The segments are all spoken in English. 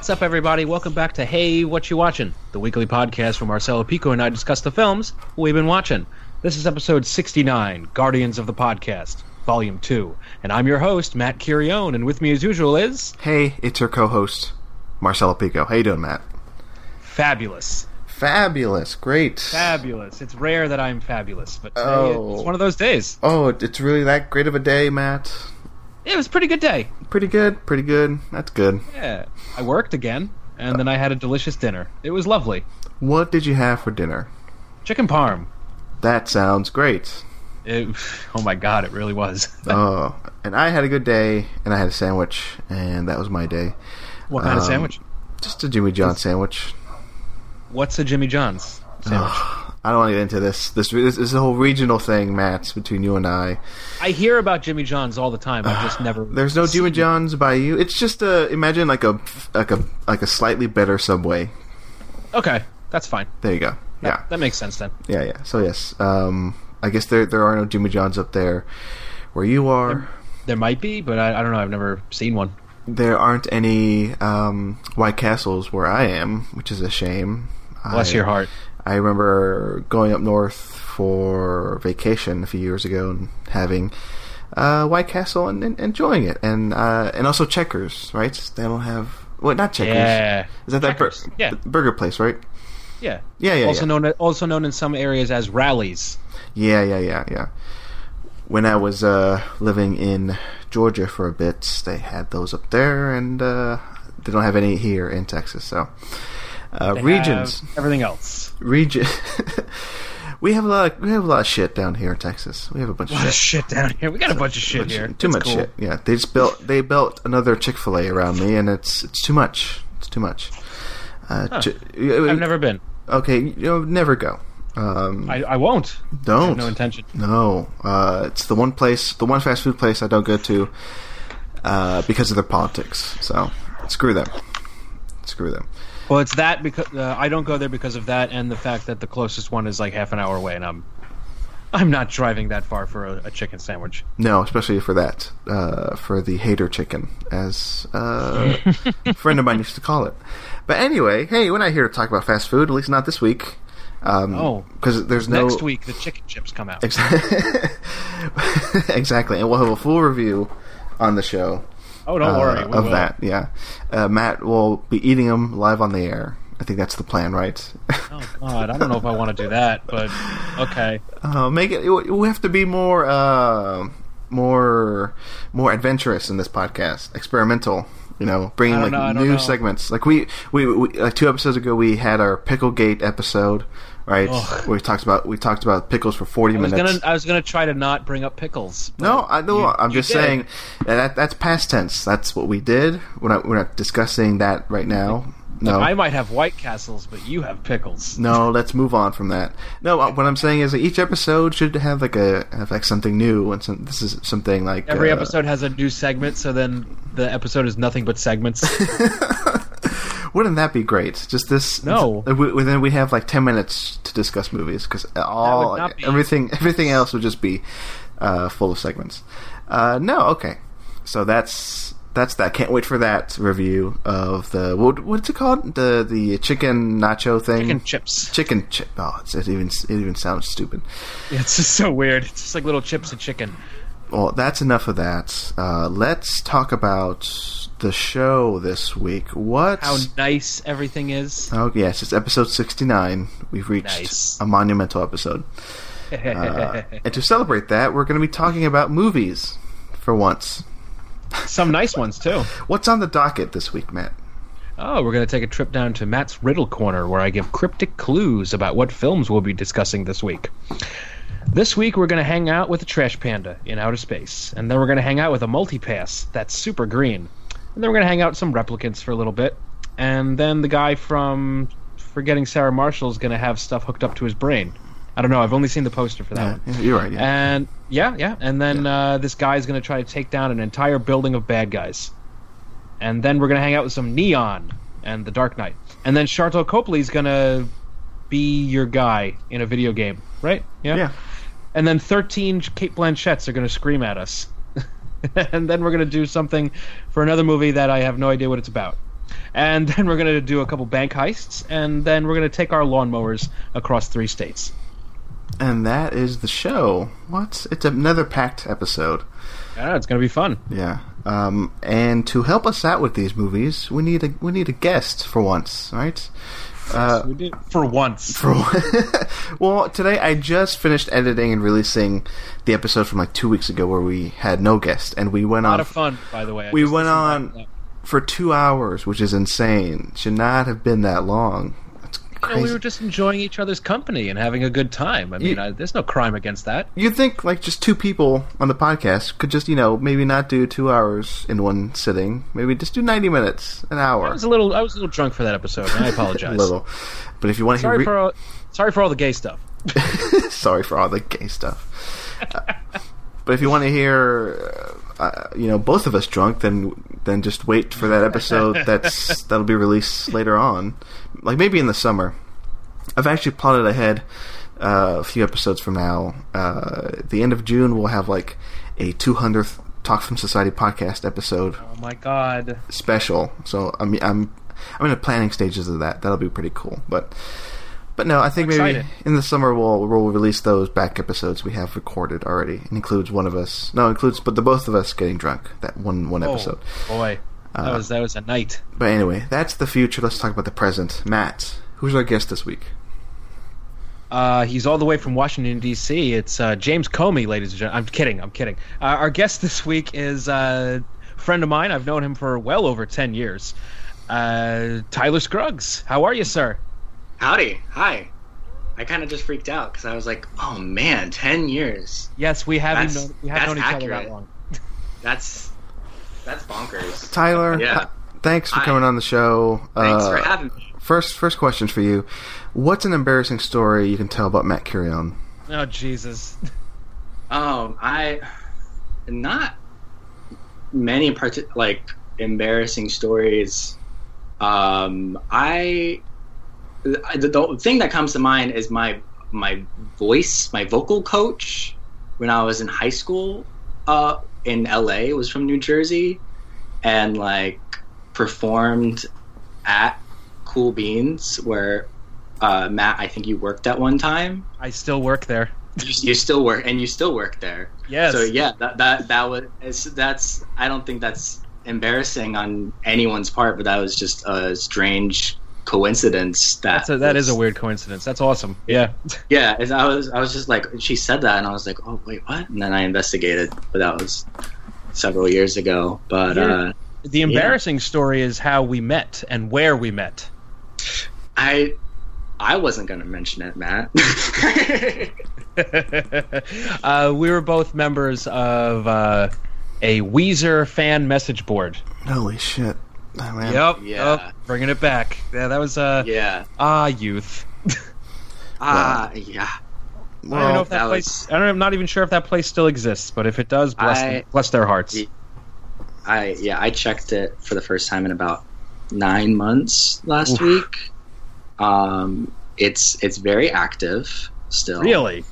What's up, everybody? Welcome back to Hey, What You Watching? The weekly podcast where Marcelo Pico and I discuss the films we've been watching. This is episode 69, Guardians of the Podcast, Volume 2. And I'm your host, Matt Curione, and with me as usual is... Hey, it's your co-host, Marcelo Pico. How you doing, Matt? Fabulous. Fabulous, great. Fabulous. It's rare that I'm fabulous, but Oh. it's one of those days. oh, it's really that great of a day, Matt. It was a pretty good day. Pretty good, pretty good. That's good. Yeah. I worked again, and then I had a delicious dinner. It was lovely. What did you have for dinner? Chicken parm. That sounds great. It, oh my god, it really was. Oh, and I had a good day, and I had a sandwich, and that was my day. what kind of Um, sandwich? Just a Jimmy John sandwich. What's a Jimmy John's sandwich? I don't want to get into this. This, this is a whole regional thing, Matt, between you and I. I hear about Jimmy John's all the time. I've just never. There's no Jimmy John's by you. It's just a imagine like a like a like a slightly better Subway. Okay, that's fine. There you go. Yeah. That makes sense then. Yeah, yeah. So yes, um, I guess there there are no Jimmy Johns up there where you are. There might be, but I, I don't know. I've never seen one. There aren't any um, White Castles where I am, which is a shame. Bless I, your heart. I remember going up north for vacation a few years ago and having uh, White Castle and, and enjoying it, and uh, and also Checkers, right? They don't have well, not Checkers. Yeah. Is that that bur- yeah. burger place, right? Yeah. Yeah, yeah, Also yeah. known also known in some areas as Rally's. Yeah, yeah, yeah, yeah. When I was uh, living in Georgia for a bit, they had those up there, and uh, they don't have any here in Texas. So, uh, regions, everything else. region. we have a lot. Of, we have a lot of shit down here in Texas. We have a bunch A of lot of shit. shit down here. We got a bunch of shit Bunch- here. Too It's much cool. shit. Yeah, they just built. They built another Chick Fil A around me, and it's it's too much. It's too much. Uh, Huh. Chi- I've never been. Okay, you know, never go. Um, I, I won't. Don't. have no intention. No, uh, it's the one place, the one fast food place I don't go to uh, because of their politics. So screw them. Screw them. Well, it's that because uh, I don't go there because of that, and the fact that the closest one is like half an hour away, and I'm I'm not driving that far for a, a chicken sandwich. No, especially for that, uh, for the hater chicken, as uh, a friend of mine used to call it. But anyway, hey, we're not here to talk about fast food. At least not this week. Um, Oh. because there's no Next week, the chicken chips come out. Ex- exactly, and we'll have a full review on the show. Oh, don't uh, worry. we of will. that. Yeah, uh, Matt will be eating them live on the air. I think that's the plan, right? Oh God, I don't know if I want to do that, but okay. uh, make it. We have to be more, uh, more, more adventurous in this podcast. Experimental. You know, bringing like know, new segments. Like we, we, we, like two episodes ago, we had our Picklegate episode, right? Ugh. We talked about we talked about pickles for forty I was minutes. gonna I was gonna try to not bring up pickles. No, I know. I'm just did. saying that, that that's past tense. That's what we did. We're not we're not discussing that right now. No, I might have White Castles, but you have pickles. no. Let's move on from that. No, uh, what I'm saying is that each episode should have like a have like something new and some. This is something like Every uh, episode has a new segment, so then the episode is nothing but segments. Wouldn't that be great? Just this. No. we, then we have like ten minutes to discuss movies because all everything everything else would just be uh, full of segments. Uh, no, okay. So that's that's that. Can't wait for that review of the what, what's it called? The the chicken nacho thing. chicken chips. Chicken chip. Oh, it's, it even it even sounds stupid. It's just so weird. It's just like little chips of chicken. Well, that's enough of that. Uh, let's talk about the show this week. What? How nice everything is. Oh yes, it's episode sixty-nine. We've reached Nice. a monumental episode, uh, and to celebrate that, we're going to be talking about movies for once. Some nice ones too. What's on the docket this week, Matt? Oh, we're going to take a trip down to Matt's Riddle Corner where I give cryptic clues about what films we'll be discussing this week. This week, we're going to hang out with a trash panda in outer space, and then we're going to hang out with a multipass that's super green, and then we're going to hang out with some replicants for a little bit, and then the guy from Forgetting Sarah Marshall is going to have stuff hooked up to his brain. I don't know. I've only seen the poster for that Yeah, one. you're right. Yeah. And yeah, yeah. And then uh, this is going to try to take down an entire building of bad guys. And then we're going to hang out with some Neon and the Dark Knight. And then Sharlto Copley's going to be your guy in a video game, right? yeah. And then 13 Cate Blanchetts are going to scream at us. and then we're going to do something for another movie that I have no idea what it's about. And then we're going to do a couple bank heists, and then we're going to take our lawnmowers across three states. And that is the show. What? It's another packed episode. Yeah, it's going to be fun. Yeah. Um, and to help us out with these movies, we need a we need a guest for once, right? Uh, we did for once. For well, today I just finished editing and releasing the episode from like two weeks ago where we had no guest, and we went on. a lot on. of fun, by the way. I we went on back to that. for two hours, which is insane. Should not have been that long. It's You know, we were just enjoying each other's company and having a good time. I mean, You- I, there's no crime against that. You'd think like just two people on the podcast could just you know maybe not do two hours in one sitting, maybe just do ninety minutes, an hour. I was a little, I was a little drunk for that episode, and I a apologize. little. But if you want to hear, Sorry re- for, all, sorry for all the gay stuff. sorry for all the gay stuff. Uh, but if you want to hear, uh, uh, you know, both of us drunk, then then just wait for that episode. That's that'll be released later on, like maybe in the summer. I've actually plotted ahead uh, a few episodes from now. Uh, at the end of June, we'll have like a 200th Talk Film Society podcast episode Oh my god. special. So I'm I'm I'm in the planning stages of that. That'll be pretty cool. But but no, I think maybe Excited. in the summer we'll we'll release those back episodes we have recorded already. It includes one of us. No, it includes but the both of us getting drunk. That one one episode. Oh, boy. That Uh, was that was a night. But anyway, that's the future. Let's talk about the present. Matt, who's our guest this week? Uh, he's all the way from Washington D.C. It's uh, James Comey, ladies and gentlemen. I'm kidding. I'm kidding. Uh, our guest this week is uh, a friend of mine. I've known him for well over ten years. Uh, Tyler Scruggs. How are you, sir? Howdy. Hi. I kind of just freaked out because I was like, oh man, 10 years. Yes, we have That's- known, we have that's known each other that long. That's that's bonkers. Tyler. Yeah. thanks for Hi. coming on the show. Thanks Uh, for having me. First, first question for you: What's an embarrassing story you can tell about Matt Curion? Oh Jesus. Um, I not many parti- like embarrassing stories. Um, I the, the thing that comes to mind is my my voice, my vocal coach when I was in high school. Uh, in LA, was from New Jersey, and like performed at Cool Beans, where uh, Matt, I think you worked at one time. I still work there. You, you still work, and you still work there. Yes. So yeah, that that that was it's, that's I don't think that's embarrassing on anyone's part, but that was just a strange coincidence. That That's a, that was- is a weird coincidence. That's awesome. Yeah. Yeah, as I was I was just like she said that, and I was like, oh wait, what? And then I investigated, but that was several years ago. But Yeah. uh, The embarrassing story is how we met and where we met. I I wasn't gonna mention it, Matt. uh, we were both members of uh, a Weezer fan message board. Holy shit! Oh, man. Yep. Yeah. Yep. Bringing it back. Yeah, that was uh, yeah. ah youth. Ah, yeah. I don't know if that, that place. was- I don't. I'm not even sure if that place still exists. But if it does, bless I- them, bless their hearts. I yeah, I checked it for the first time in about nine months last Oof. week. Um, it's it's very active still. Really?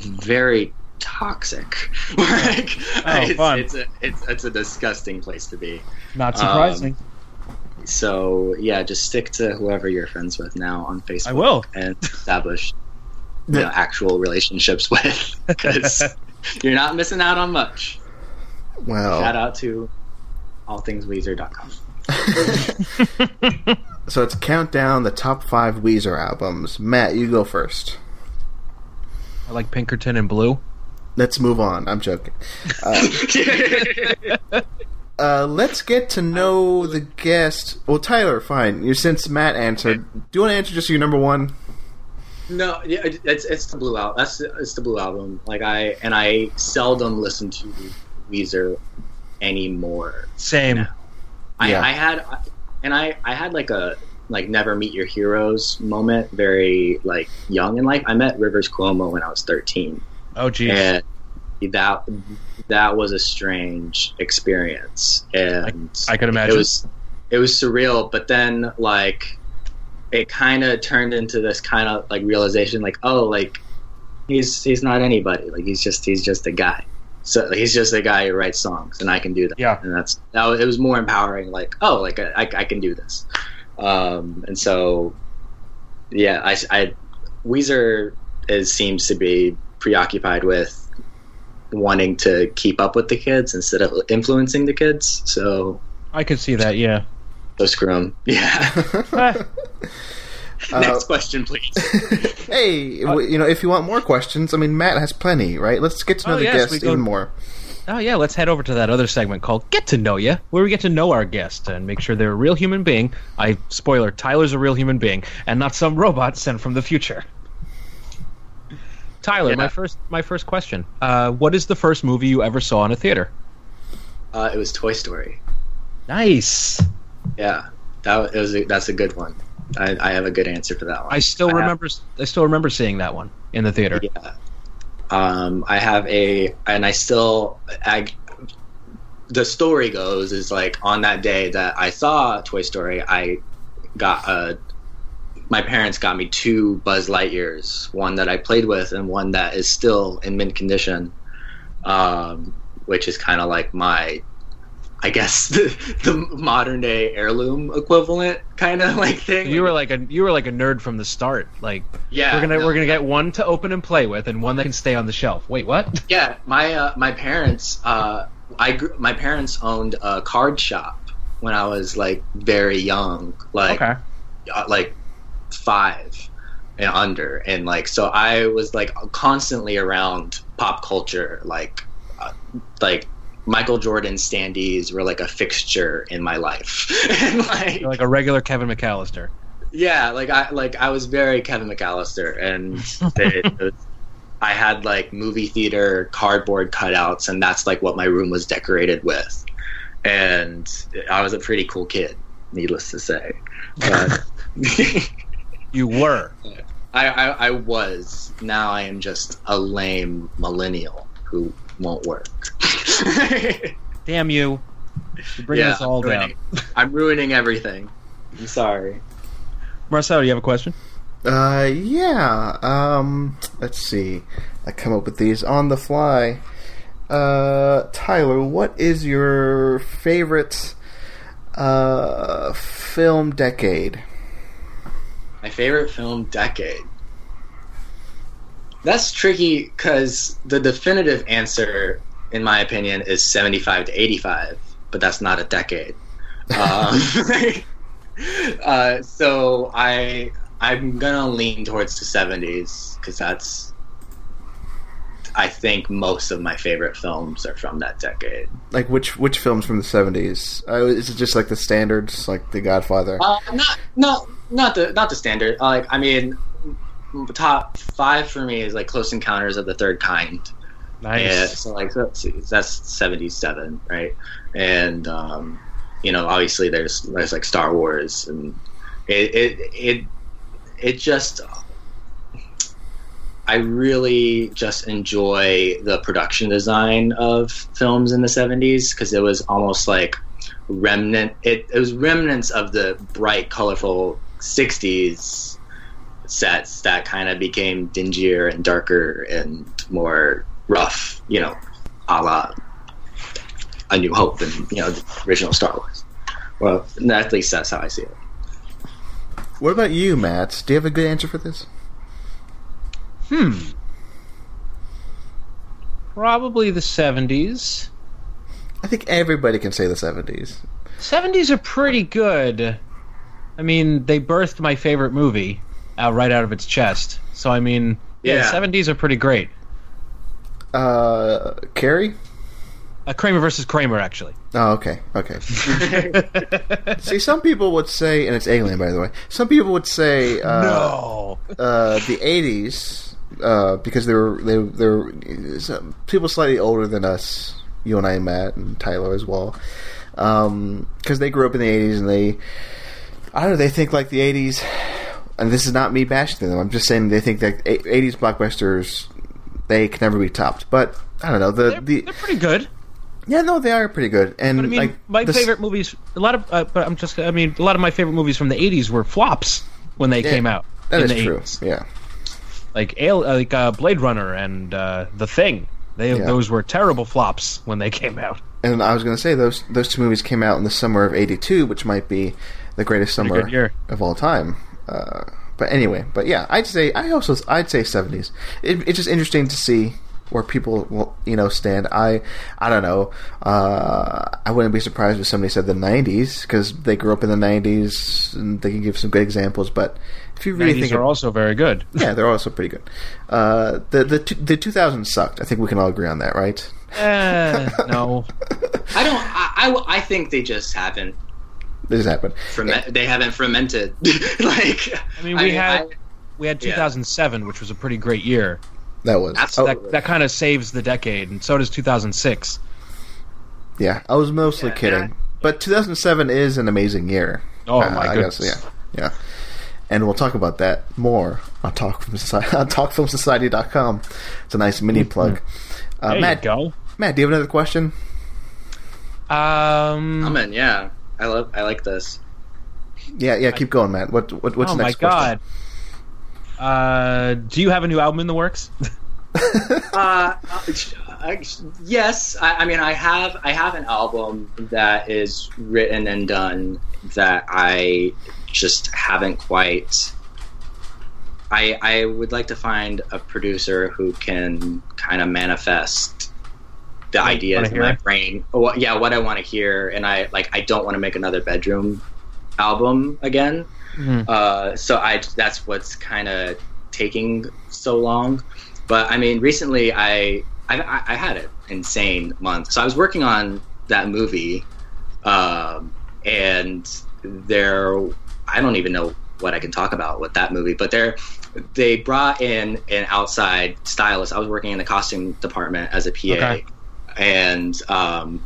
very toxic. like, Oh, it's, fun. it's a it's, it's a disgusting place to be. Not surprising. Um, so yeah, just stick to whoever you're friends with now on Facebook. I will. and establish you know, actual relationships with because you're not missing out on much. Well, Shout out to allthingsweezer.com. so it's countdown the top five Weezer albums. Matt, you go first. I like Pinkerton and Blue. Let's move on. I'm joking. Uh, uh, let's get to know the guest. Well, Tyler, fine. You since Matt answered, do you want to answer just your number one? No, yeah, it's it's the blue album. That's it's the blue album. Like I and I seldom listen to Weezer anymore. Same. No. I, Yeah. I had, and I I had like a like never meet your heroes moment. Very like young in life. I met Rivers Cuomo when I was thirteen, Oh geez. and that that was a strange experience. And I could imagine. it was it was surreal. But then like it kind of turned into this kind of like realization, like oh like he's he's not anybody. Like he's just he's just a guy. So he's just a guy who writes songs, and I can do that. Yeah. and that's that. Was, it was more empowering. Like, oh, like I, I, I can do this. Um, and so, yeah, I, I Weezer is seems to be preoccupied with wanting to keep up with the kids instead of influencing the kids. So, I could see that. Yeah. so screw 'em. Yeah. Ah, Next question, please. hey, w you know, if you want more questions, I mean, Matt has plenty, right? Let's get to know Oh, the yes, we guest go- even more. oh yeah, let's head over to that other segment called "Get to Know You," where we get to know our guest and make sure they're a real human being. I spoiler: Tyler's a real human being and not some robot sent from the future. Tyler, Yeah. my first my first question: uh, What is the first movie you ever saw in a theater? Uh, it was Toy Story. Nice. Yeah, that was a, that's a good one. I, I have a good answer for that one. I still have- remember. I still remember seeing that one in the theater. Yeah. Um, I have a, and I still, I, the story goes is like on that day that I saw Toy Story, I got a, my parents got me two Buzz Lightyears, one that I played with and one that is still in mint condition, um, which is kind of like my, I guess the, the modern day heirloom equivalent kind of like thing. You were like a you were like a nerd from the start. Like yeah, we're gonna no. we're gonna get one to open and play with, and one that can stay on the shelf. Wait, what? Yeah, my uh, my parents, uh, I gr- my parents owned a card shop when I was like very young, like Okay. uh, like five and under, and like so I was like constantly around pop culture, like uh, like Michael Jordan standees were like a fixture in my life, and like like a regular Kevin McAllister. yeah, like I like I was very Kevin McAllister, and it, it was, I had like movie theater cardboard cutouts, and that's like what my room was decorated with. And I was a pretty cool kid, needless to say. But You were. I, I, I was. Now I am just a lame millennial who won't work. Damn you. You're bringing us all I'm down. ruining, I'm ruining everything. I'm sorry. Marcel, do you have a question? Uh, yeah. Um, let's see. I come up with these on the fly. Uh, Tyler, what is your favorite uh film decade? My favorite film decade. That's tricky because the definitive answer, in my opinion, is 75 to 85, but that's not a decade. um, uh, so I I'm gonna lean towards the 70s because that's I think most of my favorite films are from that decade. Like which which films from the seventies? Uh, is it just like the standards, like The Godfather? Uh, not not not the not the standard. Uh, Like I mean, top five for me is like Close Encounters of the Third Kind. Nice. Yeah, so like that's, that's seventy seven, right? And um, you know, obviously there's there's like Star Wars, and it it it, it just. I really just enjoy the production design of films in the 70s because it was almost like remnant it, it was remnants of the bright colorful 60s sets that kind of became dingier and darker and more rough you know a la a new hope and you know the original star wars well at least that's how i see it What about you, Matt? Do you have a good answer for this? Hmm. Probably the 70s. I think everybody can say the seventies. 70s are pretty good. I mean, they birthed my favorite movie out right out of its chest. So I mean, yeah, Yeah. the 70s are pretty great. Uh, Carrie? Uh, Kramer versus Kramer, actually. Oh, okay, okay. See, some people would say, and it's Alien, by the way. Some people would say, uh, no. uh, the '80s uh, because they were they they were some people slightly older than us, you and I, Matt and Tyler as well, because they grew up in the '80s and they, I don't know, they think like the '80s, and this is not me bashing them. I'm just saying they think that '80s blockbusters they can never be topped. But I don't know the They're, the they're pretty good. yeah no they are pretty good and But I mean, like my favorite movies, a lot of, uh, but I'm just, I mean, a lot of my favorite movies from the 80s were flops when they Yeah, came out. That is true. 80s. Yeah. Like, like uh, Blade Runner and uh, The Thing. They Yeah. those were terrible flops when they came out. And I was going to say those those two movies came out in the summer of '82, which might be the greatest Pretty summer year. of all time. Uh, but anyway, but yeah, I'd say I also I'd say '70s. It, it's just interesting to see where people will you know stand. I I don't know. Uh, I wouldn't be surprised if somebody said the '90s because they grew up in the '90s and they can give some good examples. But if you really 90s think are of- also very good. yeah, they're also pretty good. Uh, the the the 2000s sucked. I think we can all agree on that, right? Eh, no. I don't. I, I, I think they just haven't. This happened. Ferment, They haven't fermented. like I mean, we had I- we had yeah. 2007, which was a pretty great year. That was. Absolutely. Oh, That that kind of saves the decade, and so does 2006. yeah, I was mostly Yeah, kidding. yeah. But 2007 is an amazing year. Oh Uh, my I goodness! guess, yeah, yeah. And we'll talk about that more on Talk Film Society, on TalkFilmSociety.com. It's a nice mini plug. Uh, There Matt, you go. Matt, do you have another question? Um, I'm in. Yeah, I love. I like this. Yeah, yeah. Keep going, Matt. What, what what's oh the my next god. Uh, do you have a new album in the works? Uh, I, yes, I, I mean I have I have an album that is written and done that I just haven't quite. I I would like to find a producer who can kind of manifest the ideas in my brain. What, yeah, what I want to hear, and I like I don't want to make another bedroom album again. Mhm. Uh, so I that's what's kind of taking so long. But I mean, recently I, I I I had an insane month. So I was working on that movie, um, and there I don't even know what I can talk about with that movie. But there they brought in an outside stylist. I was working in the costume department as a PA, Okay. And um,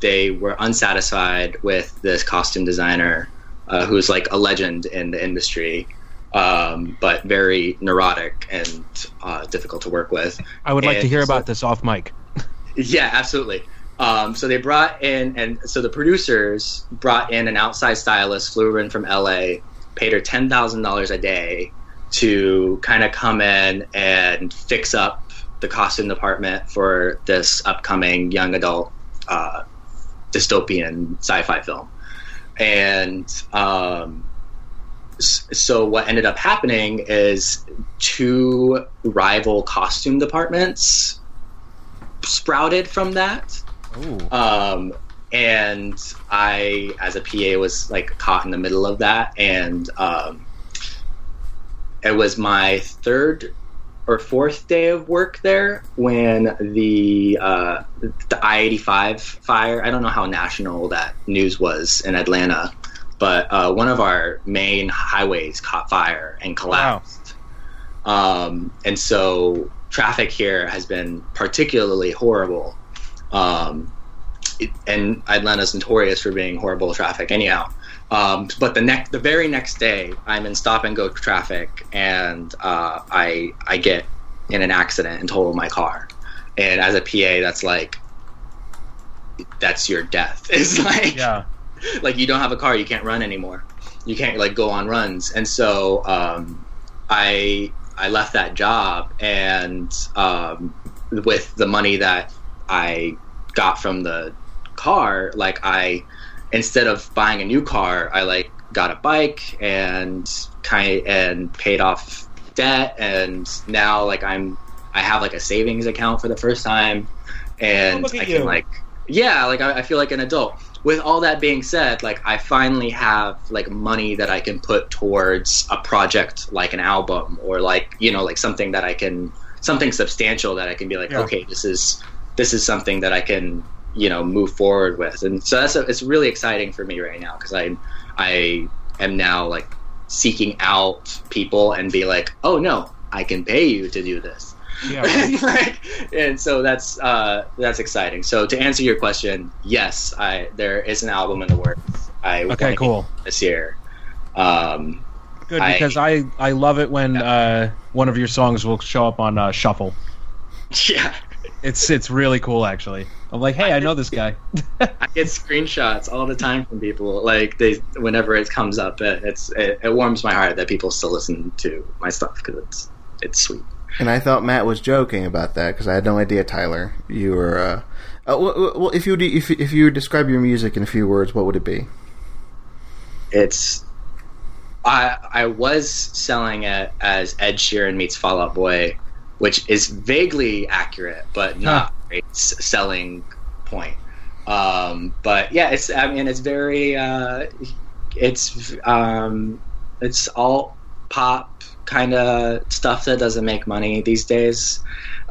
they were unsatisfied with this costume designer uh, who's like a legend in the industry, um, but very neurotic and uh, difficult to work with. I would like to hear so- about this off mic. Yeah, absolutely. Um, so they brought in, and so the producers brought in an outside stylist, flew her in from LA, paid her ten thousand dollars a day to kind of come in and fix up the costume department for this upcoming young adult uh, dystopian sci-fi film. And um, so what ended up happening is two rival costume departments sprouted from that. Um, and I, as a PA, was like caught in the middle of that, and um, it was my third or fourth day of work there when the uh, the I eighty five fire. I don't know how national that news was in Atlanta, but uh, one of our main highways caught fire and collapsed. Um, and so traffic here has been particularly horrible. Um, it, and Atlanta's notorious for being horrible traffic, anyhow. Um, but the next, the very next day, I'm in stop and go traffic, and uh, I I get in an accident and total my car. And as a PA, that's like that's your death. It's like Yeah. like you don't have a car, you can't run anymore. You can't like go on runs, and so um, I I left that job, and um, with the money that I got from the car, like I instead of buying a new car, I like got a bike and kind and paid off debt, and now like I'm I have like a savings account for the first time, and Oh, I can you. like yeah, like I, I feel like an adult. With all that being said, like I finally have like money that I can put towards a project like an album or like you know like something that I can something substantial that I can be like Yeah. okay this is this is something that I can you know move forward with and so that's a, it's really exciting for me right now because I I am now like seeking out people and be like oh no I can pay you to do this Yeah. right. Like, and so that's uh, that's exciting. So to answer your question, yes, I there is an album in the works. I Okay, cool. this year. Um, Good because I I love it when uh, one of your songs will show up on uh, shuffle. yeah, It's it's really cool actually. I'm like, hey, I know this guy. I get screenshots all the time from people. Like they, whenever it comes up, it, it's it, it warms my heart that people still listen to my stuff because it's it's sweet. And I thought Matt was joking about that because I had no idea, Tyler. You were. Uh, uh, well, well, if you if if you would describe your music in a few words, what would it be? it's I I was selling it as Ed Sheeran meets Fall Out Boy, which is vaguely accurate, but not a s- selling point. Um, but yeah, it's I mean it's very uh, it's um, it's all pop kind of stuff that doesn't make money these days.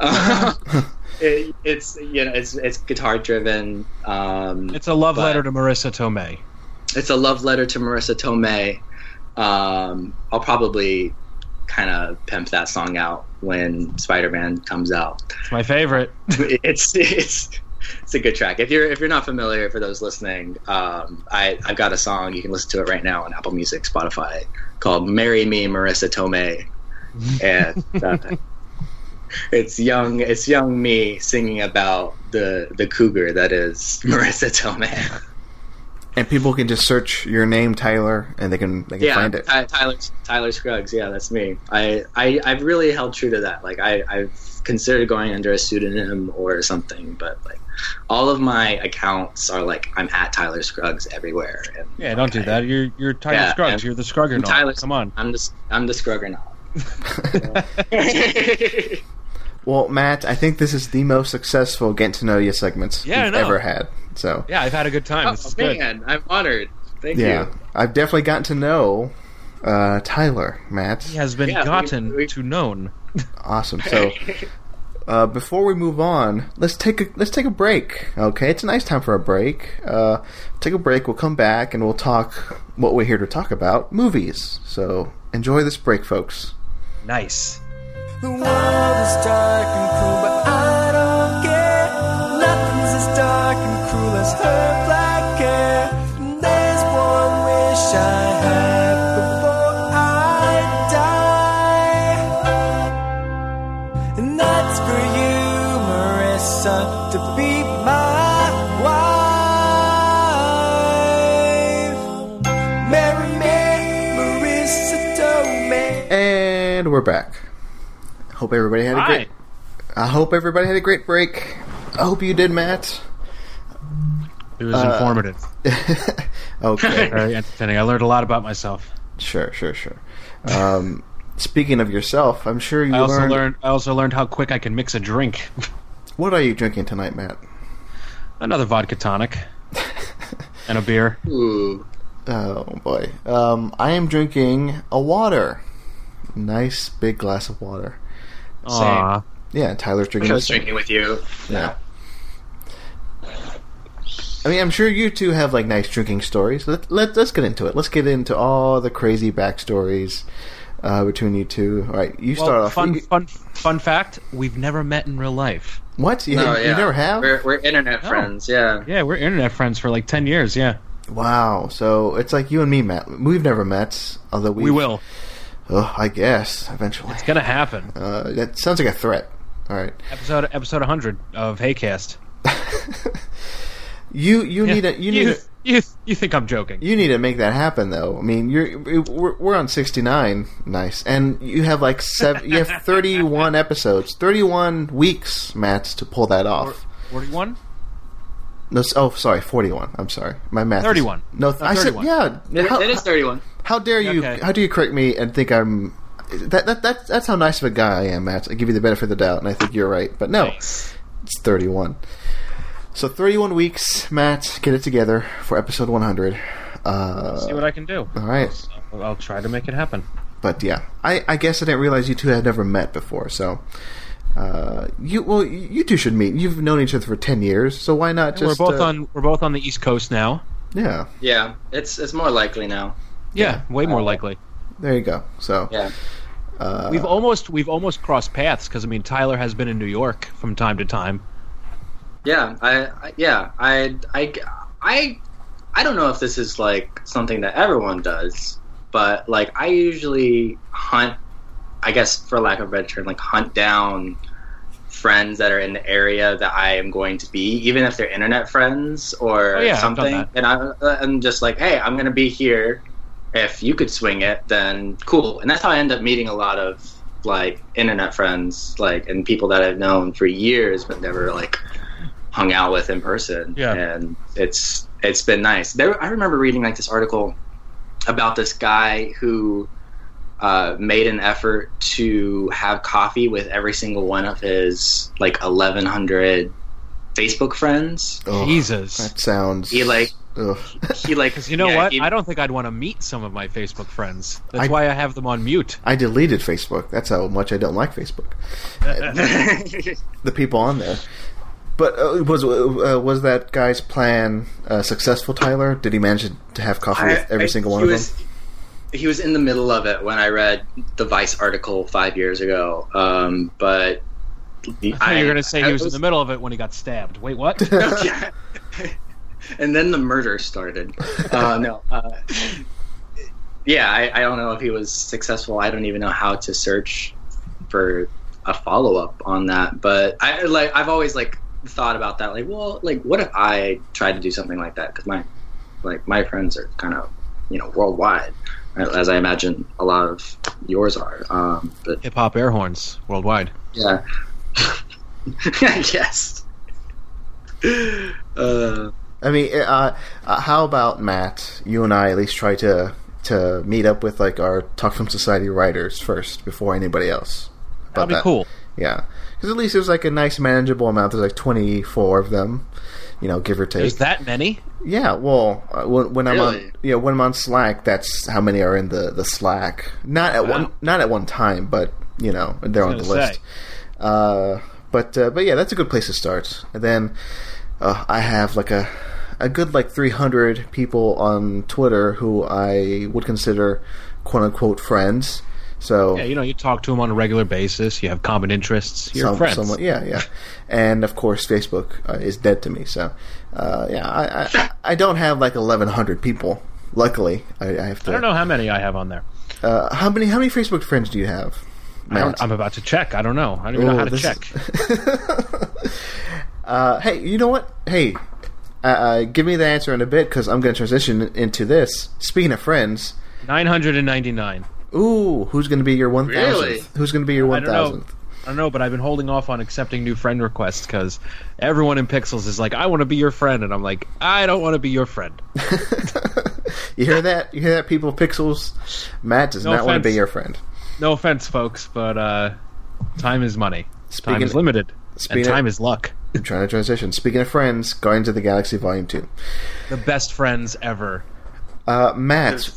it, it's you know it's it's guitar driven. Um, It's a love letter to Marisa Tomei. it's a love letter to Marisa Tomei. Um, I'll probably kind of pimp that song out when Spider Man comes out. It's my favorite. it's it's it's a good track. If you're if you're not familiar, for those listening, um, I I've got a song you can listen to it right now on Apple Music, Spotify, called "Marry Me, Marisa Tomei," and uh, it's young it's young me singing about the the cougar that is Marisa Tomei. And people can just search your name, Tyler, and they can they can yeah, find it. Ty- Tyler Tyler Scruggs. Yeah, that's me. I, I I've really held true to that. Like I I've considered going under a pseudonym or something, but like all of my accounts are like I'm at Tyler Scruggs everywhere. And, Yeah, don't do like, that. You're you're Tyler Yeah, Scruggs. and- You're the Scrugger. Tyler- Come on. I'm the I'm the Scrugger now. well, Matt, I think this is the most successful get to know you segments Yeah, I we've ever had. So Yeah, I've had a good time. this oh is good. man, I'm honored. Thank you. yeah, you. I've definitely gotten to know uh, Tyler, Matt. He has been Yeah, we- gotten we- to known. Awesome. So. Uh, before we move on, let's take a let's take a break. Okay, it's a nice time for a break. Uh, take a break. We'll come back and we'll talk what we're here to talk about: movies. So enjoy this break, folks. Nice. The world is dark and cruel, but I we're back. Hope everybody had a Hi. great. I hope everybody had a great break. I hope you did, Matt. It was Uh, informative. okay, Very entertaining. I learned a lot about myself. sure, sure, sure. Um, speaking of yourself, I'm sure you I also learned. learned. I also learned how quick I can mix a drink. What are you drinking tonight, Matt? Another vodka tonic and a beer. Ooh. Oh boy, um, I am drinking a water. Nice big glass of water. Aw. Yeah, Tyler's I drinking. was the same. drinking with you. Yeah. I mean, I'm sure you two have like nice drinking stories. Let, let let's get into it. Let's get into all the crazy backstories uh, between you two. All right, you start off. fun, You- fun, fun fact: we've never met in real life. what? You, No, you yeah. never have? We're, we're internet No. friends. Yeah. Yeah, we're internet friends for like ten years. Yeah, Wow. So it's like you and me, Matt. We've never met, although we we will. Oh, I guess eventually. It's gonna happen. Uh, that sounds like a threat. All right. Episode episode 100 of Haycast. You you need to you need you, to you, you think I'm joking? You need to make that happen, though. I mean, you're we're, we're on sixty nine, nice, and you have like seven. you have thirty one episodes, thirty one weeks, Matt, to pull that off. 41? No, oh, sorry, forty one. I'm sorry, my math. is- 31. No, No, I said yeah. How, it is 31. how dare you? Okay. How do you correct me and think I'm? That, that that that's how nice of a guy I am, Matt. I give you the benefit of the doubt, and I think you're right. But no, Nice. it's thirty one. So thirty one weeks, Matt. Get it together for episode one hundred. Uh, See what I can do. all right. I'll, I'll try to make it happen. but yeah, I, I guess I didn't realize you two had never met before. So, uh, you well, you two should meet. You've known each other for ten years, so why not just? we're both uh, on we're both on the East Coast now. Yeah, Yeah, it's it's more likely now. Yeah, way more Uh, likely. there you go. So, Yeah. uh, We've almost we've almost crossed paths because I mean Tyler has been in New York from time to time. Yeah, I, I yeah, I, I, I, I don't know if this is like something that everyone does, but like I usually hunt, I guess for lack of a better term, like hunt down friends that are in the area that I am going to be, even if they're internet friends or Oh, yeah, something. And I, uh, I'm just like, hey, I'm going to be here. If you could swing it, then cool. And that's how I end up meeting a lot of like internet friends, like and people that I've known for years but never like hung out with in person. Yeah. and it's it's been nice. There, I remember reading like this article about this guy who uh, made an effort to have coffee with every single one of his like 1100 Facebook friends. Ugh, Jesus. that sounds. He like ugh. he like Because you know yeah, what? he- I don't think I'd want to meet some of my Facebook friends. That's I- why I have them on mute. I deleted Facebook. That's how much I don't like Facebook. The people on there. But uh, was uh, was that guy's plan uh, successful, Tyler? Did he manage to have coffee with every I- single one of was, them? He was in the middle of it when I read the Vice article five years ago. Um, but I thought you were going to say he was in the middle of it when he got stabbed. Wait, what? and then the murder started. Uh, no. Uh, yeah, I, I don't know if he was successful. I don't even know how to search for a follow up on that. But I like I've always like thought about that. Like, well, like what if I tried to do something like that? Because my like my friends are kind of you know worldwide, as I imagine a lot of yours are. Um, but Hip hop air horns worldwide. yeah, I guess. Uh, I mean, uh, uh, how about Matt? You and I at least try to to meet up with like our Talk Film Society writers first before anybody else. That'd be that. cool. Yeah, because at least there's like a nice manageable amount. There's like 24 of them, you know, give or take. There's that many? Yeah, well, uh, when, when I'm on, Really? yeah, when I'm on Slack, that's how many are in the, the Slack. Not at Wow. one, not at one time, but you know, they're on the gonna list. Uh, but uh, but yeah, that's a good place to start. And then uh, I have like a a good like 300 people on Twitter who I would consider quote unquote friends. So Yeah, you know, you talk to them on a regular basis. You have common interests. You're some- friends. yeah, yeah. And of course, Facebook uh, is dead to me. So, uh, yeah, I, I, I don't have like eleven hundred people. Luckily, I, I have to. I don't know how many I have on there. Uh, how many how many Facebook friends do you have? I? I'm about to check. I don't know. I don't even know how to check. is- uh, hey, you know what? Hey, uh, uh, give me the answer in a bit because I'm going to transition into this. Speaking of friends, 999. Ooh, who's going to be your one thousandth? Really? Who's going to be your I one don't know. thousandth? I don't know, but I've been holding off on accepting new friend requests because everyone in Pixels is like, I want to be your friend. And I'm like, I don't want to be your friend. You hear that? You hear that? People, pixels. Matt does No not want to be your friend. No offense, folks, but uh, time is money. time Speaking- is limited. speaking and of- time is luck. I'm trying to transition. Speaking of friends, Guardians of the Galaxy Volume Two. The best friends ever. Uh, Matt,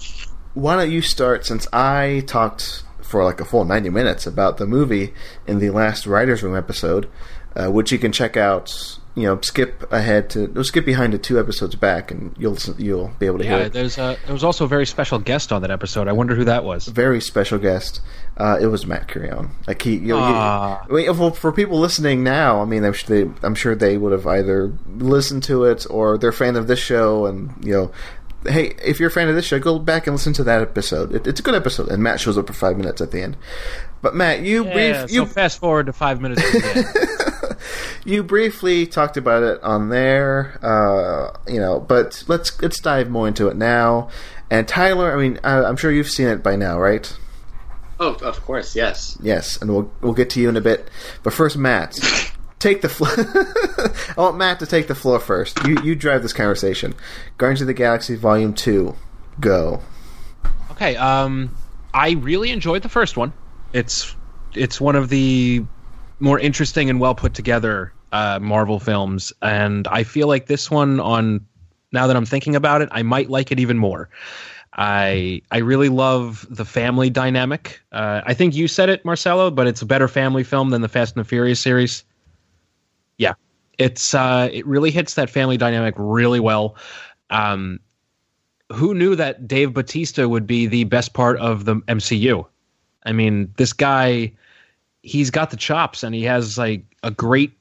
why don't you start since I talked for like a full 90 minutes about the movie in the last Writers Room episode, uh, which you can check out. You know, skip ahead to skip behind to two episodes back, and you'll you'll be able to hear Yeah, it. there's a, there was also a very special guest on that episode. I wonder who that was. Very special guest. Uh, it was Matt Curion. Like he, you, Ah. you, I mean, for, for people listening now, I mean, I'm sure they, I'm sure they would have either listened to it or they're a fan of this show, and you know, hey, if you're a fan of this show, go back and listen to that episode. It, it's a good episode, and Matt shows up for five minutes at the end. But Matt, you Yeah, brief, so you fast forward to five minutes from the end. you briefly talked about it on there, uh, you know, but let's let's dive more into it now. And Tyler, I mean, I, I'm sure you've seen it by now, right? oh, of course, yes. Yes, and we'll we'll get to you in a bit. But first, Matt, take the floor. I want Matt to take the floor first. You you drive this conversation. Guardians of the Galaxy Volume Two, go. Okay, um, I really enjoyed the first one. It's it's one of the more interesting and well put together uh, Marvel films, and I feel like this one, on now that I'm thinking about it, I might like it even more. I I really love the family dynamic. Uh, I think you said it, Marcelo, but it's a better family film than the Fast and the Furious series. It's uh, it really hits that family dynamic really well. Um, who knew that Dave Batista would be the best part of the MCU? I mean, this guy, he's got the chops and he has like a great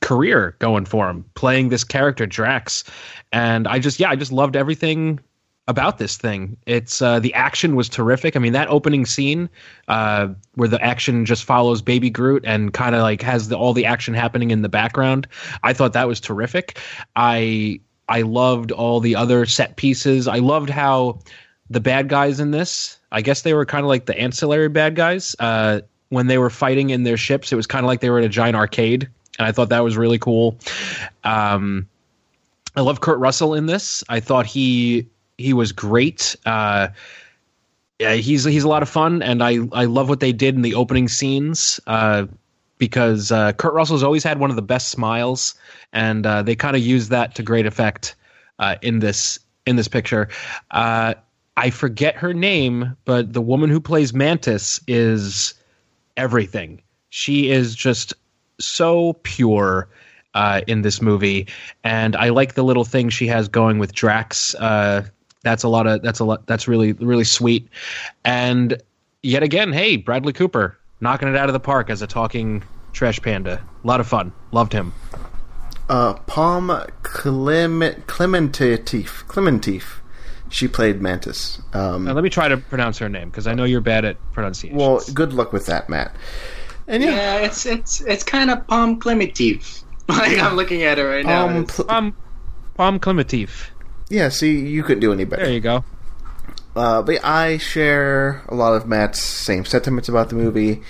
career going for him playing this character Drax. And I just yeah, I just loved everything about this thing. It's uh, the action was terrific. I mean, that opening scene uh, where the action just follows Baby Groot and kind of like has the, all the action happening in the background. I thought that was terrific. I I loved all the other set pieces. I loved how the bad guys in this, I guess they were kind of like the ancillary bad guys. Uh, when they were fighting in their ships, it was kind of like they were in a giant arcade, and I thought that was really cool. Um, I love Kurt Russell in this. I thought he he was great. Uh, yeah, he's he's a lot of fun, and I I love what they did in the opening scenes. Uh, because uh, Kurt Russell's always had one of the best smiles, and uh, they kind of used that to great effect uh, in this in this picture. Uh, I forget her name, but the woman who plays Mantis is everything. She is just so pure uh, in this movie, and I like the little thing she has going with Drax. Uh, that's a lot of that's a lot that's really really sweet, and yet again, hey, Bradley Cooper knocking it out of the park as a talking trash panda. A lot of fun. Loved him. Uh, Pom Clement Klementieff Klementieff. She played Mantis. Um, Now, let me try to pronounce her name because I know you're bad at pronunciation. well, good luck with that, Matt. And yeah, Yeah, it's it's it's kind of Pom Klementieff. Like I'm looking at it right now. um, pl- Pom Pom Klementieff. Yeah. See, you couldn't do any better. There you go. Uh, but I share a lot of Matt's same sentiments about the movie.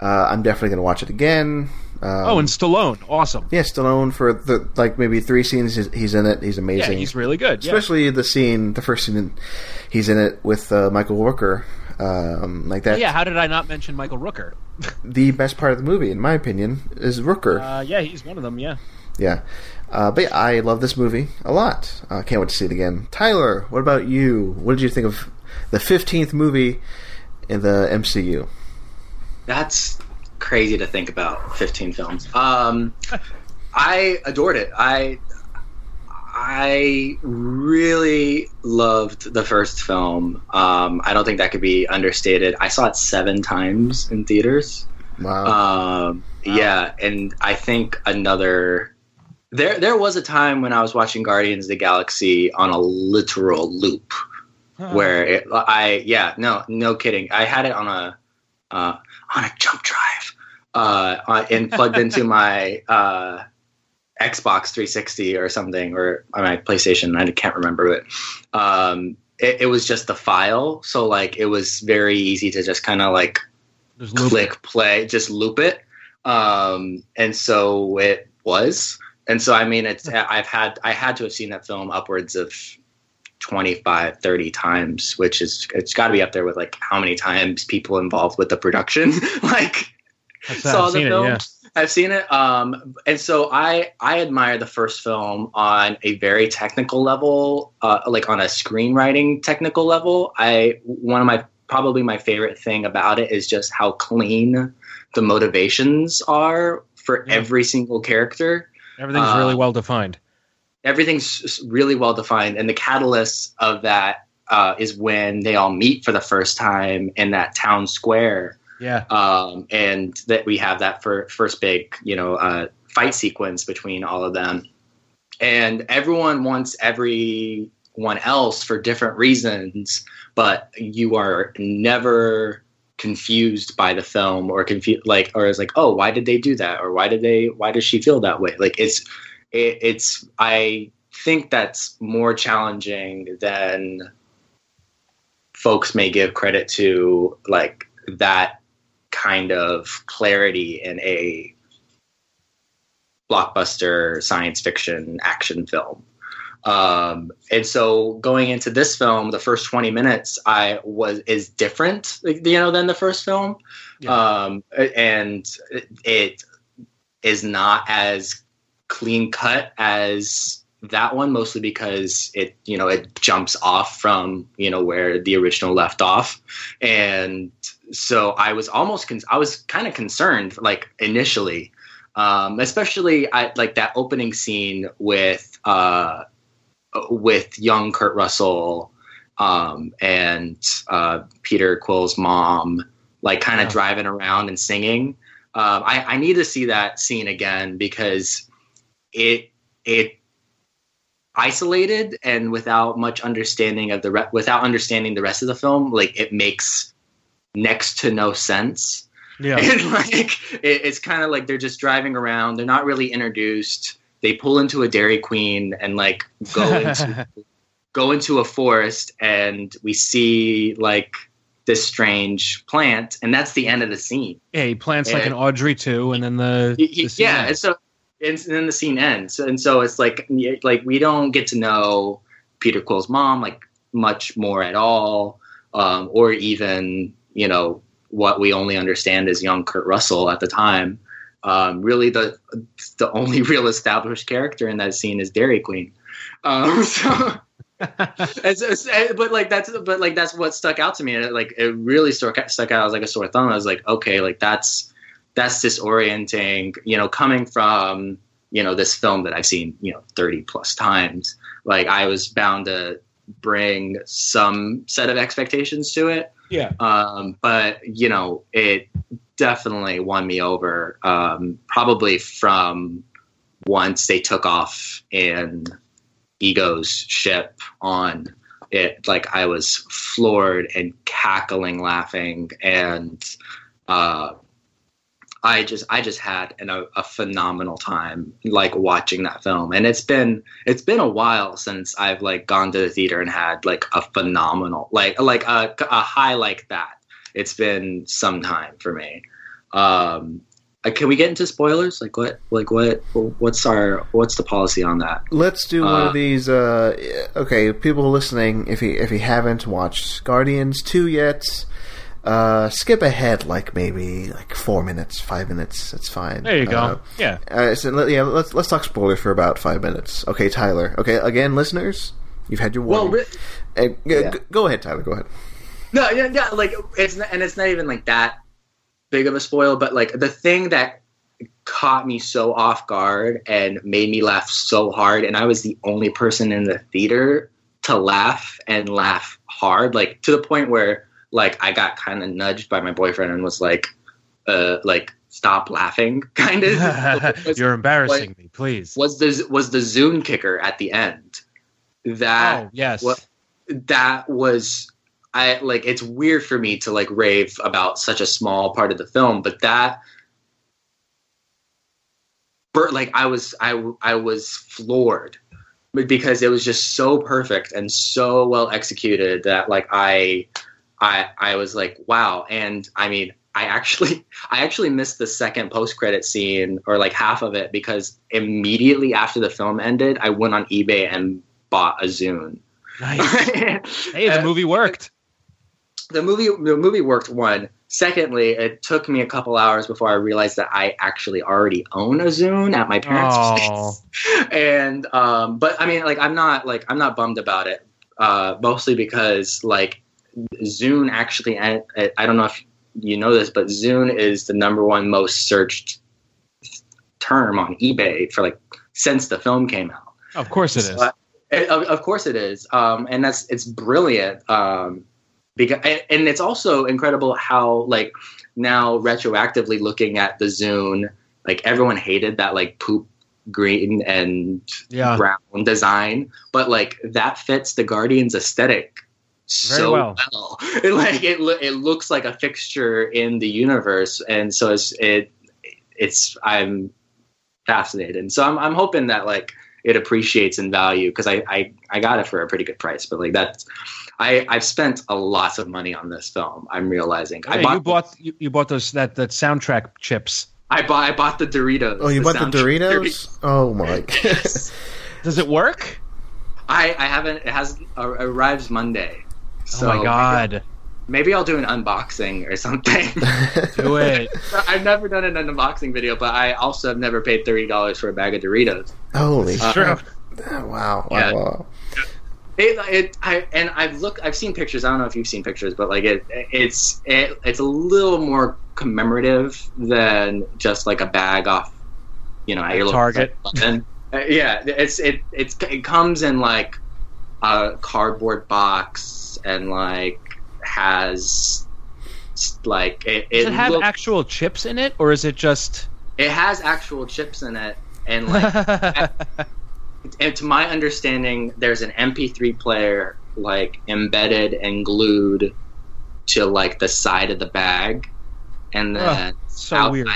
Uh, I'm definitely going to watch it again. Um, Oh, and Stallone, awesome. yeah, Stallone for the like maybe three scenes he's, in it. He's amazing. Yeah, he's really good. Yeah. Especially the scene, the first scene, he's in it with uh, Michael Rooker. Um, like that. yeah, how did I not mention Michael Rooker? The best part of the movie, in my opinion, is Rooker. Uh, yeah, he's one of them. Yeah. yeah. Uh, but yeah, I love this movie a lot. I uh, can't wait to see it again. Tyler, what about you? What did you think of the 15th movie in the MCU? That's crazy to think about. 15 films. Um, I adored it. I I really loved the first film. Um, I don't think that could be understated. I saw it seven times in theaters. Wow. Um, Yeah, and I think another there there was a time when I was watching Guardians of the Galaxy on a literal loop where it, I yeah no no kidding I had it on a uh, on a jump drive uh, and plugged into my uh, Xbox 360 or something or my PlayStation I can't remember it. Um, it, it was just the file, so like it was very easy to just kind of like Just loop it. click play, just loop it. Um, and so it was. And so I mean it's I've had I had to have seen that film upwards of 25 30 times which is it's got to be up there with like how many times people involved with the production like That's- saw I've the seen it, film. yeah. I've seen it. Um, and so I I admire the first film on a very technical level, uh, like on a screenwriting technical level. I one of my probably my favorite thing about it is just how clean the motivations are for Yeah. every single character Everything's Uh, really well defined. everything's really well defined and the catalyst of that uh, is when they all meet for the first time in that town square Yeah. um, and that we have that for first big you know uh, fight sequence between all of them and everyone wants everyone else for different reasons but you are never confused by the film or confused like or is like oh why did they do that or why did they why does she feel that way like it's it, it's i think that's more challenging than folks may give credit to like that kind of clarity in a blockbuster science fiction action film. Um, and so going into this film, the first 20 minutes I was is different, you know, than the first film. Yeah. Um, and it is not as clean cut as that one, mostly because it, you know, it jumps off from, you know, where the original left off. And so I was almost, con- I was kind of concerned, like initially, um, especially I like that opening scene with, uh, with young Kurt Russell, um, and, uh, Peter Quill's mom, like kind of Yeah. driving around and singing. Um, I, I need to see that scene again because it, it, isolated and without much understanding of the re- without understanding the rest of the film like it makes next to no sense Yeah. and like it, it's kind of like they're just driving around they're not really introduced they pull into a dairy queen and like go into go into a forest and we see like this strange plant, and that's the end of the scene. Yeah, he plants like an Audrey II, and then the, Y- y- the scene yeah, and so and then the scene ends, and so it's like like we don't get to know Peter Quill's mom like much more at all, um, or even you know what we only understand as young Kurt Russell at the time. Um, really, the the only real established character in that scene is Dairy Queen. Um, so. So- so- but like that's but like that's what stuck out to me it, like it really stuck stuck out as like a sore thumb i was like okay like that's that's disorienting you know coming from you know this film that i've seen you know 30 plus times like i was bound to bring some set of expectations to it yeah. um, but you know it definitely won me over um, probably from once they took off in ego's ship on it. Like i was floored and cackling laughing and uh, I just I just had an, a, a phenomenal time like watching that film. And it's been it's been a while since I've like gone to the theater and had like a phenomenal like like a, a high like that. It's been some time for me um uh, can we get into spoilers like what like what what's our what's the policy on that Let's do one Uh, of these. Uh, okay, people listening, if you if you haven't watched Guardians two yet, uh, skip ahead like maybe like four minutes, five minutes. It's fine. There you go. Uh, yeah. Uh, so let, yeah, let's let's talk spoilers for about five minutes. Okay, Tyler. Okay, again, listeners, you've had your well warning. ri- Uh, g- yeah. g- go ahead, Tyler. Go ahead. No, yeah, yeah, like it's not, and it's not even like that big of a spoil, but like the thing that caught me so off guard and made me laugh so hard, and I was the only person in the theater to laugh and laugh hard, like to the point where like I got kind of nudged by my boyfriend and was like, uh, like stop laughing, kind of. You're embarrassing me, please. was the was the Zune kicker at the end? That oh yes. what- that was I like it's weird for me to like rave about such a small part of the film, but that but like I was I I was floored because it was just so perfect and so well executed that like I I I was like wow and I mean I actually I actually missed the second post credit scene or like half of it because immediately after the film ended I went on eBay and bought a Zune. nice. Hey, the movie worked. The movie the movie worked one. Secondly, it took me a couple hours before I realized that I actually already own a Zune at my parents' Oh. place. And um, but I mean, like I'm not like I'm not bummed about it. Uh, mostly because like Zune actually, I, I don't know if you know this, but Zune is the number one most searched term on eBay for like since the film came out. Of course it is. Uh, it- of, of course it is, um, and that's it's brilliant. Um, because and, it's also incredible how like now retroactively looking at the Zune, like everyone hated that like poop green and Yeah. brown design, but like that fits the Guardians aesthetic Very so well. well. It, like it lo- it looks like a fixture in the universe, and so it's it it's I'm fascinated. And so I'm I'm hoping that like it appreciates in value because I, I I got it for a pretty good price. But like that's I I've spent a lot of money on this film. I'm realizing I bought you bought you, you bought those that that soundtrack chips. I bought I bought the Doritos. Oh, you bought the soundtrack Doritos? Oh my! Yes. Does it work? I I haven't. It has uh, arrives Monday. So oh my god. Maybe I'll do an unboxing or something. Do it. I've never done an unboxing video, but I also have never paid thirty dollars for a bag of Doritos. Holy Uh, True. wow! Wow! Yeah. wow. It, it, I, and I've looked, I've seen pictures. I don't know if you've seen pictures, but like it, it's, it, it's a little more commemorative than just like a bag off, you know, at your Target. And uh, yeah, it's, it, it's, it comes in like a cardboard box and like has like it. Does it have look- actual chips in it, or is it just? it has actual chips in it, and like and to my understanding, there's an MP3 player like embedded and glued to like the side of the bag, and then so outside, weird.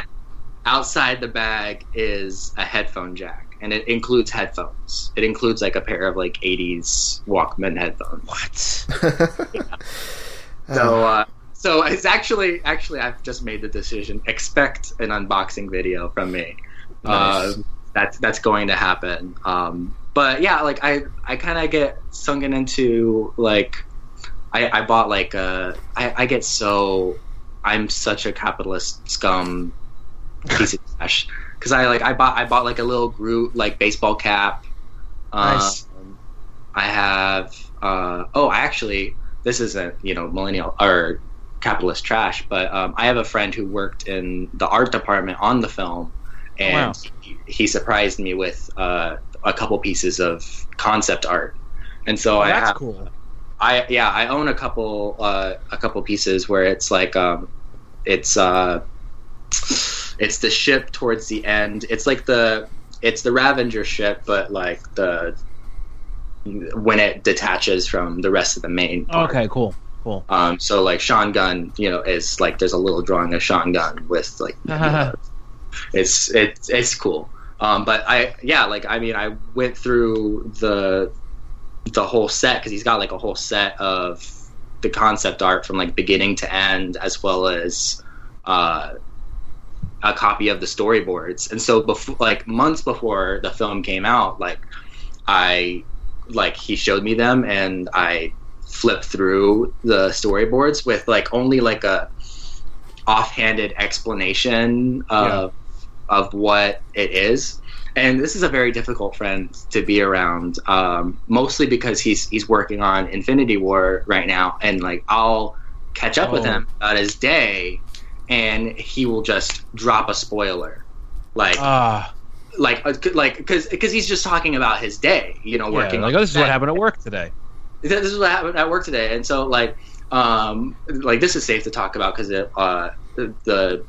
outside the bag is a headphone jack, and it includes headphones. It includes like a pair of like '80s Walkman headphones. What? So uh, so it's actually actually I've just made the decision. Expect an unboxing video from me. Nice. Uh, that's that's going to happen. Um, but yeah, like I I kind of get sunken into like I I bought like uh I I get so I'm such a capitalist scum piece of trash because I like I bought I bought like a little Groot like baseball cap. Nice. Um, I have uh oh I actually this isn't you know millennial or capitalist trash, but um, I have a friend who worked in the art department on the film, and Wow. he, he surprised me with uh, a couple pieces of concept art, and so I Oh, That's have cool. I yeah, I own a couple uh, a couple pieces where it's like um, it's uh, it's the ship towards the end. It's like the it's the Ravager ship, but like the when it detaches from the rest of the main. part. Okay, cool, cool. Um, so like Sean Gunn, you know, is like there's a little drawing of Sean Gunn with like you know, it's it's it's cool. Um, but I yeah, like I mean, I went through the the whole set because he's got like a whole set of the concept art from like beginning to end, as well as uh, a copy of the storyboards. And so before, like months before the film came out, like I like he showed me them and I flipped through the storyboards with like only like a offhanded explanation of of what it is. And this is a very difficult friend to be around, um, mostly because he's he's working on Infinity War right now, and like I'll catch up with Oh. him about his day, and he will just drop a spoiler, like Ah, like uh, like because because he's just talking about his day, you know, yeah, working. like oh, this is what happened at work today. this is what happened at work today and so like um like this is safe to talk about because uh the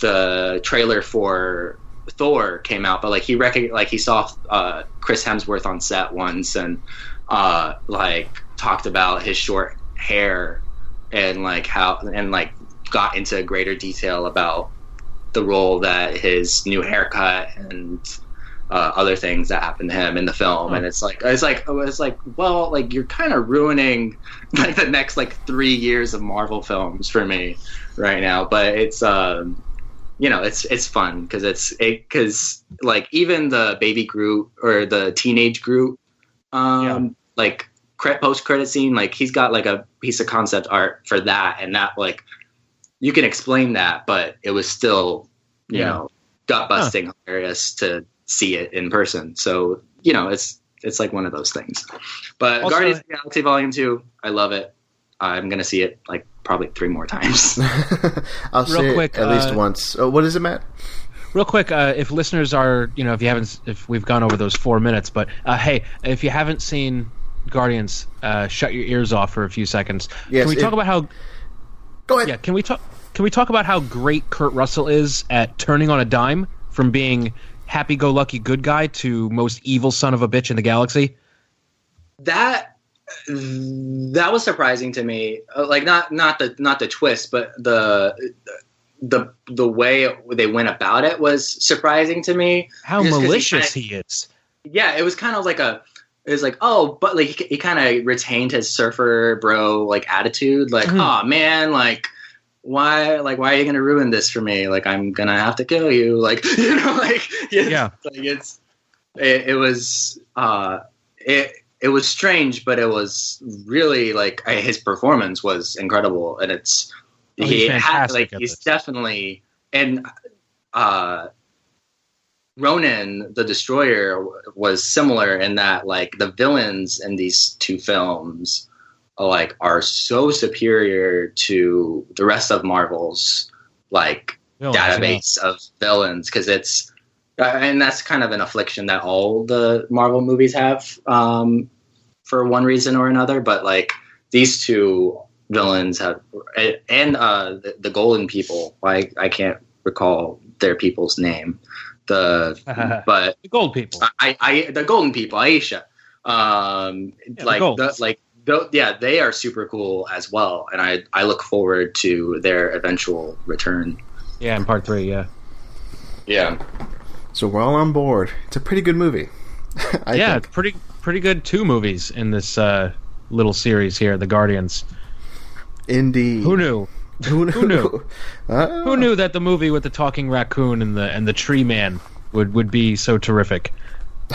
the trailer for thor came out but like he recog- like he saw uh chris hemsworth on set once and uh like talked about his short hair and like how and like got into greater detail about the role that his new haircut and uh, other things that happened to him in the film, Huh. and it's like it's like it's like well, like you're kind of ruining like the next like three years of Marvel films for me right now. But it's um, you know it's it's fun because it's it because like even the baby Groot or the teenage Groot, um, Yeah. like post credit scene, like he's got like a piece of concept art for that, and that like you can explain that, but it was still you Yeah. know gut busting hilarious to see it in person. So you know, it's it's like one of those things. But Also- Guardians of the Galaxy Volume Two, I love it. I'm gonna see it like probably three more times. I'll Real see it quick, at least uh, once. Oh, what is it, Matt? Real quick, uh, if listeners are, you know, if you haven't, if we've gone over those four minutes, but uh, hey, if you haven't seen Guardians, uh, shut your ears off for a few seconds. Yes, can we if- talk about how? Go ahead. Yeah, can we talk? Can we talk about how great Kurt Russell is at turning on a dime from being happy-go-lucky good guy to most evil son of a bitch in the galaxy? that that was surprising to me. Uh, Like not not the not the twist, but the the the way they went about it was surprising to me. How Just 'cause he malicious kinda- he is. yeah, it was kind of like a. It was like, oh, but like he, he kind of retained his surfer bro like attitude, like, Mhm. oh man, like why, like why are you gonna ruin this for me? Like I'm gonna have to kill you, like you know, like Yeah. like it's it, it was uh it it was strange, but it was really like I- his performance was incredible, and it's Oh, he's he had like he's this. definitely and uh Ronan the Destroyer was similar in that like the villains in these two films like are so superior to the rest of Marvel's like Villains, yeah. database of villains because it's uh, and that's kind of an affliction that all the Marvel movies have um, for one reason or another. But like these two villains have and uh, the, the Golden People. I I can't recall their people's name. The but The gold people. I, I the golden people, Ayesha. Um, the like golds. the, like tho- yeah, they are super cool as well, and I I look forward to their eventual return. Yeah, in part three. Yeah. Yeah, So we're all on board. It's a pretty good movie. I yeah, think. it's pretty pretty good two movies in this uh, little series here, The Guardians. Indeed. Who knew? Who knew? Who knew? Uh, Who knew that the movie with the talking raccoon and the and the tree man would would be so terrific?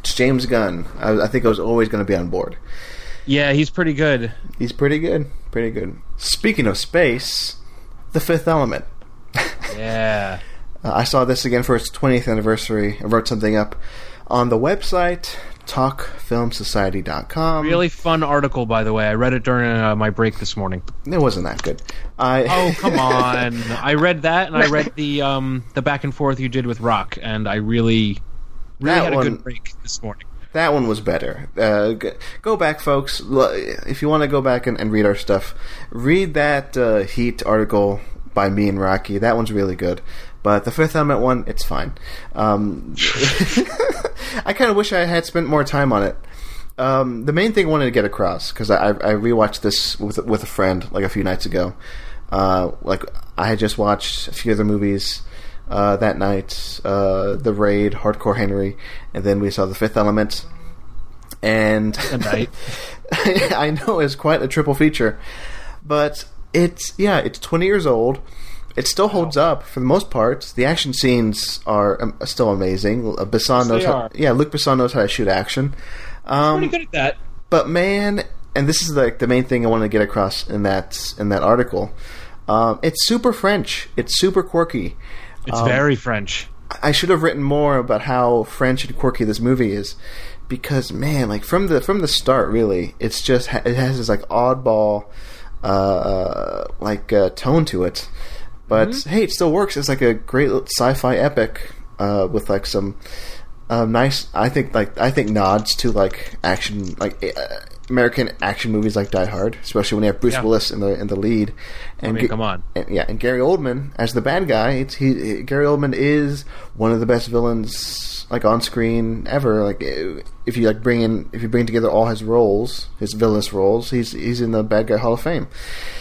It's James Gunn. I, I think I was always going to be on board. Yeah, he's pretty good. He's pretty good. Pretty good. Speaking of space, The Fifth Element. Yeah. Uh, I saw this again for its 20th anniversary. I wrote something up on the website, talkfilmsociety.com. Really fun article, by the way. I read it during uh, my break this morning. It wasn't that good. I Oh come on! I read that, and I read the um the back and forth you did with Rock, and I really really That had a good break this morning. That one was better. Uh, go back, folks. If you want to go back and, and read our stuff, read that uh, Heat article by me and Rocky. That one's really good. But the Fifth Element one, it's fine. Um, I kind of wish I had spent more time on it. Um, the main thing I wanted to get across because I, I rewatched this with with a friend like a few nights ago. Uh, like I had just watched a few other movies uh, that night, uh, The Raid, Hardcore Henry, and then we saw The Fifth Element. And. I know it's quite a triple feature, but it's yeah, it's 20 years old. It still holds up for the most part. The action scenes are um, still amazing. Uh, Besson knows they how, are. yeah, Luc Besson knows how to shoot action. Um, Pretty good at that. but man, and this is like the main thing I want to get across in that in that article. Um, it's super French. It's super quirky. It's very French. I should have written more about how French and quirky this movie is, because man, like from the from the start, really, it's just it has this like oddball, uh, like uh, tone to it. But hey, it still works. It's like a great sci-fi epic uh, with like some uh, nice. I think like I think nods to like action like. Uh, American action movies like Die Hard, especially when you have Bruce Yeah. Willis in the in the lead, and mean, Ga- come on. and, yeah, and Gary Oldman as the bad guy. It's he Gary Oldman is one of the best villains like on screen ever. Like if you like bring in if you bring together all his roles, his villainous roles, he's he's in the bad guy Hall of Fame.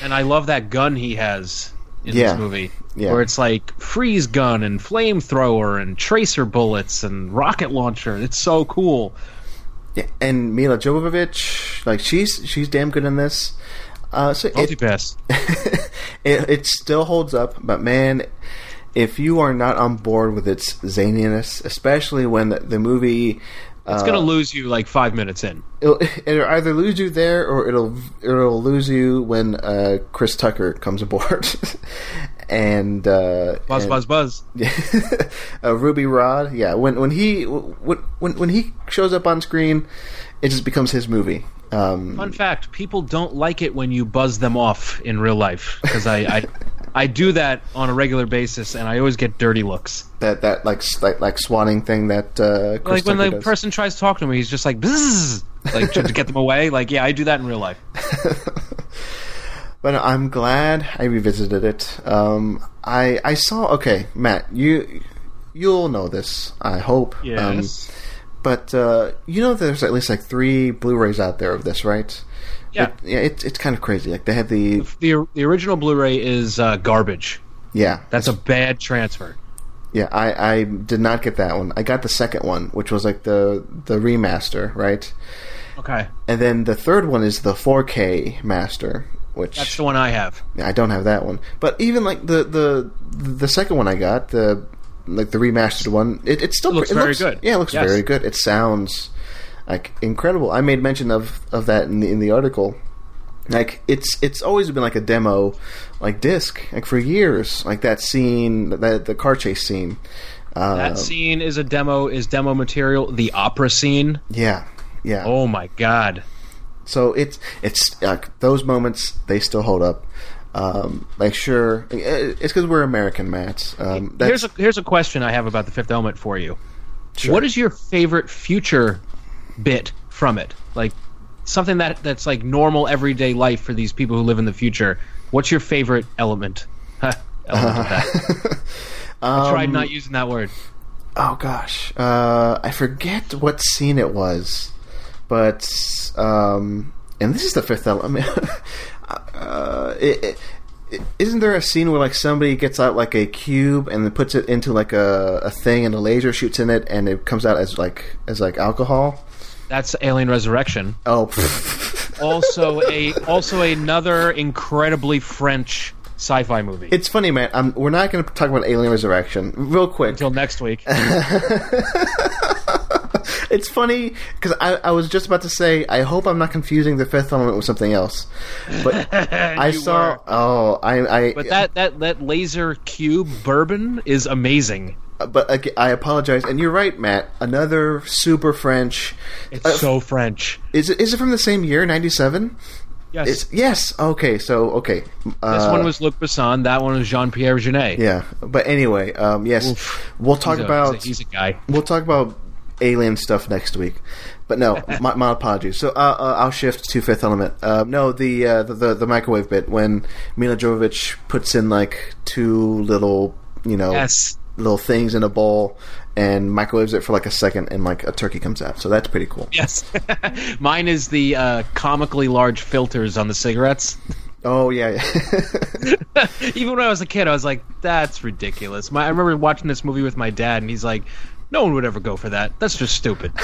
And I love that gun he has in Yeah. this movie. Yeah. Where it's like freeze gun and flamethrower and tracer bullets and rocket launcher. It's so cool. Yeah, and Milla Jovovich, like she's she's damn good in this. Uh, so it, Multipass. it it still holds up, but man, if you are not on board with its zaniness, especially when the, the movie. It's uh, gonna lose you like five minutes in. it'll, it'll either lose you there or it'll it'll lose you when uh, Chris Tucker comes aboard. and uh, Buzz, and- buzz, buzz. uh, Ruby Rhod, yeah. When when he when when when he shows up on screen, it just becomes his movie. Um, Fun fact: People don't like it when you buzz them off in real life because I, I, I do that on a regular basis, and I always get dirty looks. that that like like like swatting thing that uh, like when the does. person tries to talk to me, he's just like bzzz, like to, get them away. Like, yeah, I do that in real life. But I'm glad I revisited it. Um, I I saw okay, Matt. You you'll know this. I hope. Um, Yes. But uh, you know, there's at least like three Blu-rays out there of this, right? Yeah. It, yeah. It's it's kind of crazy. Like they had the the the original Blu-ray is uh, garbage. yeah. That's a bad transfer. yeah. I I did not get that one. I got the second one, which was like the the remaster, right? Okay, And then the third one is the 4K master, which that's the one I have. Yeah, I don't have that one. But even like the the the second one I got, the like the remastered one, it, it's still It looks it very good. Yeah, it looks Yes. very good. It sounds like incredible. I made mention of of that in the in the article. Like it's it's always been like a demo, like disc, like for years. Like that scene, that the car chase scene. Uh, That scene is a demo. Is demo material. The opera scene. yeah, yeah. Oh my god. So it's it's like those moments they still hold up. Um, like sure, it's because we're American, Matt. Um, that's, Here's a here's a question I have about the Fifth Element for you. Sure. What is your favorite future bit from it? Like something that that's like normal everyday life for these people who live in the future. What's your favorite element? Element of that. I tried Um, not using that word. Oh gosh, uh, I forget what scene it was, but um, and this is the fifth element. uh, it, it, it, isn't there a scene where like somebody gets out like a cube and then puts it into like a, a thing and a laser shoots in it and it comes out as like as like alcohol? That's Alien Resurrection. Oh, also a also another incredibly French sci-fi movie. It's funny, man. Um, we're not going to talk about Alien Resurrection real quick. Until next week. It's funny because I, I was just about to say I hope I'm not confusing the Fifth Element with something else, but I saw. were. Oh, I. I But that, that, that laser cube bourbon is amazing. but again, I apologize. And you're right, Matt. Another super French. It's Uh, so French. Is it? Is it from the same year, '97? Yes. It's yes. Okay, so okay. Uh, this one was Luc Besson. That one was Jean Pierre Jeunet. Yeah, but anyway, um, yes, Oof. we'll talk He's a- about he's a, he's a guy. we'll talk about alien stuff next week. But no, my, my apologies. So uh, uh, I'll shift to Fifth Element. Uh, no, the, uh, the the the microwave bit when Milla Jovovich puts in like two little you know Yes. little things in a bowl and microwaves it for like a second and like a turkey comes out. So that's pretty cool. Yes. Mine is the uh, comically large filters on the cigarettes. Oh yeah, yeah. Even when I was a kid, I was like, "That's ridiculous." My, I remember watching this movie with my dad, and he's like, "No one would ever go for that. That's just stupid."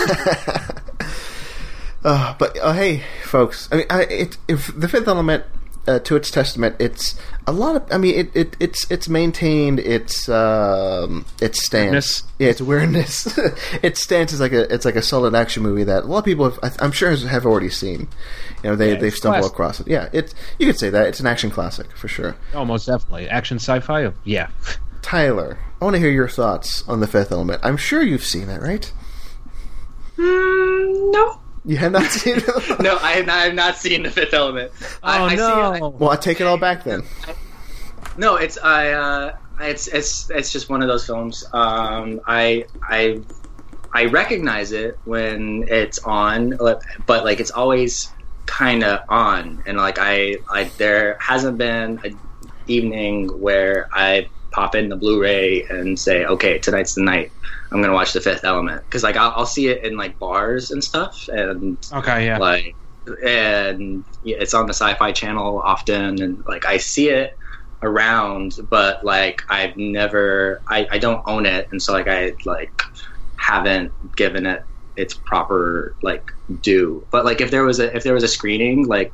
Uh, but uh, hey, folks, I mean, I, it, if the Fifth Element, uh, to its testament, it's a lot of. I mean, it, it it's it's maintained its um, its stance. Weirdness. Yeah, its weirdness. its stance is like a it's like a solid action movie that a lot of people, have, I'm sure, have already seen. You know, they Yeah, they've stumbled classic. across it. Yeah, it's you could say that it's an action classic for sure. oh, most definitely. Action sci-fi. Yeah. Tyler, I want to hear your thoughts on the Fifth Element. I'm sure you've seen it, right? Mm, no, You have not seen it. no, I have not, I have not seen the Fifth Element. I, Oh I see- no. Well, I take it all back then. No, it's I. Uh, it's it's it's just one of those films. Um, I I I recognize it when it's on, but like it's always kind of on, and like I I there hasn't been a evening where I pop in the Blu-ray and say, okay, tonight's the night. I'm gonna watch The Fifth Element because like I'll, I'll see it in like bars and stuff, and Okay. Yeah. like and yeah, it's on the sci-fi channel often and like i see it around but like i've never i, I don't own it and so like i like haven't given it its proper like due but like if there was a if there was a screening like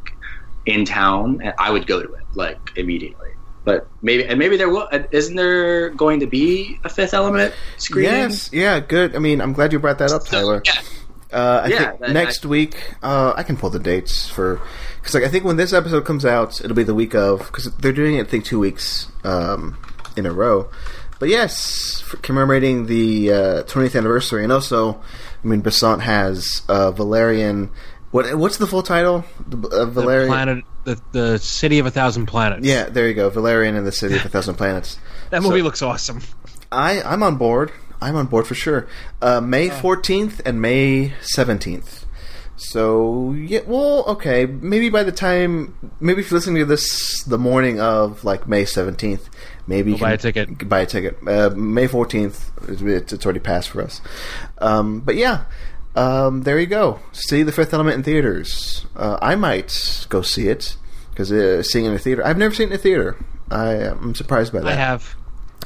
in town i would go to it like immediately but maybe and maybe there will isn't there going to be a fifth element screening Yes, yeah, good. I mean, I'm glad you brought that up, Tyler. yeah Uh, I Yeah, think that- next week, uh, I can pull the dates for because like I think when this episode comes out, it'll be the week of because they're doing it I think two weeks um, in a row. But yes, for commemorating the uh, 20th anniversary, and also, I mean, Besson has uh, Valerian. What what's the full title? The, uh, the Valerian. planet, the the city of a thousand planets. Yeah, there you go. Valerian and the City of a Thousand Planets. That movie looks awesome. I I'm on board. I'm on board for sure. Uh, May Oh. 14th and May 17th. So yeah, well, okay. Maybe by the time, maybe if you're listening to this the morning of like May 17th, maybe buy a ticket. Buy a ticket. Uh, May 14th, it's, it's already passed for us. Um, but yeah, um, there you go. See the Fifth Element in theaters. Uh, I might go see it because uh, seeing it in a theater. I've never seen it in a theater. I am surprised by that. I have.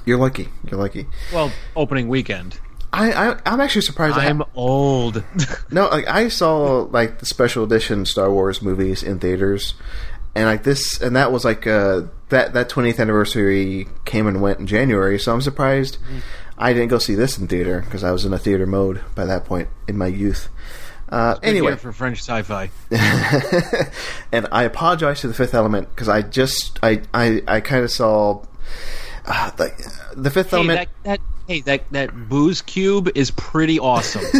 You're lucky. You're lucky. Well, opening weekend. I, I I'm actually surprised. I'm old. no, like I saw like the special edition Star Wars movies in theaters, and like this, and that was like uh, that that 20th anniversary came and went in January. So I'm surprised I didn't go see this in theater because I was in a theater mode by that point in my youth. Uh, anyway, for French sci-fi. and I apologize to the Fifth Element because I just I I, I kind of saw uh, like the Fifth Hey, Element. that, that hey that that booze cube is pretty awesome.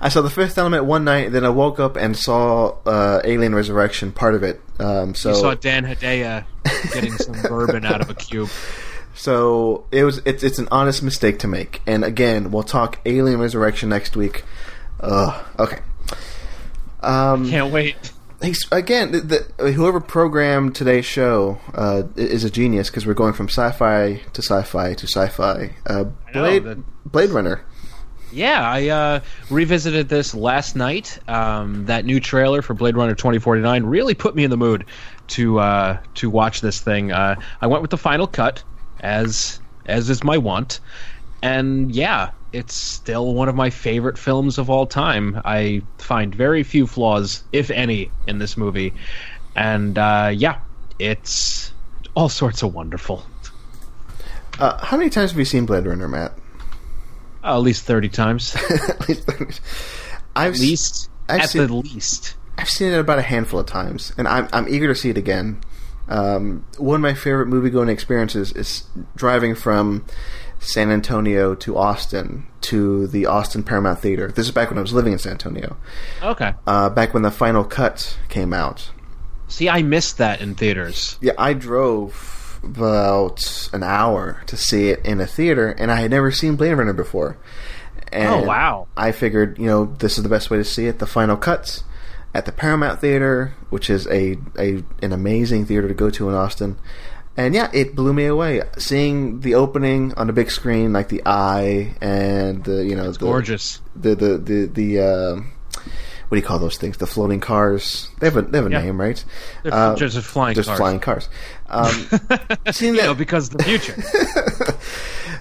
I saw the Fifth Element one night, then I woke up and saw uh, Alien Resurrection, part of it. Um, so, you saw Dan Hedaya getting some bourbon out of a cube. so it was. It's it's an honest mistake to make. And again, we'll talk Alien Resurrection next week. Uh, okay. Um, Can't wait. he's, again, the, the, whoever programmed today's show uh, is a genius because we're going from sci-fi to sci-fi to sci-fi. Uh, I know, Blade Blade Runner. Yeah, I uh, revisited this last night. Um, that new trailer for Blade Runner 2049 really put me in the mood to uh, to watch this thing. Uh, I went with the final cut, as as is my want, and yeah, it's still one of my favorite films of all time. I find very few flaws, if any, in this movie, and uh, yeah, it's all sorts of wonderful. Uh, how many times have you seen Blade Runner, Matt? Uh, at least thirty times, At least. I've at least, I've at seen- the least. I've seen it about a handful of times, and I'm I'm eager to see it again. Um, one of my favorite movie going experiences is driving from San Antonio to Austin to the Austin Paramount Theater. This is back when I was living in San Antonio. Okay. Uh, back when the final cut came out. See, I missed that in theaters. Yeah, I drove about an hour to see it in a theater, and I had never seen Blade Runner before. And Oh, wow. I figured, you know, this is the best way to see it. The final cuts at the Paramount Theater, which is a, a an amazing theater to go to in Austin. And yeah, it blew me away. Seeing the opening on the big screen, like the eye and the you know the, Gorgeous. the the the the uh, what do you call those things? The floating cars. They have a they have a Yeah. name, right? They're Uh, just flying just cars. flying cars. Um, seeing You know, that because the future.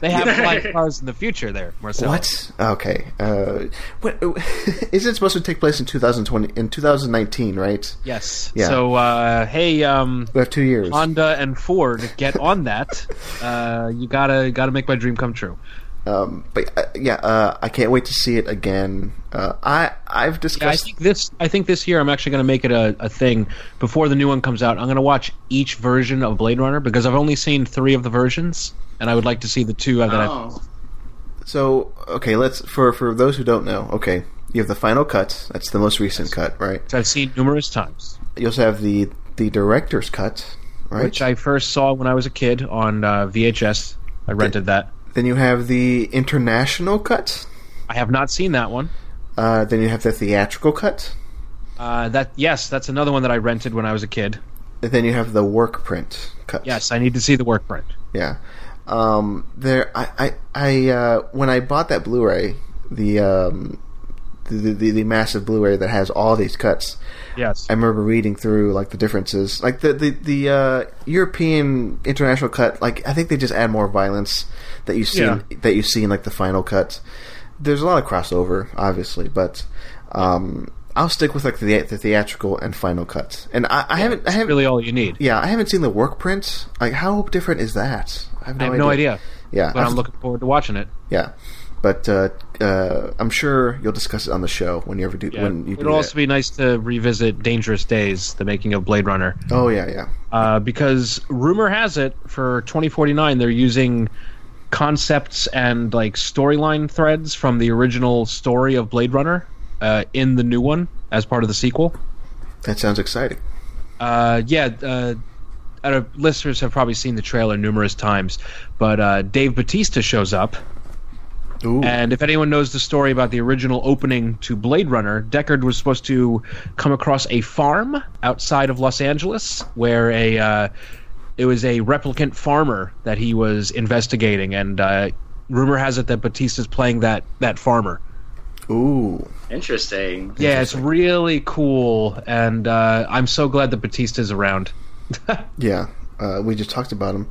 they have flying cars in the future there, Marcel. what? Okay. Uh, what is it supposed to take place in 2020 in 2019? Right? Yes. Yeah. So, uh, hey, um, We have two years. Honda and Ford, get on that. Uh, you gotta gotta make my dream come true. Um, but uh, yeah, uh, I can't wait to see it again. Uh, I I've Yeah, I discussed. think this. I think this year I'm actually going to make it a, a thing before the new one comes out. I'm going to watch each version of Blade Runner because I've only seen three of the versions, and I would like to see the two that I've. Oh, so okay, let's for for those who don't know. Okay, you have the final cut. That's the most recent cut, right? I've seen numerous times, You also have the the director's cut, right? which I first saw when I was a kid on uh, VHS. I rented that. then you have the international cut. I have not seen that one. Uh, then you have the theatrical cut. Uh, that yes, that's another one that I rented when I was a kid. And then you have the work print cut. Yes, I need to see the work print. Yeah. Um, there, I, I, I uh, when I bought that Blu-ray, the, um, the, the the massive Blu-ray that has all these cuts. Yes. I remember reading through like the differences, like the the the uh, European international cut. Like I think they just add more violence that you see Yeah. that you see in like the final cut. There's a lot of crossover, obviously, but um, I'll stick with like the, the theatrical and final cuts. And I, I haven't, I haven't, really all you need. yeah, I haven't seen the work print. Like, how different is that? I have I no, have no idea, Yeah, but I've- I'm looking forward to watching it. Yeah, but uh, uh, I'm sure you'll discuss it on the show when you ever do. Yeah. When you do It'll also that. be nice to revisit Dangerous Days, the making of Blade Runner, Oh yeah, yeah. uh, because rumor has it for 2049 they're using concepts and like storyline threads from the original story of Blade Runner uh, in the new one as part of the sequel. That sounds exciting. Uh, yeah, uh, uh, listeners have probably seen the trailer numerous times, but uh, Dave Batista shows up. Ooh. And if anyone knows the story about the original opening to Blade Runner, Deckard was supposed to come across a farm outside of Los Angeles where a uh, it was a replicant farmer that he was investigating, and uh, rumor has it that Batista's playing that that farmer. Ooh. interesting. Yeah, it's really cool, and uh, I'm so glad that Batista's around. Yeah, uh, we just talked about him.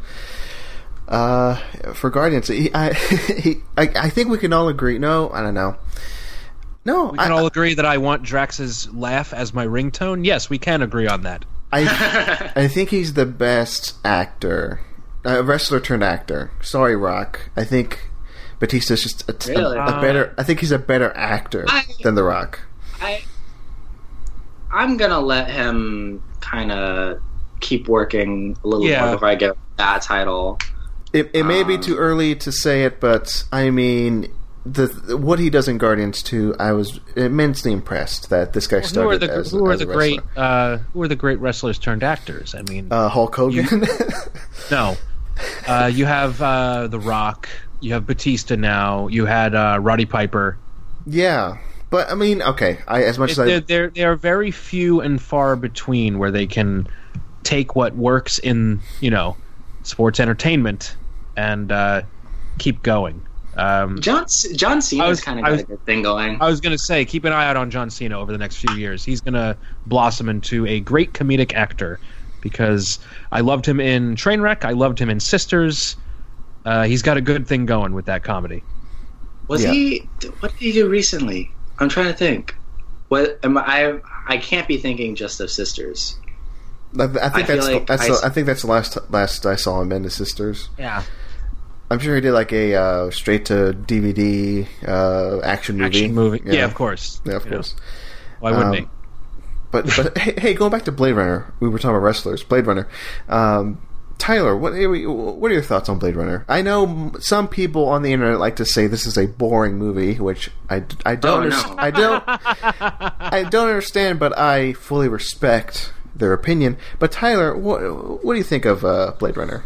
Uh, for Guardians, he, I, he, I, I think we can all agree. No, I don't know. No, We I, can all agree that I want Drax's laugh as my ringtone. Yes, we can agree on that. I, I think he's the best actor, uh, wrestler turned actor. Sorry, Rock. I think Batista's just a, t- a- Really? a better. I think he's a better actor I- than The Rock. I I'm gonna let him kind of keep working a little Yeah. more before I get that title. It, it may be Um, too early to say it, but I mean, the what he does in Guardians 2, I was immensely impressed that this guy who are started the as, who are as the a great uh, who are the great wrestlers turned actors? I mean, Uh, Hulk Hogan. no, uh, you have uh, The Rock, you have Batista now, you had uh, Roddy Piper. yeah, but I mean, okay. I as much as There, I there, there are very few and far between where they can take what works in you know sports entertainment and uh, keep going. Um, John C- John I Cena's was- kind of got was- a good thing going. I was going to say, keep an eye out on John Cena over the next few years. He's going to blossom into a great comedic actor because I loved him in Trainwreck. I loved him in Sisters. Uh, he's got a good thing going with that comedy. Was Yeah. he? What did he do recently? I'm trying to think. What am I? I can't be thinking just of Sisters. I, I think I that's like that's I the, s- I think that's the last last I saw him in the Sisters. Yeah. I'm sure he did like a uh, straight to DVD uh, action movie. Action movie. Yeah, of course. Yeah, of You know, course. Why wouldn't Um, he? But but hey, hey, going back to Blade Runner, we were talking about wrestlers. Blade Runner. Um, Tyler, what what are your thoughts on Blade Runner? I know some people on the internet like to say this is a boring movie, which I, I don't Oh, no. I don't I don't understand, but I fully respect their opinion. But Tyler, what what do you think of uh, Blade Runner?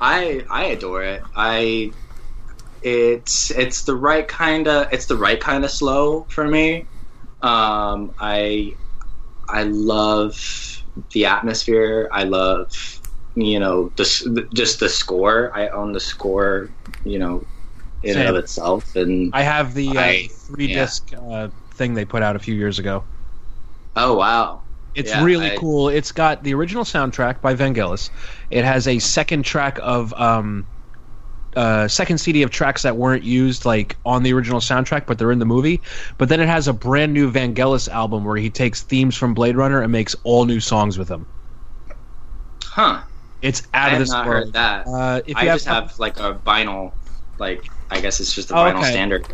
I I adore it. I it's it's the right kind of it's the right kind of slow for me. Um, I I love the atmosphere. I love you know the just the score. I own the score. You know, in and of itself. And I have the uh, I- three disc uh, thing they put out a few years ago. oh wow, It's Yeah, really I- cool. It's got the original soundtrack by Vangelis. It has a second track of um, uh, second CD of tracks that weren't used like on the original soundtrack, but they're in the movie. But then it has a brand new Vangelis album where he takes themes from Blade Runner and makes all new songs with them. huh? It's I out of have this world. heard that. Uh, if you I have, just have like a vinyl, like I guess it's just a Oh, vinyl okay. standard.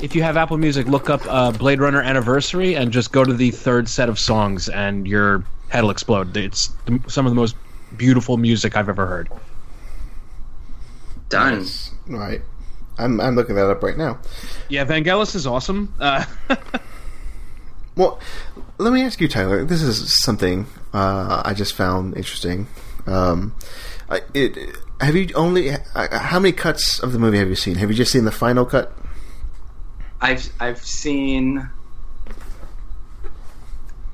if you have Apple Music, look up uh, Blade Runner Anniversary and just go to the third set of songs, and your head will explode. It's the, some of the most beautiful music I've ever heard. Done. Right. I'm I'm looking that up right now. Yeah, Vangelis is awesome. Uh, Well, let me ask you, Tyler. This is something uh, I just found interesting. Um, I, it, have you only? Uh, how many cuts of the movie have you seen? Have you just seen the final cut? I've I've seen.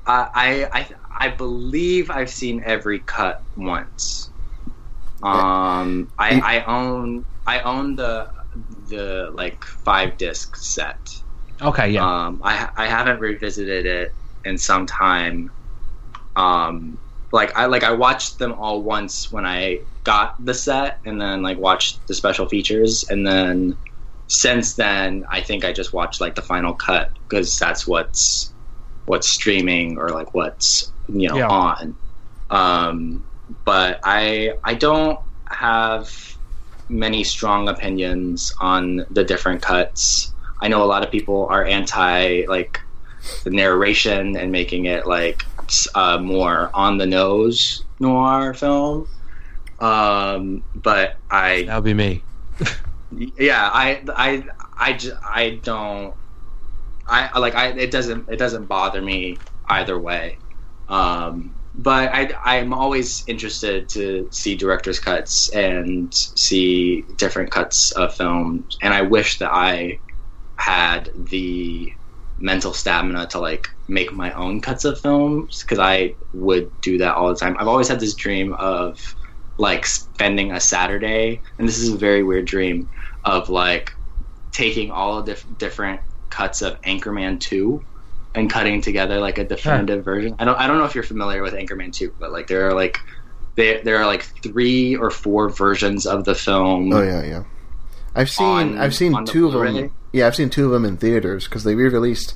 I I I, I believe I've seen every cut once. Um, I, I own I own the the like five disc set. okay, yeah. Um, I I haven't revisited it in some time. Um, like I like I watched them all once when I got the set, and then like watched the special features, and then since then I think I just watched like the final cut because that's what's what's streaming or like what's you know Yeah. on. Um, but I I don't have many strong opinions on the different cuts. I know a lot of people are anti like the narration and making it like uh, more on the nose noir film. Um, but I that would be me. yeah I I I just, I don't I like I it doesn't it doesn't bother me either way. Um, but I I'm always interested to see director's cuts and see different cuts of films, and I wish that I had the mental stamina to like make my own cuts of films because I would do that all the time. I've always had this dream of like spending a Saturday, and this is a very weird dream of like taking all the diff- different cuts of Anchorman 2 and cutting together like a definitive version. I don't I don't know if you're familiar with Anchorman 2, but like there are like there there are like three or four versions of the film. Oh yeah, yeah. I've seen On- I've seen two of them. Yeah, I've seen two of them in theaters because they re-released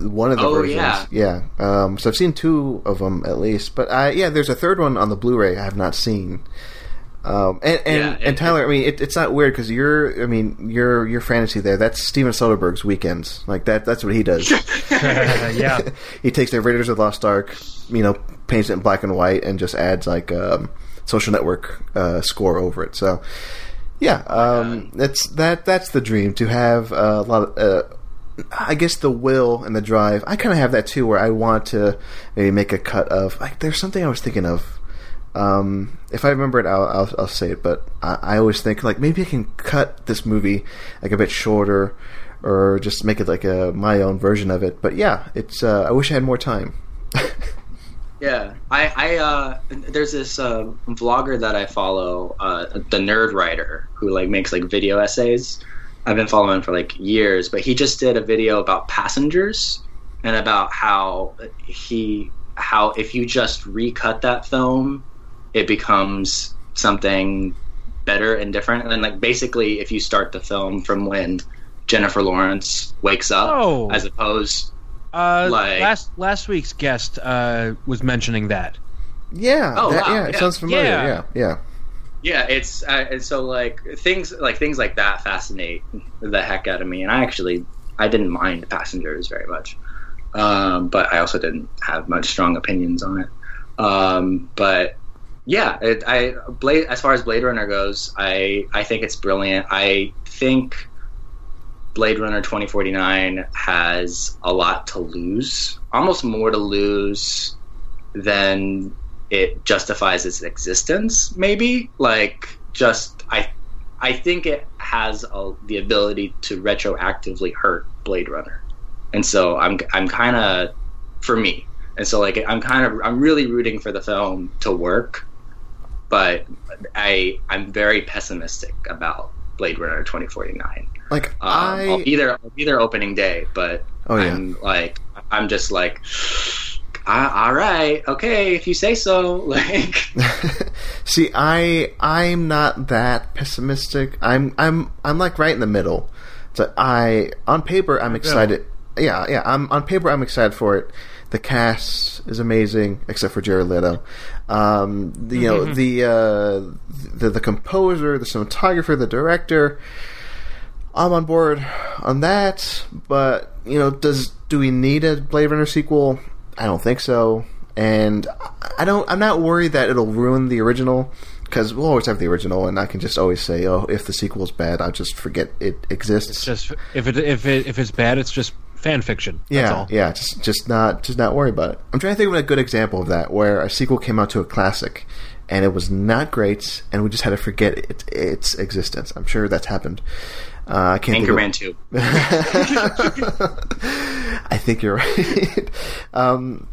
one of the Oh, versions. yeah. Um, so I've seen two of them at least. But I, yeah, there's a third one on the Blu-ray I have not seen. Um, and and, Yeah, and it- Tyler, I mean, it, it's not weird because you're, I mean, your your fantasy there. That's Steven Soderbergh's weekends. Like that. That's what he does. yeah. he takes the Raiders of the Lost Ark, you know, paints it in black and white, and just adds like um, social network uh, score over it. So, yeah, um, that's that. That's the dream to have a lot of. Uh, I guess the will and the drive. I kind of have that too, where I want to maybe make a cut of. Like, there's something I was thinking of. Um, if I remember it, I'll, I'll, I'll say it. But I, I always think like maybe I can cut this movie like a bit shorter, or just make it like a my own version of it. But yeah, it's. Uh, I wish I had more time. Yeah, I, I uh, there's this uh, vlogger that I follow, uh, the Nerd Writer, who like makes like video essays. I've been following him for like years, but he just did a video about passengers and about how he how if you just recut that film, it becomes something better and different. And like basically, if you start the film from when Jennifer Lawrence wakes up, Oh. as opposed Uh, Like- last last week's guest uh, was mentioning that. Yeah, Oh, that- wow, yeah, it yeah. sounds familiar. Yeah. Yeah, yeah. Yeah, it's uh, and so like things like things like that fascinate the heck out of me, and I actually I didn't mind Passengers very much, um, but I also didn't have much strong opinions on it. Um, but yeah, it, I Blade as far as Blade Runner goes, I I think it's brilliant. I think Blade Runner 2049 has a lot to lose, almost more to lose than it justifies its existence maybe. Like just i i think it has a, the ability to retroactively hurt blade runner. And so i'm i'm kind of for me. And so like i'm kind of i'm really rooting for the film to work but i i'm very pessimistic about blade runner 2049 Like um, I, i'll be there i'll be there opening day but oh yeah, I'm like, I'm just like, "Ah, all right, okay, if you say so. Like, See, I I'm not that pessimistic. I'm I'm I'm like right in the middle. So I on paper I'm excited. Yeah, yeah. I'm on paper I'm excited for it. The cast is amazing, except for Jared Leto. Um, the, you know the uh, the the composer, the cinematographer, the director. I'm on board on that, but you know, does do we need a Blade Runner sequel? I don't think so, and I don't. I'm not worried that it'll ruin the original because we'll always have the original, and I can just always say, "Oh, if the sequel's bad, I'll just forget it exists." It's just if it if it if it's bad, it's just fan fiction. That's yeah, all. yeah, just just not just not worry about it. I'm trying to think of a good example of that where a sequel came out to a classic, and it was not great, and we just had to forget it, its existence. I'm sure that's happened. Uh, I can't think of- 2. I think you're right. um,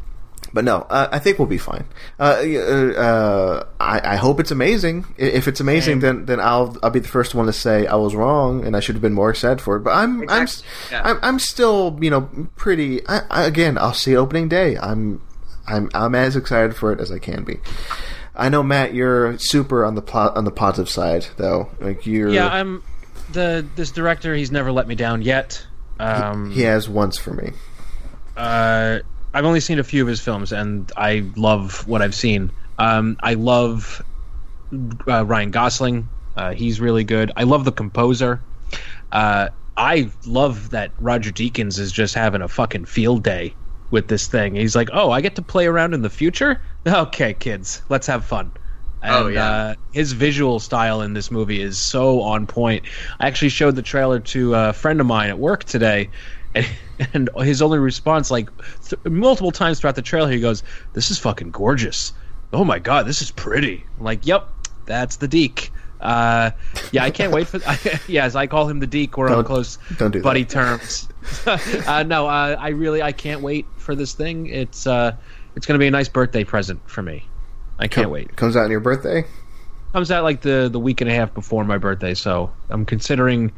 but no, uh, I think we'll be fine. Uh, uh, uh, I, I hope it's amazing. If it's amazing, then then I'll I'll be the first one to say I was wrong and I should have been more excited for it. But I'm I'm. Yeah. I'm I'm still you know pretty. I, I, again, I'll see opening day. I'm I'm I'm as excited for it as I can be. I know Matt, you're super on the plot on the positive side though. Like you're Yeah, I'm the this director. He's never let me down yet. Um, he has once for me. uh, I've only seen a few of his films, and I love what I've seen. Um, I love uh, Ryan Gosling. Uh, he's really good. I love the composer. Uh, I love that Roger Deakins is just having a fucking field day with this thing. He's like, "Oh, I get to play around in the future. Okay, kids, let's have fun." And, Oh, yeah. Uh, his visual style in this movie is so on point. I actually showed the trailer to a friend of mine at work today, and, and his only response, like th- multiple times throughout the trailer, he goes, "This is fucking gorgeous. Oh my god, this is pretty." I'm like, "Yep, that's the Deke." Uh, yeah, I can't wait for. yes, I call him the Deke. We're on Don't- close don't do that. buddy terms. uh, no, uh, I really I can't wait for this thing. It's uh, it's going to be a nice birthday present for me. I can't wait. Comes out on your birthday. Comes out like the the week and a half before my birthday, so I'm considering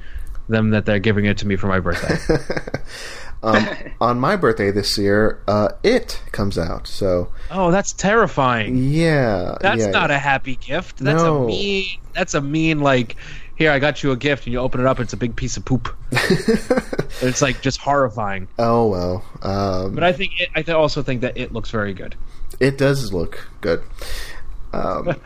them that they're giving it to me for my birthday. um, on my birthday this year, uh, it comes out. So oh, that's terrifying. yeah, That's yeah. not a happy gift. That's No. a mean. That's a mean like. Here, I got you a gift, and you open it up. It's a big piece of poop. it's like just horrifying. oh well, um, But I think it, I also think that it looks very good. It does look good. Um,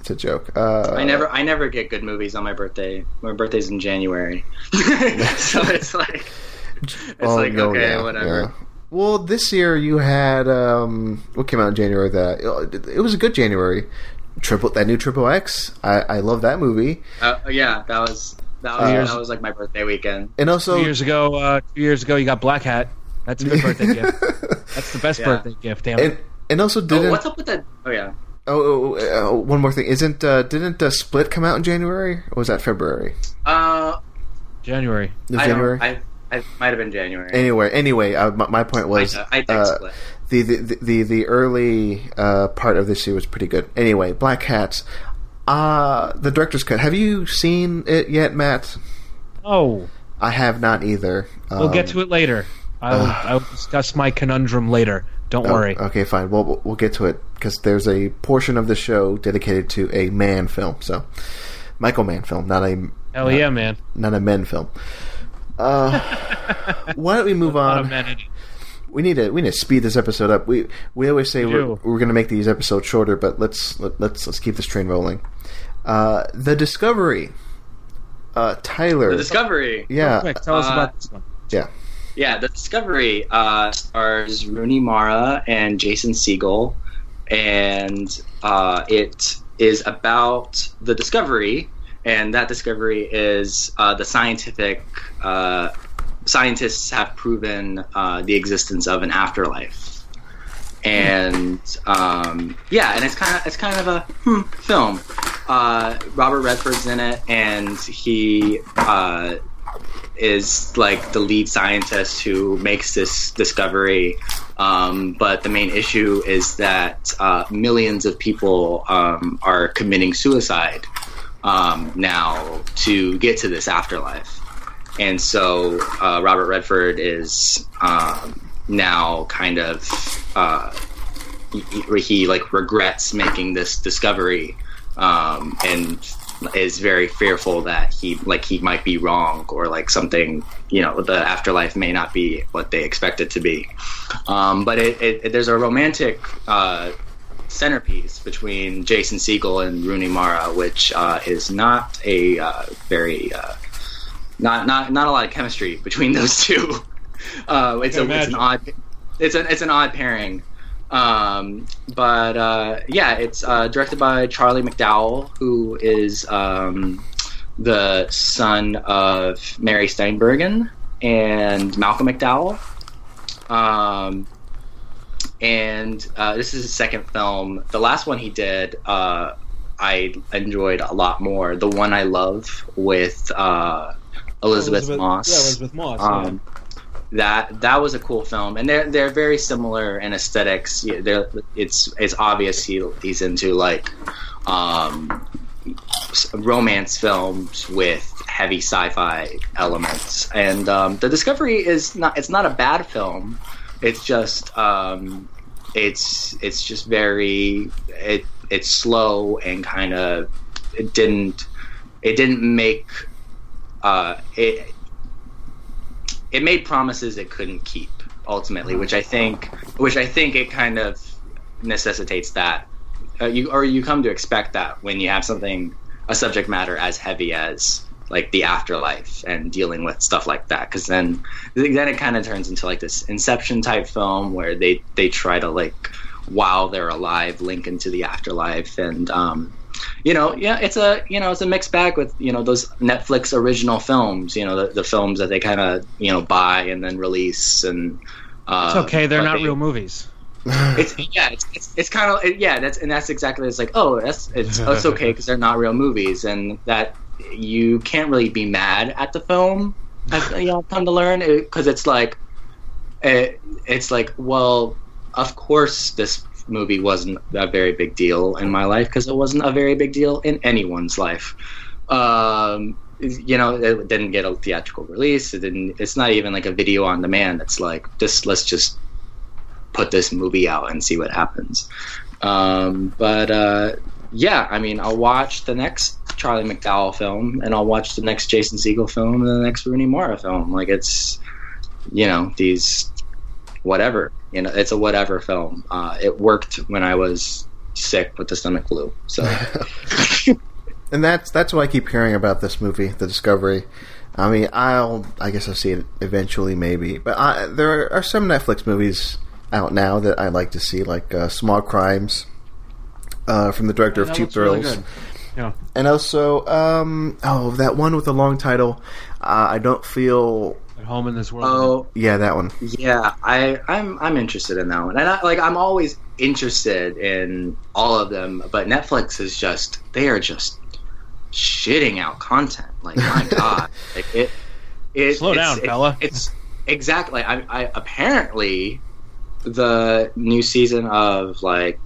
it's a joke. Uh, I never, I never get good movies on my birthday. My birthday's in January, so it's like, it's oh, like no, okay, yeah, whatever. yeah. Well, this year you had um, what came out in January that it was a good January. Triple that new Triple X. I, I love that movie, Uh, yeah, that was that was, Uh, that was like my birthday weekend. and also two years ago, uh, two years ago, you got Blackhat. That's a good birthday gift. That's the best Yeah. birthday gift. Damn it. and and also Oh, didn't what's up with that? Oh yeah, Oh, oh, oh, uh, one more thing. Isn't uh, didn't uh, Split come out in January or was that February? uh, January. It I January. I, I might have been January. anyway, anyway, uh, my, my point was I, I think uh, Split. the, the the the early uh, part of this year was pretty good. Anyway, Blackhat's. Uh the director's cut. Have you seen it yet, Matt? Oh, I have not either. we'll get to it later. I'll, I'll discuss my conundrum later. Don't worry. Okay, fine. Well, we'll- we'll get to it because there's a portion of the show dedicated to a man film. So Michael Mann film, not a Hell yeah, man. not a men film. Uh, why don't we move A lot of on? men in it. We need to we need to speed this episode up. We we always say We we're, we're going to make these episodes shorter, but let's let, let's let's keep this train rolling. Uh, the Discovery, uh, Tyler. The Discovery. yeah, Quick, tell us Uh, about this one. yeah. Yeah, the Discovery uh, stars Rooney Mara and Jason Segel, and uh, it is about the Discovery, and that Discovery is uh, the scientific. Uh, scientists have proven uh, the existence of an afterlife, and um, yeah, and it's kind of it's kind of a hmm, film. Uh, Robert Redford's in it, and he. Is like the lead scientist who makes this discovery. Um, but the main issue is that uh, millions of people um, are committing suicide um, now to get to this afterlife. And so uh, Robert Redford is um, now kind of uh, he, he- he like regrets making this discovery um, and is very fearful that he like he might be wrong or like something you know the afterlife may not be what they expect it to be. Um, but it, it, there's a romantic uh, centerpiece between Jason Segel and Rooney Mara which uh, is not a uh, very uh, not not not a lot of chemistry between those two. Uh, it's, a, it's an odd it's an it's an odd pairing um, but uh, yeah, it's uh, directed by Charlie McDowell, who is um, the son of Mary Steenburgen and Malcolm McDowell. Um, and uh, this is his second film. The last one he did, uh, I enjoyed a lot more. The one I love with uh, Elisabeth, Moss Yeah, Elisabeth Moss. um, that that was a cool film, and they're they're very similar in aesthetics. They're, it's it's obvious he he's into like um, romance films with heavy sci-fi elements, and um, the Discovery is not it's not a bad film. It's just um, it's it's just very it it's slow and kind of it didn't it didn't make uh, it it made promises it couldn't keep ultimately, which I think, which I think it kind of necessitates that. Uh, you or you come to expect that when you have something a subject matter as heavy as like the afterlife and dealing with stuff like that because then then it kind of turns into like this inception type film where they they try to like while they're alive link into the afterlife and um you know, yeah, it's a you know it's a mixed bag with you know those Netflix original films. You know, the, the films that they kind of you know buy and then release and. Uh, It's okay. They're not they- real movies. It's yeah, it's it's, it's kind of yeah. That's and that's exactly it's like oh that's it's it's okay because they're not real movies and that you can't really be mad at the film. I've you know come to learn because it's like it, it's like well of course this movie wasn't a very big deal in my life because it wasn't a very big deal in anyone's life. Um you know it didn't get a theatrical release. It didn't it's not even like a video on demand. It's like just let's just put this movie out and see what happens. Um but uh yeah i mean i'll watch the next charlie mcdowell film and i'll watch the next jason Segel film and the next rooney mara film. Like it's you know these whatever you know it's a whatever film uh, it worked when i was sick with the stomach flu so and that's that's what I keep hearing about this movie, The Discovery. I mean, I'll I guess I'll see it eventually, maybe. But I, there are some Netflix movies out now that I like to see, like uh, Small Crimes, uh, from the director of Cheap looks really Thrills. Yeah. and also um, oh that one with the long title. Uh, I don't feel At home in this world. oh yeah that one. Yeah, I, I'm I'm interested in that one, and I, like I'm always interested in all of them. But Netflix is just they are just shitting out content. Like my god, like it. it Slow it's- down, it- fella. It's exactly. I, I apparently the new season of like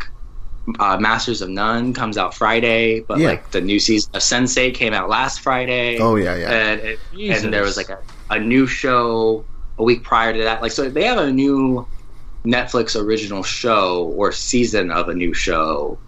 uh, Masters of None comes out Friday, but Yeah. like the new season of Sense8 came out last Friday. Oh yeah yeah. and it, and there was like a, a new show a week prior to that. Like, so they have a new Netflix original show or season of a new show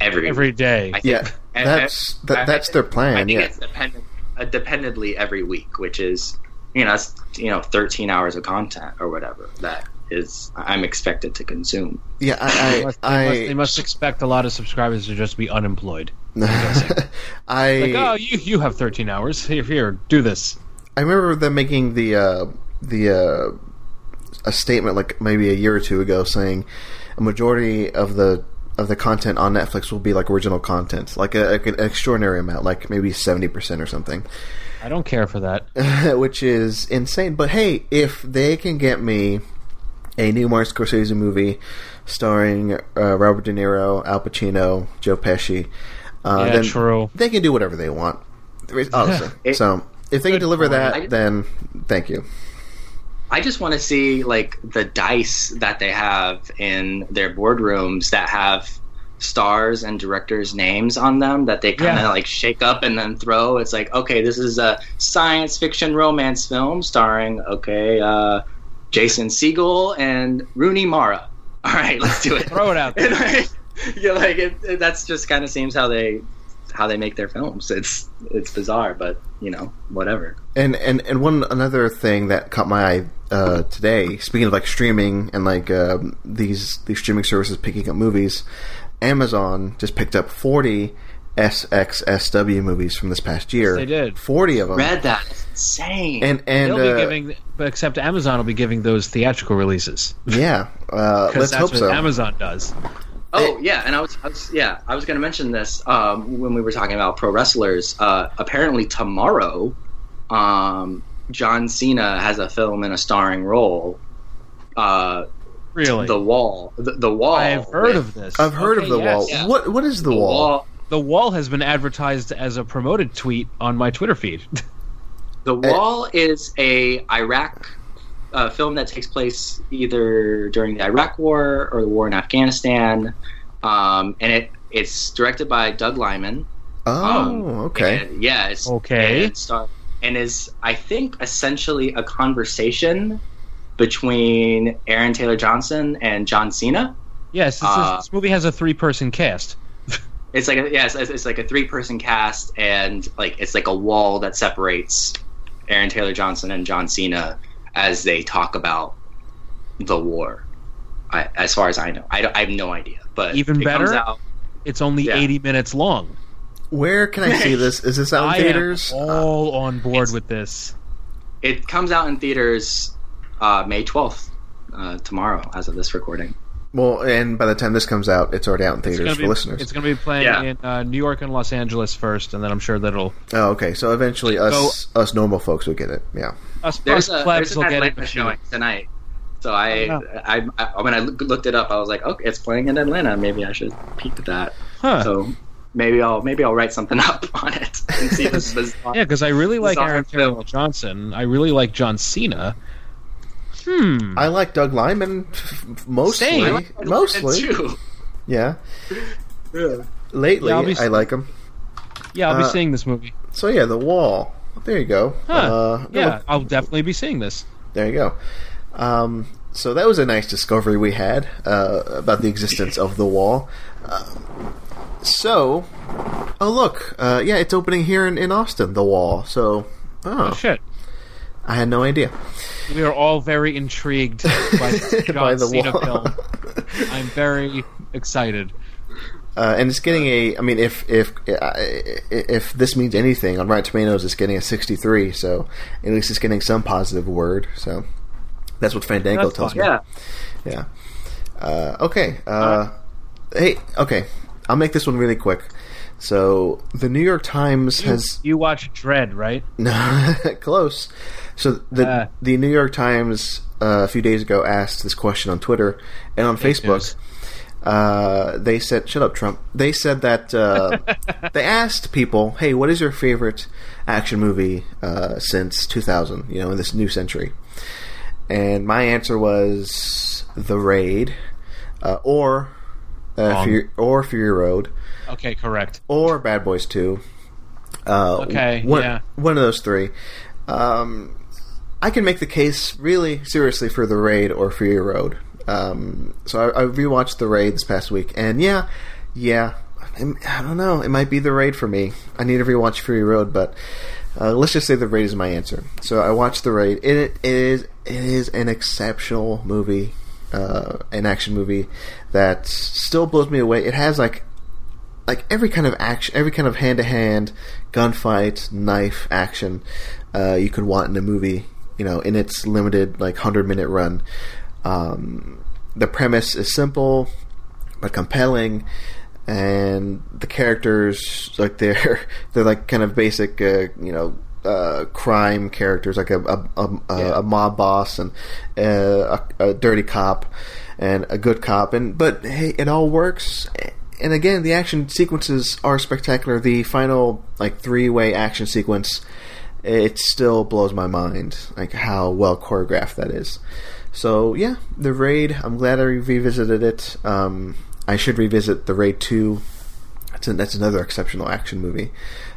every every day. I think- Yeah, and- that's and- that, that's their I plan. think Yeah, it's dependent, uh, dependently every week, which is you know that's you know 13 hours of content or whatever that is I'm expected to consume. yeah. I must, I, they, must, I, they must expect a lot of subscribers to just be unemployed. I Like, oh, you you have 13 hours. Here, here, do this. I remember them making the uh, the uh, a statement like maybe a year or two ago saying a majority of the of the content on Netflix will be like original content, like, a, like an extraordinary amount, like maybe seventy percent or something, I don't care for that. which is insane. But hey, if they can get me a new Martin Scorsese movie starring uh, Robert De Niro, Al Pacino, Joe Pesci, uh, Yeah, then true. they can do whatever they want. Honestly, It- so if they can deliver that, I- then thank you. I just want to see like the dice that they have in their boardrooms that have stars and directors' names on them that they kind of Yeah. like shake up and then throw. It's like, okay, this is a science fiction romance film starring okay, uh, Jason Segel and Rooney Mara. All right, let's do it. Throw it out there. And, like, yeah, like it, it- that's just kind of seems how they how they make their films. It's it's bizarre, but you know, whatever. And and and one another thing that caught my eye uh, today, speaking of like streaming and like um, these these streaming services picking up movies, Amazon just picked up forty SXSW movies from this past year. they did. forty of them. Read that. It's insane. and and They'll uh, be giving, but except Amazon will be giving those theatrical releases yeah, uh, let's that's hope what so. Amazon does. Oh yeah, and I was, I was yeah, I was going to mention this um, when we were talking about pro wrestlers. Uh, apparently tomorrow, um, John Cena has a film in a starring role. Uh, Really, the Wall, the, the Wall. I have heard with- of this. I've heard Okay, of the yes. wall. Yeah. What what is the, The wall? Wall. The wall has been advertised as a promoted tweet on my Twitter feed. The Wall is a Iraq uh, film that takes place either during the Iraq War or the war in Afghanistan, um, and it it's directed by Doug Liman. Oh, Um, okay. And, yeah. It's, Okay. And, it's, and is I think essentially a conversation between Aaron Taylor Johnson and John Cena. yes, this, Uh, is, this movie has a three-person cast. It's like a, yeah, it's, it's like a three person cast, and like it's like a wall that separates Aaron Taylor Johnson and John Cena as they talk about the war. I, as far as I know, I, I have no idea. But Even it comes better? out- It's only Yeah. 80 minutes long. Where can I see this? Is this out I in theaters? am all on board with this. It comes out in theaters uh, May twelfth, uh, tomorrow, as of this recording. well, and by the time this comes out, it's already out in theaters gonna for be, listeners. It's going to be playing Yeah. in uh, New York and Los Angeles first, and then I'm sure that it'll. Oh, okay. So eventually, us us normal folks will get it. Yeah. Us, There's us a plebs there's will an get it. Atlanta showing tonight. So I, Oh, I, I, when I looked it up, I was like, "Oh, it's playing in Atlanta. Maybe I should peek at that." Huh. So maybe I'll maybe I'll write something up on it and see this bizarre. Yeah, because I really like Aaron Taylor. Johnson. I really like John Cena. Hmm. I like Doug Liman f- f- mostly. Same. I like mostly, too. yeah. Yeah. Lately, Yeah, I'll be- I like him. Yeah, I'll be uh, seeing this movie. So yeah, the wall. There you go. Huh. Uh, yeah, look- I'll definitely be seeing this. there you go. Um, so that was a nice discovery we had uh, about the existence of the wall. Um, so, oh look, uh, yeah, it's opening here in, in Austin. The wall. So, Oh, oh, shit. I had no idea. We are all very intrigued by By the Cena wall. film. I'm very excited. Uh, and it's getting a. I mean, if if uh, if this means anything, on Rotten Tomatoes, it's getting a 63. So at least it's getting some positive word. So that's what Fandango That's tells fine. me. Yeah. Yeah. Uh, okay. Uh, hey. Okay. I'll make this one really quick. So the New York Times You, has you watch Dredd, right? No, close. So the Ah. the New York Times uh, a few days ago asked this question on Twitter and on Facebook. news. Uh, they said, "Shut up, Trump." They said that uh, they asked people, "Hey, what is your favorite action movie uh, since 2000? You know, in this new century?" And my answer was The Raid, uh, or uh. Fury, or Fury Road, Okay, correct. or Bad Boys Two. Uh, Okay, one, yeah. one of those three. Um, I can make the case really seriously for The Raid or Fury Road. Um, so I, I rewatched The Raid this past week, and yeah, yeah, I don't know. It might be the raid for me. I need to rewatch Fury Road, but uh, let's just say the raid is my answer. So I watched the raid. It, it is it is an exceptional movie, uh, an action movie that still blows me away. It has like like every kind of action, every kind of hand to hand gunfight, knife action uh, you could want in a movie. You know, in its limited like hundred minute run. Um, the premise is simple but compelling and the characters like they're they're like kind of basic uh, you know uh, crime characters like a a, a, Yeah. a mob boss and uh, a, a dirty cop and a good cop. And but hey it all works. And again the action sequences are spectacular. The final like three way action sequence it still blows my mind like how well choreographed that is so yeah the raid i'm glad i revisited it. Um, i should revisit the raid 2 that's, a, that's another exceptional action movie.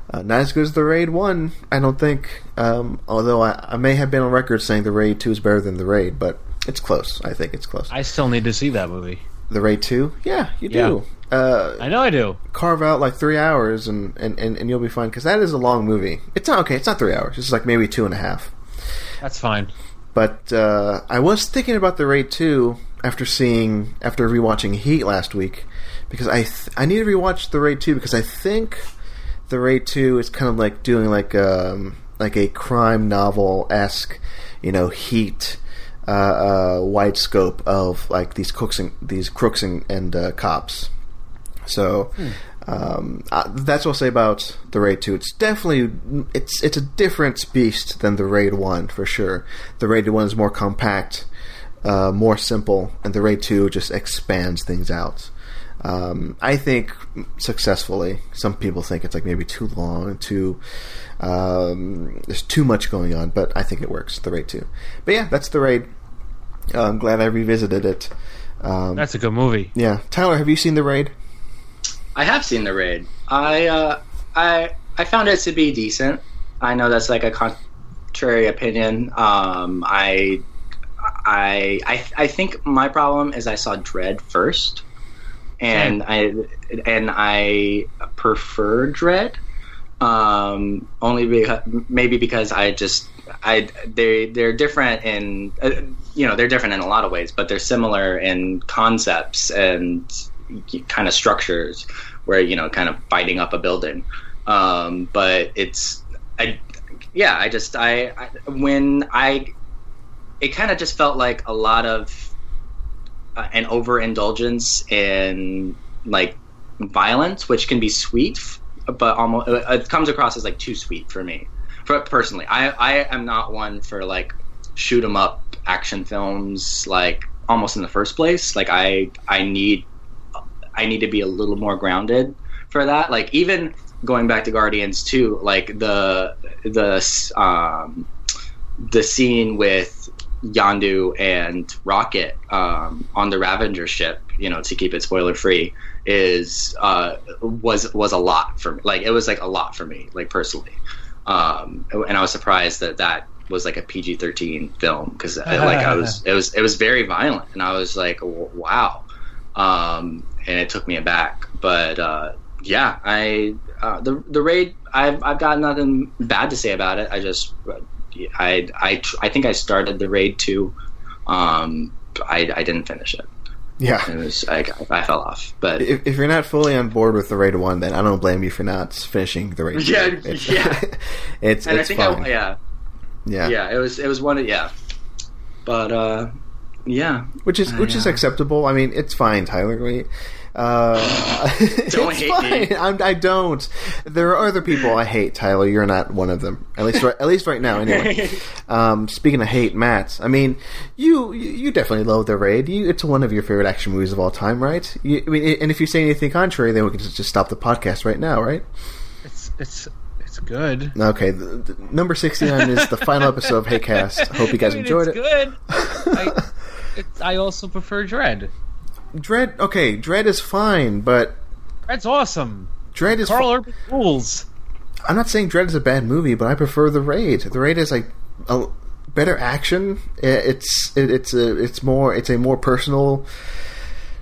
Uh, not as good as the raid 1 i don't think. Um, although I, I may have been on record saying the raid 2 is better than the raid but it's close. I think it's close. I still need to see that movie. the raid 2 yeah you Yeah. do uh, I know I do. carve out like three hours and, and, and, and you'll be fine because that is a long movie. It's not okay it's not three hours. It's like maybe two and a half. That's fine. But uh, I was thinking about the Raid 2 after seeing after rewatching Heat last week because I th- I need to rewatch the Raid 2 because I think the Raid 2 is kind of like doing like um like a crime novel esque you know Heat uh, uh, wide scope of like these cooks and these crooks and, and uh, cops. So um, uh, that's what I'll say about the Raid Two. It's definitely it's it's a different beast than the Raid One for sure. The Raid One is more compact, uh, more simple, and the Raid Two just expands things out. Um, I think successfully. Some people think it's like maybe too long, too um, there's too much going on, but I think it works. The Raid Two, but yeah, that's the Raid. Uh, I'm glad I revisited it. Um, That's a good movie. yeah, Tyler, have you seen the Raid? I have seen the raid. I uh, I I found it to be decent. I know that's like a contrary opinion. Um, I I I I think my problem is I saw Dredd first, and I and I prefer Dredd. Um, only because maybe because I just I they they're different in uh, you know they're different in a lot of ways, but they're similar in concepts and kind of structures where you know kind of fighting up a building. Um, but it's I, yeah i just I, I when i it kind of just felt like a lot of uh, an overindulgence in like violence which can be sweet but almost it comes across as like too sweet for me. For personally i i am not one for like shoot 'em up action films like almost in the first place. Like i i need I need to be a little more grounded for that. Like even going back to Guardians too, like the the um, the scene with Yondu and Rocket um, on the Ravager ship, you know, to keep it spoiler free, is uh, was was a lot for me. Like it was like a lot for me, like personally. Um, and I was surprised that that was like a PG thirteen film because like I was it was it was very violent, and I was like, wow. Um, and it took me aback. But uh, yeah, I uh, the the raid. I've I've got nothing bad to say about it. I just I I I think I started the raid too. Um, I I didn't finish it. Yeah. It was I, I fell off. But If, if you're not fully on board with the Raid One, then I don't blame you for not finishing the Raid. Yeah, two. Yeah. it's and it's I think. I yeah yeah, yeah it was it was one of yeah. But uh, yeah, which is which is acceptable. I mean, it's fine, Tyler. We, uh, Don't it's hate fine. me. I'm, I don't. There are other people I hate, Tyler. You're not one of them. At least, right, at least right now, anyway. Um, speaking of hate, Matt. I mean, you you you definitely love the raid. You, it's one of your favorite action movies of all time, right? You, I mean, and if you say anything contrary, then we can just, just stop the podcast right now, right? It's it's it's good. Okay, the, the, number sixty nine is the final episode of Haycast. Hope you guys I mean, enjoyed it's it. good. I, it's, I also prefer Dredd. Dredd, okay, Dredd is fine, but Dredd's awesome. Dredd is. Karl fi- Urban rules. I'm not saying Dredd is a bad movie, but I prefer the Raid. The Raid is like a better action. It's it, it's a it's more it's a more personal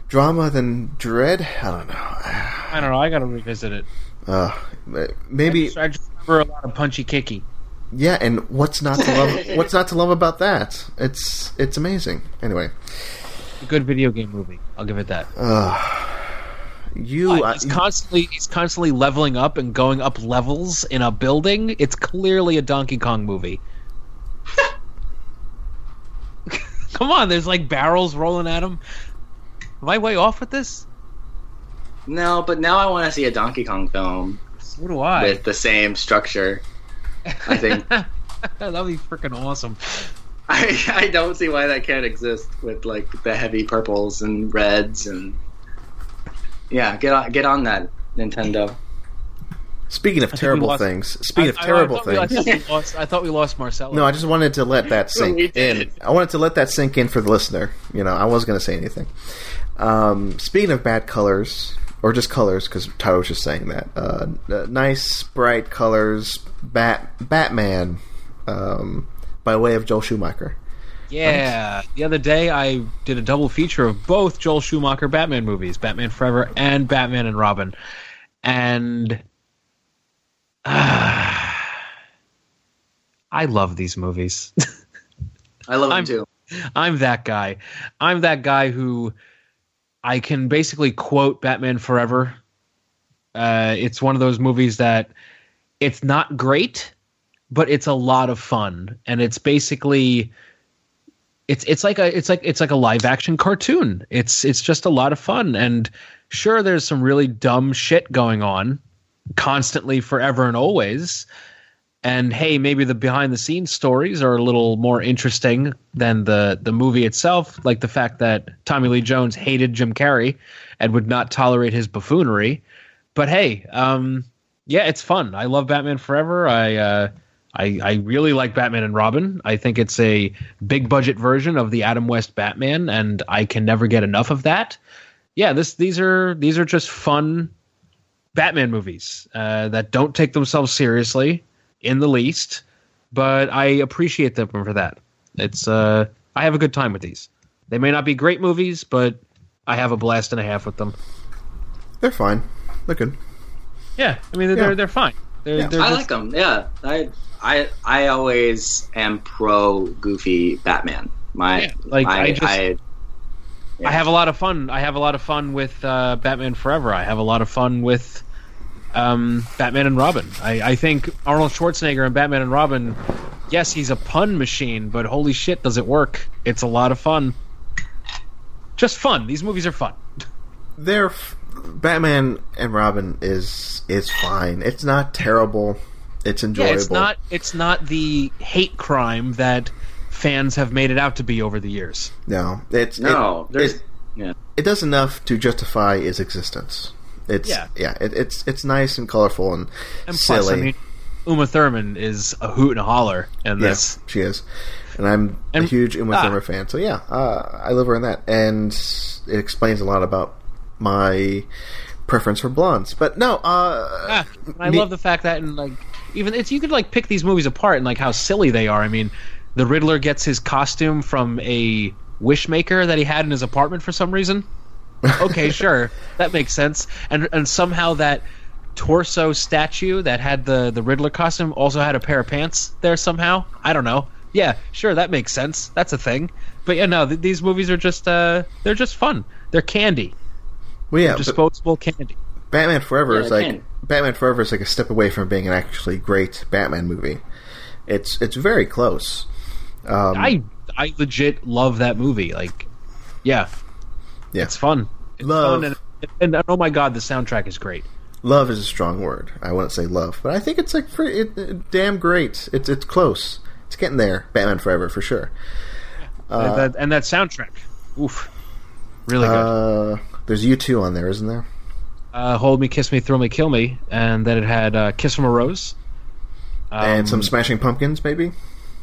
drama than Dredd. I don't know. I don't know. I gotta revisit it. Uh, maybe I just remember a lot of punchy kicky. yeah. And what's not to love? what's not to love about that? It's it's amazing. Anyway, A good video game movie. I'll give it that. you But I- he's constantly he's constantly leveling up and going up levels in a building. It's clearly a Donkey Kong movie. Come on, there's like barrels rolling at him. Am I way off with this? No, but now I want to see a Donkey Kong film So do I. with the same structure. I think That'd be freaking awesome. I I don't see why that can't exist with like the heavy purples and reds and yeah, get on get on that Nintendo. speaking of think terrible lost- things. Speaking of I- I- terrible I thought we- I things. thought we lost, I thought we lost Marcelo. No, I just wanted to let that sink in. I wanted to let that sink in for the listener. You know, I wasn't going to say anything. Um, speaking of bad colors, or just colors, because Tyler was just saying that. Uh, uh, nice, bright colors. Bat Batman, um, by way of Joel Schumacher. Yeah, the other day I did a double feature of both Joel Schumacher Batman movies, Batman Forever and Batman and Robin, and ah, I love these movies. I love I'm- them too. I'm that guy. I'm that guy who I can basically quote Batman Forever. Uh, it's one of those movies that it's not great, but it's a lot of fun, and it's basically it's it's like a it's like it's like a live action cartoon. It's it's just a lot of fun, and sure, there's some really dumb shit going on constantly, forever and always and hey, maybe the behind the scenes stories are a little more interesting than the the movie itself, like the fact that Tommy Lee Jones hated Jim Carrey and would not tolerate his buffoonery. But hey, um, yeah, it's fun. I love Batman Forever. I uh, I I really like Batman and Robin. I think it's a big budget version of the Adam West Batman, and I can never get enough of that. Yeah, this these are these are just fun Batman movies uh, that don't take themselves seriously in the least, but I appreciate them for that. It's uh, I have a good time with these. They may not be great movies, but I have a blast and a half with them. They're fine. They're good. Yeah, I mean they're Yeah. they're, they're fine. They're, Yeah. they're I just- like them. Yeah, I I I always am pro goofy Batman. My Yeah, like, I, I just- I I have a lot of fun. I have a lot of fun with uh, Batman Forever. I have a lot of fun with um, Batman and Robin. I, I think Arnold Schwarzenegger and Batman and Robin. Yes, he's a pun machine, but holy shit, does it work? It's a lot of fun. Just fun. These movies are fun. They're f- Batman and Robin is is fine. It's not terrible. It's enjoyable. Yeah, it's not. It's not the hate crime that fans have made it out to be over the years. No, it's no. It, There's it, yeah. it does enough to justify its existence. It's Yeah. yeah. It, it's it's nice and colorful and, And silly. plus, I mean, Uma Thurman is a hoot and a holler in yes, this. she is, and I'm a huge Uma ah. Thurman fan. So yeah, uh, I love her in that, and it explains a lot about my preference for blondes. But no, uh, Ah, I me- love the fact that and like even it's you could like pick these movies apart and like how silly they are. I mean, the Riddler gets his costume from a wish maker that he had in his apartment for some reason. Okay, sure, that makes sense. And and somehow that torso statue that had the the Riddler costume also had a pair of pants there somehow. I don't know. Yeah, sure, that makes sense. That's a thing. But yeah, no, th- these movies are just uh they're just fun. They're candy, well, yeah, but disposable candy. Batman Forever Yeah, is like can. Batman Forever is like a step away from being an actually great Batman movie. It's it's very close. Um, I I legit love that movie. Like, yeah, yeah, it's fun. It's Love. fun and, and oh my god, the soundtrack is great. love is a strong word. I wouldn't say love, but I think it's like pretty, it, it- damn great. It's it's close. It's getting there. Batman Forever for sure. and, that, and that soundtrack, oof, really good. Uh, there's U two on there, isn't there? Uh, Hold me, kiss me, Throw me, kill me, and then it had uh, Kiss from a Rose. Um, and some Smashing Pumpkins, maybe.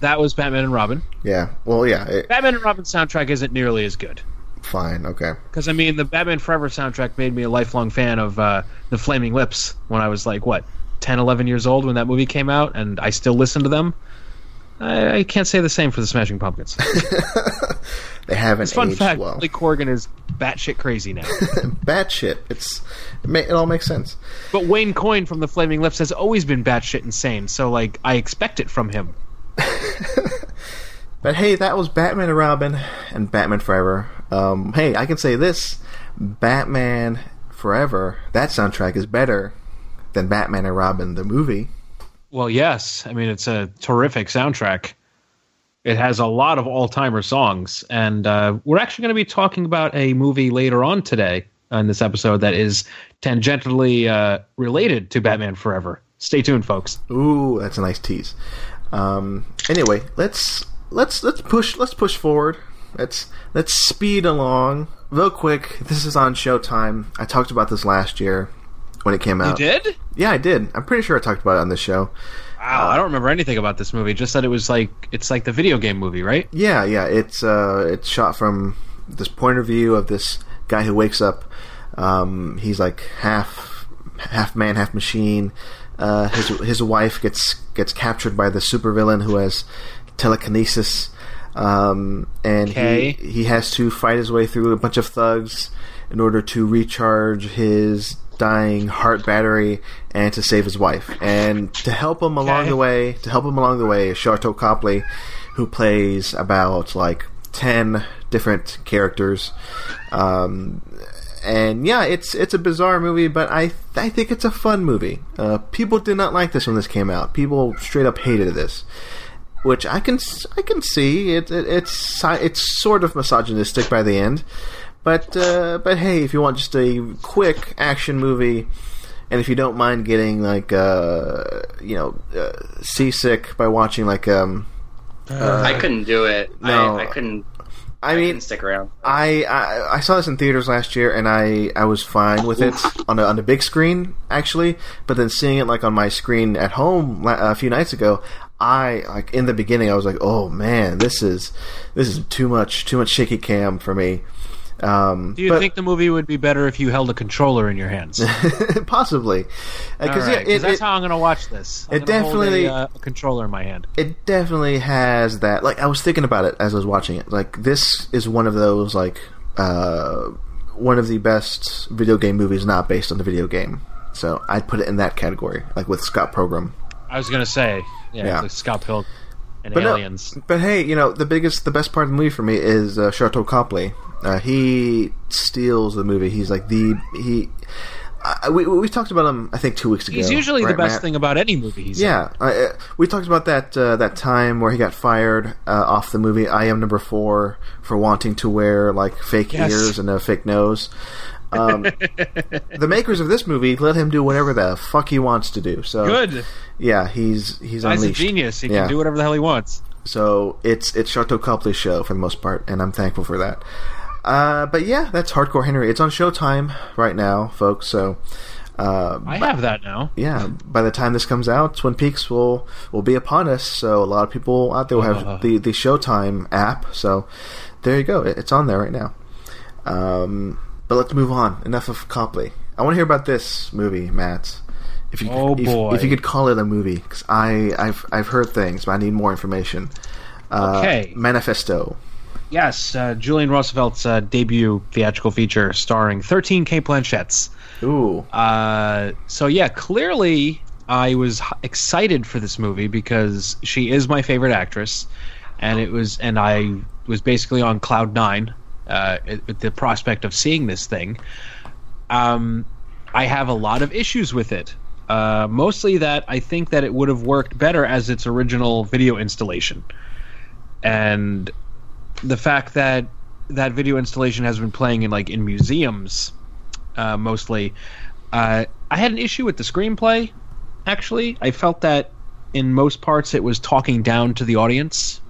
that was Batman and Robin. Yeah. Well, yeah. It, Batman and Robin soundtrack isn't nearly as good fine. Okay. because I mean the Batman Forever soundtrack made me a lifelong fan of uh, the Flaming Lips when I was like what 10, 11 years old when that movie came out, and I still listen to them. I, I can't say the same for the Smashing Pumpkins. they haven't Fun aged fact: well. Billy Corgan is batshit crazy now. Batshit. It's it, ma- it all makes sense. but Wayne Coyne from the Flaming Lips has always been batshit insane. So like, I expect it from him. But hey, that was Batman and Robin and Batman Forever. Um, hey, I can say this: Batman Forever. That soundtrack is better than Batman and Robin the movie. Well, yes. I mean, it's a terrific soundtrack. It has a lot of all timer songs. And uh, we're actually going to be talking about a movie later on today in this episode that is tangentially uh, related to Batman Forever. Stay tuned, folks. Ooh, that's a nice tease. Um, anyway, let's let's let's push let's push forward. Let's let's speed along real quick. This is on Showtime. I talked about this last year when it came out. You did? Yeah, I did. I'm pretty sure I talked about it on this show. Wow, I don't remember anything about this movie. Just that it was like it's like the video game movie, right? Yeah, yeah. It's uh, it's shot from this point of view of this guy who wakes up. Um, he's like half half man, half machine. Uh, his his wife gets gets captured by the supervillain who has telekinesis, um, and Okay. he he has to fight his way through a bunch of thugs in order to recharge his dying heart battery and to save his wife. And to help him along Okay. the way, to help him along the way, is Sharlto Copley, who plays about like ten different characters. Um, and yeah, it's it's a bizarre movie, but I I think it's a fun movie. Uh, people did not like this when this came out. People straight up hated this, which I can I can see. It, it it's it's sort of misogynistic by the end, but uh, but hey, if you want just a quick action movie. And if you don't mind getting like uh, you know uh, seasick by watching like um, I couldn't do it. no. I, I couldn't. I I mean couldn't stick around. I, I I saw this in theaters last year, and I, I was fine with it on a, on a big screen actually. But then seeing it like on my screen at home a few nights ago, I like in the beginning I was like, oh man, this is this is too much too much shaky cam for me. Um, Do you but- think the movie would be better if you held a controller in your hands? possibly because right, yeah, that's it, how I'm going to watch this. I'm it definitely- a, uh, a controller in my hand. it definitely has that like i was thinking about it as i was watching it like this is one of those like uh one of the best video game movies not based on the video game so i'd put it in that category like with scott Pilgrim. I was going to say, yeah, Yeah. like Scott Pilgrim and but no- but hey you know the biggest the best part of the movie for me is uh, Sharlto Copley uh, he steals the movie he's like the he I, we, we talked about him i think two weeks ago He's usually the best Matt? thing about any movie he's. Yeah, I, uh, we talked about that uh, that time where he got fired uh, off the movie I Am Number Four for wanting to wear like fake Yes. ears and a fake nose. Um, the makers of this movie let him do whatever the fuck he wants to do. So Good. yeah, he's he's Guy's a unleashed. genius. He Yeah. can do whatever the hell he wants. So it's it's Sharlto Copley's show for the most part, and I'm thankful for that. Uh, but yeah, that's Hardcore Henry. It's on Showtime right now, folks. So. Uh, I have that now. yeah, by the time this comes out, Twin Peaks will will be upon us. So a lot of people out there will have Uh. the the Showtime app. So there you go. It- It's on there right now. Um, but let's move on. Enough of Copley. I want to hear about this movie, Matt. If you Oh, if, boy. if you could call it a movie, because I I've I've heard things, but I need more information. Uh, Okay. Manifesto. Yes, uh, Julian Rosefeldt's uh, debut theatrical feature starring 13 Cate Blanchetts. Ooh. Uh, so yeah, clearly I was excited for this movie because she is my favorite actress, and it was, and I was basically on cloud nine uh, the prospect of seeing this thing. Um, I have a lot of issues with it. Uh, mostly that I think that it would have worked better as its original video installation, and the fact that that video installation has been playing in like in museums uh, mostly. Uh, I had an issue with the screenplay. Actually, I felt that in most parts it was talking down to the audience,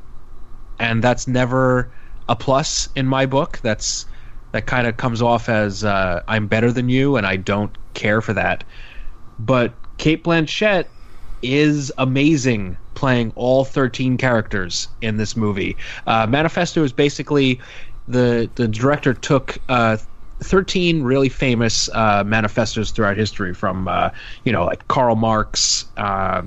and that's never a plus in my book. That's that kind of comes off as uh, I'm better than you, and I don't care for that. But Cate Blanchett is amazing playing all 13 characters in this movie. Uh, Manifesto is basically the the director took uh, 13 really famous uh, manifestos throughout history from uh, you know like Karl Marx uh,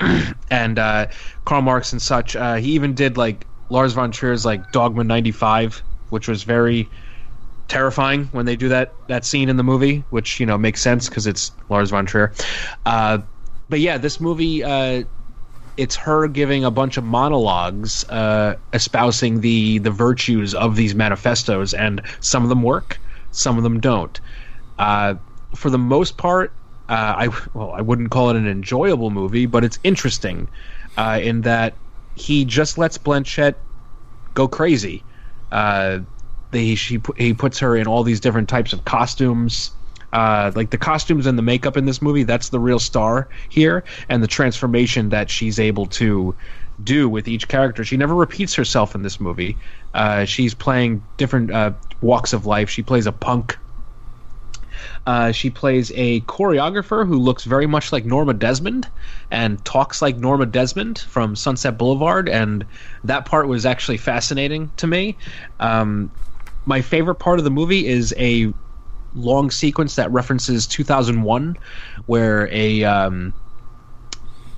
and uh, Karl Marx and such. He even did like Lars von Trier's like Dogma '95, which was very terrifying when they do that that scene in the movie, which you know makes sense because it's Lars von Trier. Uh, but yeah, this movie. Uh, it's her giving a bunch of monologues uh, espousing the the virtues of these manifestos, and some of them work, some of them don't. Uh, for the most part, uh, I well, I wouldn't call it an enjoyable movie, but it's interesting uh, in that he just lets Blanchett go crazy. Uh, they she he puts her in all these different types of costumes. Uh, like the costumes and the makeup in this movie, that's the real star here, and the transformation that she's able to do with each character. She never repeats herself in this movie. Uh, she's playing different uh, walks of life. She plays a punk. Uh, she plays a choreographer who looks very much like Norma Desmond and talks like Norma Desmond from Sunset Boulevard, and that part was actually fascinating to me. Um, my favorite part of the movie is a long sequence that references 2001 where a um,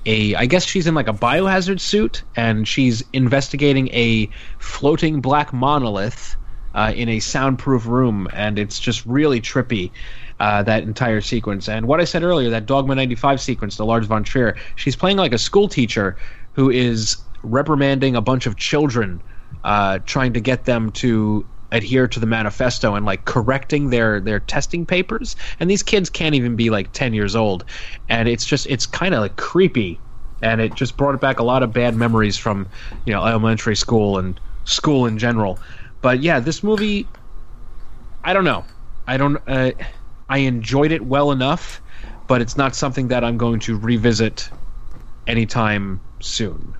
a I guess she's in like a biohazard suit and she's investigating a floating black monolith uh, in a soundproof room and it's just really trippy uh, that entire sequence. And what I said earlier that Dogma 95 sequence the Lars von Trier she's playing like a school teacher who is reprimanding a bunch of children uh, trying to get them to adhere to the manifesto and like correcting their their testing papers. And these kids can't even be like 10 years old. And it's just it's kind of like creepy. And it just brought back a lot of bad memories from you know elementary school and school in general. But yeah this movie i don't know. I don't uh, i enjoyed it well enough but it's not something that i'm going to revisit anytime soon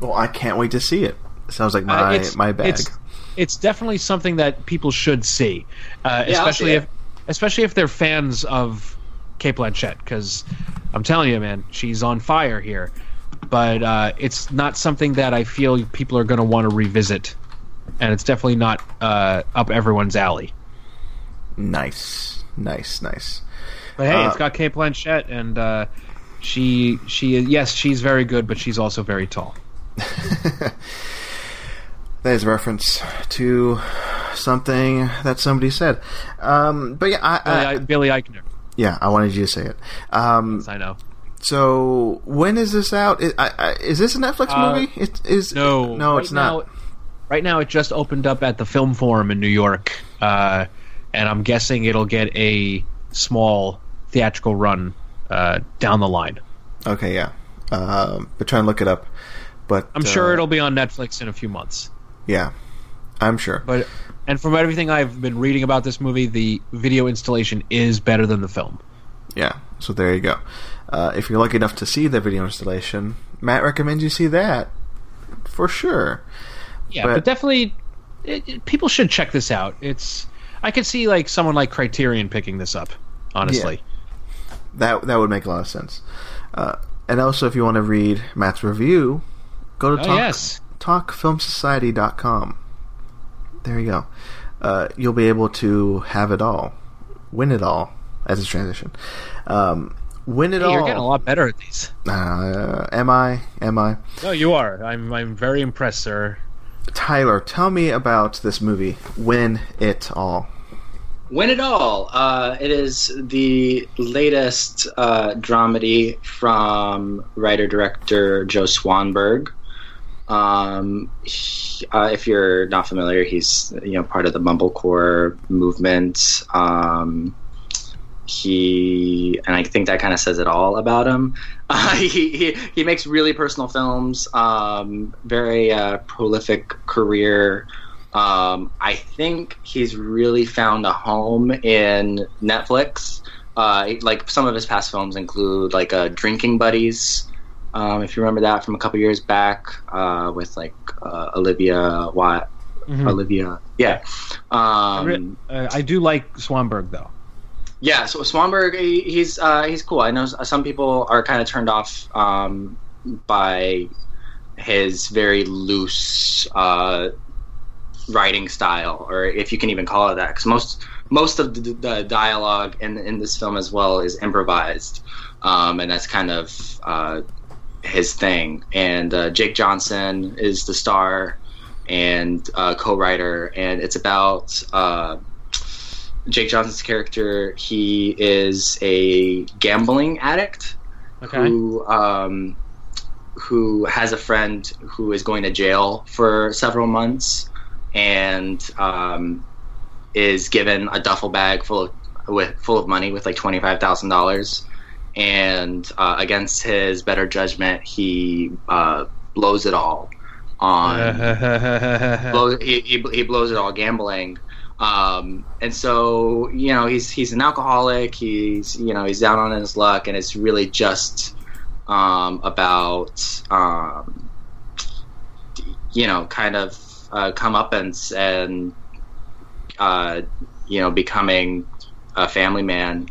Well, I can't wait to see it. Sounds like Uh, my it's- my bag. It's, it's definitely something that people should see, uh, Yeah, especially see if especially if they're fans of Cate Blanchett. Because I'm telling you, man, she's on fire here. But uh, it's not something that I feel people are going to want to revisit, and it's definitely not uh, up everyone's alley. Nice, nice, nice. But hey, Uh, it's got Cate Blanchett, and uh, she she is yes, she's very good, but she's also very tall. That is a reference to something that somebody said. Um, but yeah, I, Billy, I, I, Billy Eichner, yeah, I wanted you to say it. Um, I know. so when is this out? Is, I, I, is this a Netflix Uh, movie? It is No, no, right it's not. Right now, it just opened up at the Film Forum in New York, uh, and I'm guessing it'll get a small theatrical run uh, down the line. Okay, yeah. Um, but try and look it up. But I'm sure uh, it'll be on Netflix in a few months. Yeah, I'm sure. But and from everything I've been reading about this movie, the video installation is better than the film. Yeah, so there you go. Uh, if you're lucky enough to see the video installation, Matt recommends you see that for sure. Yeah, But- but, definitely, it, it- people should check this out. It's I could see like someone like Criterion picking this up. Honestly, That that would make a lot of sense. Uh, and also, if you want to read Matt's review, go to Oh, talk, yes. talkfilmsociety.com. There you go. Uh, you'll be able to have it all, win it all as a transition. Um, win it Hey, all. you're getting a lot better at these. Uh, am I? Am I? No, you are. I'm I'm very impressed, sir. Tyler, tell me about this movie. Win it all. Win It All. Uh, it is the latest uh, dramedy from writer director Joe Swanberg. Um, he- uh, if you're not familiar, he's you know part of the mumblecore movement. Um, he and I think that kind of says it all about him. Uh, he, he he makes really personal films. Um, very uh, prolific career. Um, I think he's really found a home in Netflix. Uh, like some of his past films include like uh, Drinking Buddies. Um, if you remember that from a couple years back, uh, with like uh, Olivia Watt, Olivia, yeah, um, Uh, I do like Swanberg though. Yeah, so Swanberg, he, he's uh, he's cool. I know some people are kind of turned off um, by his very loose uh, writing style, or if you can even call it that, because most most of the, the dialogue in in this film as well is improvised, um, and that's kind of uh, his thing. And uh, Jake Johnson is the star and uh, co-writer, and it's about uh, Jake Johnson's character. He is a gambling addict Okay. who um, who has a friend who is going to jail for several months and um, is given a duffel bag full of with full of money with like twenty five thousand dollars, and uh, against his better judgment, he uh, blows it all on blow, he, he, he blows it all gambling. Um, and so you know he's he's an alcoholic. He's you know he's down on his luck, and it's really just um, about um, you know kind of uh, comeuppance and uh, you know becoming a family man.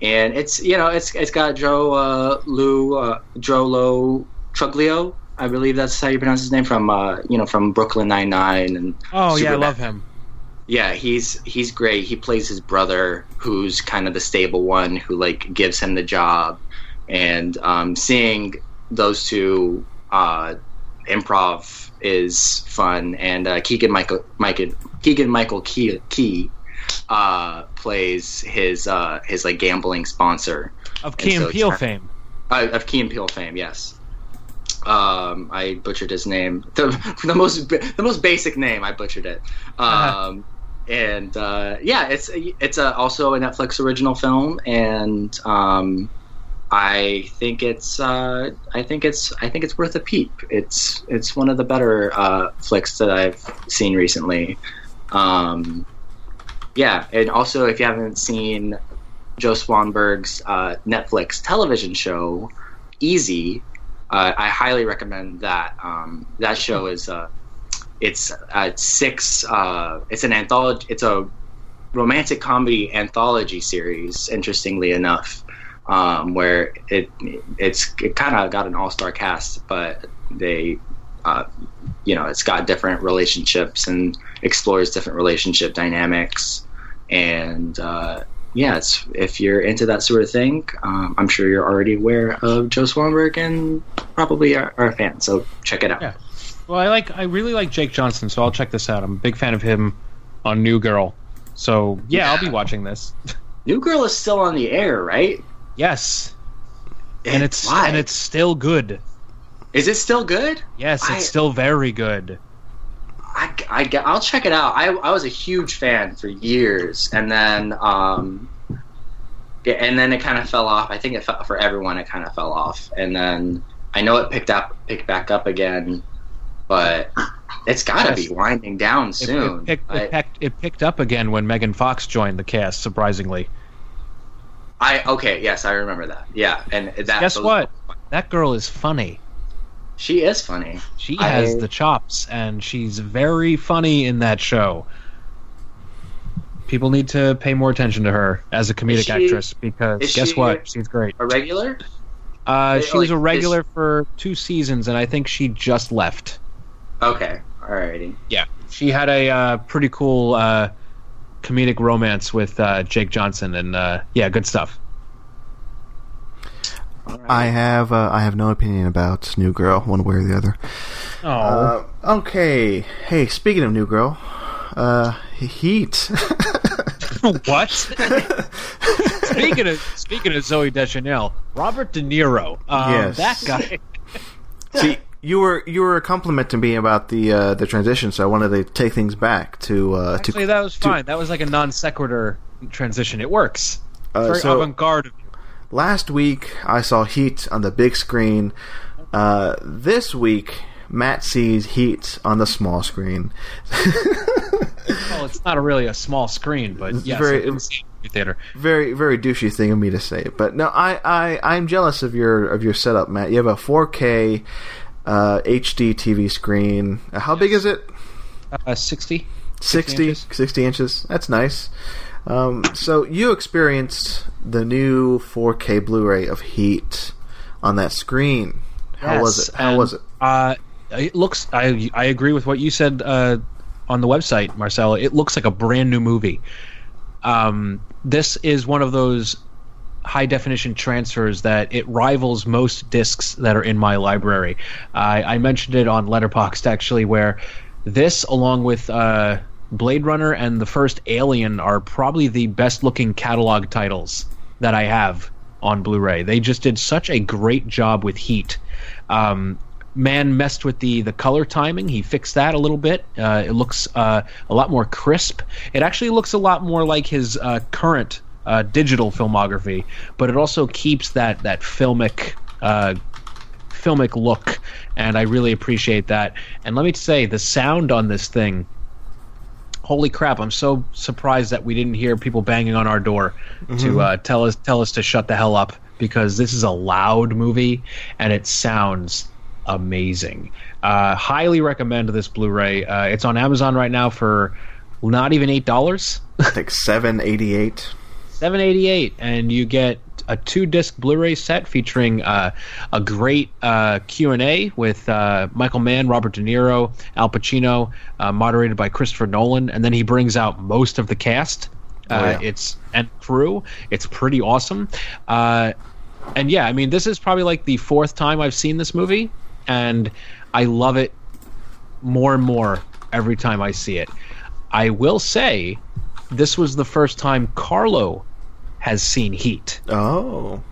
And it's you know it's it's got Joe uh, Lou uh, Joe Lo Truglio. I believe that's how you pronounce his name from uh, you know from Brooklyn Nine Nine and oh yeah, I love him. Yeah, he's he's great. He plays his brother, who's kind of the stable one, who like gives him the job. And um, seeing those two uh, improv is fun. And uh, Keegan Michael Michael Keegan Michael Key, Key uh, plays his uh, his like gambling sponsor Of Key so and it's Peele fame. uh, of Key and Peele fame. Yes. Um, I butchered his name. The, the most the most basic name. I butchered it. Um, and uh, yeah, it's it's a, also a Netflix original film, and um, I think it's uh, I think it's I think it's worth a peep. It's it's one of the better uh, flicks that I've seen recently. Um, yeah, and also if you haven't seen Joe Swanberg's uh, Netflix television show, Easy, uh, I highly recommend that. Um, that show is uh, it's uh, six. Uh, it's an anthology. It's a romantic comedy anthology series. Interestingly enough, um, where it it's it kind of got an all star cast, but they. Uh, you know, it's got different relationships and explores different relationship dynamics, and uh, yeah, if you're into that sort of thing, um, I'm sure you're already aware of Joe Swanberg and probably are, are a fan. So check it out. Yeah. Well, I like I really like Jake Johnson, so I'll check this out. I'm a big fan of him on New Girl. So yeah, I'll be watching this. New Girl is still on the air, right? yes, and it's Why? and it's still good. is it still good? Yes, it's I- still very good. I, I, I'll check it out. I, I was a huge fan for years, and then um, yeah, and then it kind of fell off. I think it fell, for everyone, it kind of fell off, and then I know it picked up, picked back up again, but it's got to Yes. be winding down soon. it, picked, I, it, picked, it picked up again when Megan Fox joined the cast. Surprisingly, I okay, yes, I remember that. Yeah, and that. guess what? That girl is funny. She is funny. She I- has the chops, and she's very funny in that show. People need to pay more attention to her as a comedic she- actress because guess she- what? She's great. A regular? Uh, she was like, a regular for two seasons, and I think she just left. Okay, alrighty. Yeah, she had a uh, pretty cool uh, comedic romance with uh, Jake Johnson, and uh, yeah, good stuff. I have uh, I have no opinion about New Girl, one way or the other. Oh, Uh, okay. Hey, speaking of New Girl, uh, Heat. what? speaking of speaking of Zooey Deschanel, Robert De Niro, um, Yes. that guy. See, you were you were complimenting me about the uh, the transition, so I wanted to take things back to uh, Actually, to that was to- fine. That was like a non sequitur transition. It works. Uh, Very so- avant garde last week. I saw Heat on the big screen. Uh, this week, Matt sees Heat on the small screen. Well, it's not a really a small screen, but It's yes, very- I can see it in theater. very very douchey thing of me to say, but no, I I I'm jealous of your of your setup, Matt. You have a 4K uh, HD TV screen. Uh, how big is it? Uh, 60? 60, inches. 60 inches. That's nice. Um, so you experienced the new 4K Blu-ray of Heat on that screen. How was it? How and, was it? Uh, it looks. I I agree with what you said uh, on the website, Marcelo. It looks like a brand new movie. Um, this is one of those high definition transfers that it rivals most discs that are in my library. I, I mentioned it on Letterboxd actually, where this, along with uh, Blade Runner and the first Alien, are probably the best looking catalog titles that I have on Blu-ray. They just did such a great job with Heat. Um, Mann messed with the the color timing. He fixed that a little bit. Uh, it looks uh, a lot more crisp. It actually looks a lot more like his uh, current uh, digital filmography, but it also keeps that that filmic. Uh, filmic look and i really appreciate that and let me say the sound on this thing holy crap i'm so surprised that we didn't hear people banging on our door to uh, tell us tell us to shut the hell up because this is a loud movie and it sounds amazing uh, highly recommend this blu-ray uh, it's on amazon right now for not even eight dollars I think seven eighty eight. 788 and you get a two disc blu-ray set featuring uh, a great uh, q&a with uh, michael mann robert de niro al pacino uh, moderated by christopher nolan and then he brings out most of the cast. Uh, Oh, yeah. it's and crew. It's pretty awesome. Uh, and yeah i mean this is probably like the fourth time i've seen this movie and i love it more and more every time i see it. I will say this was the first time Carlo has seen Heat. Oh,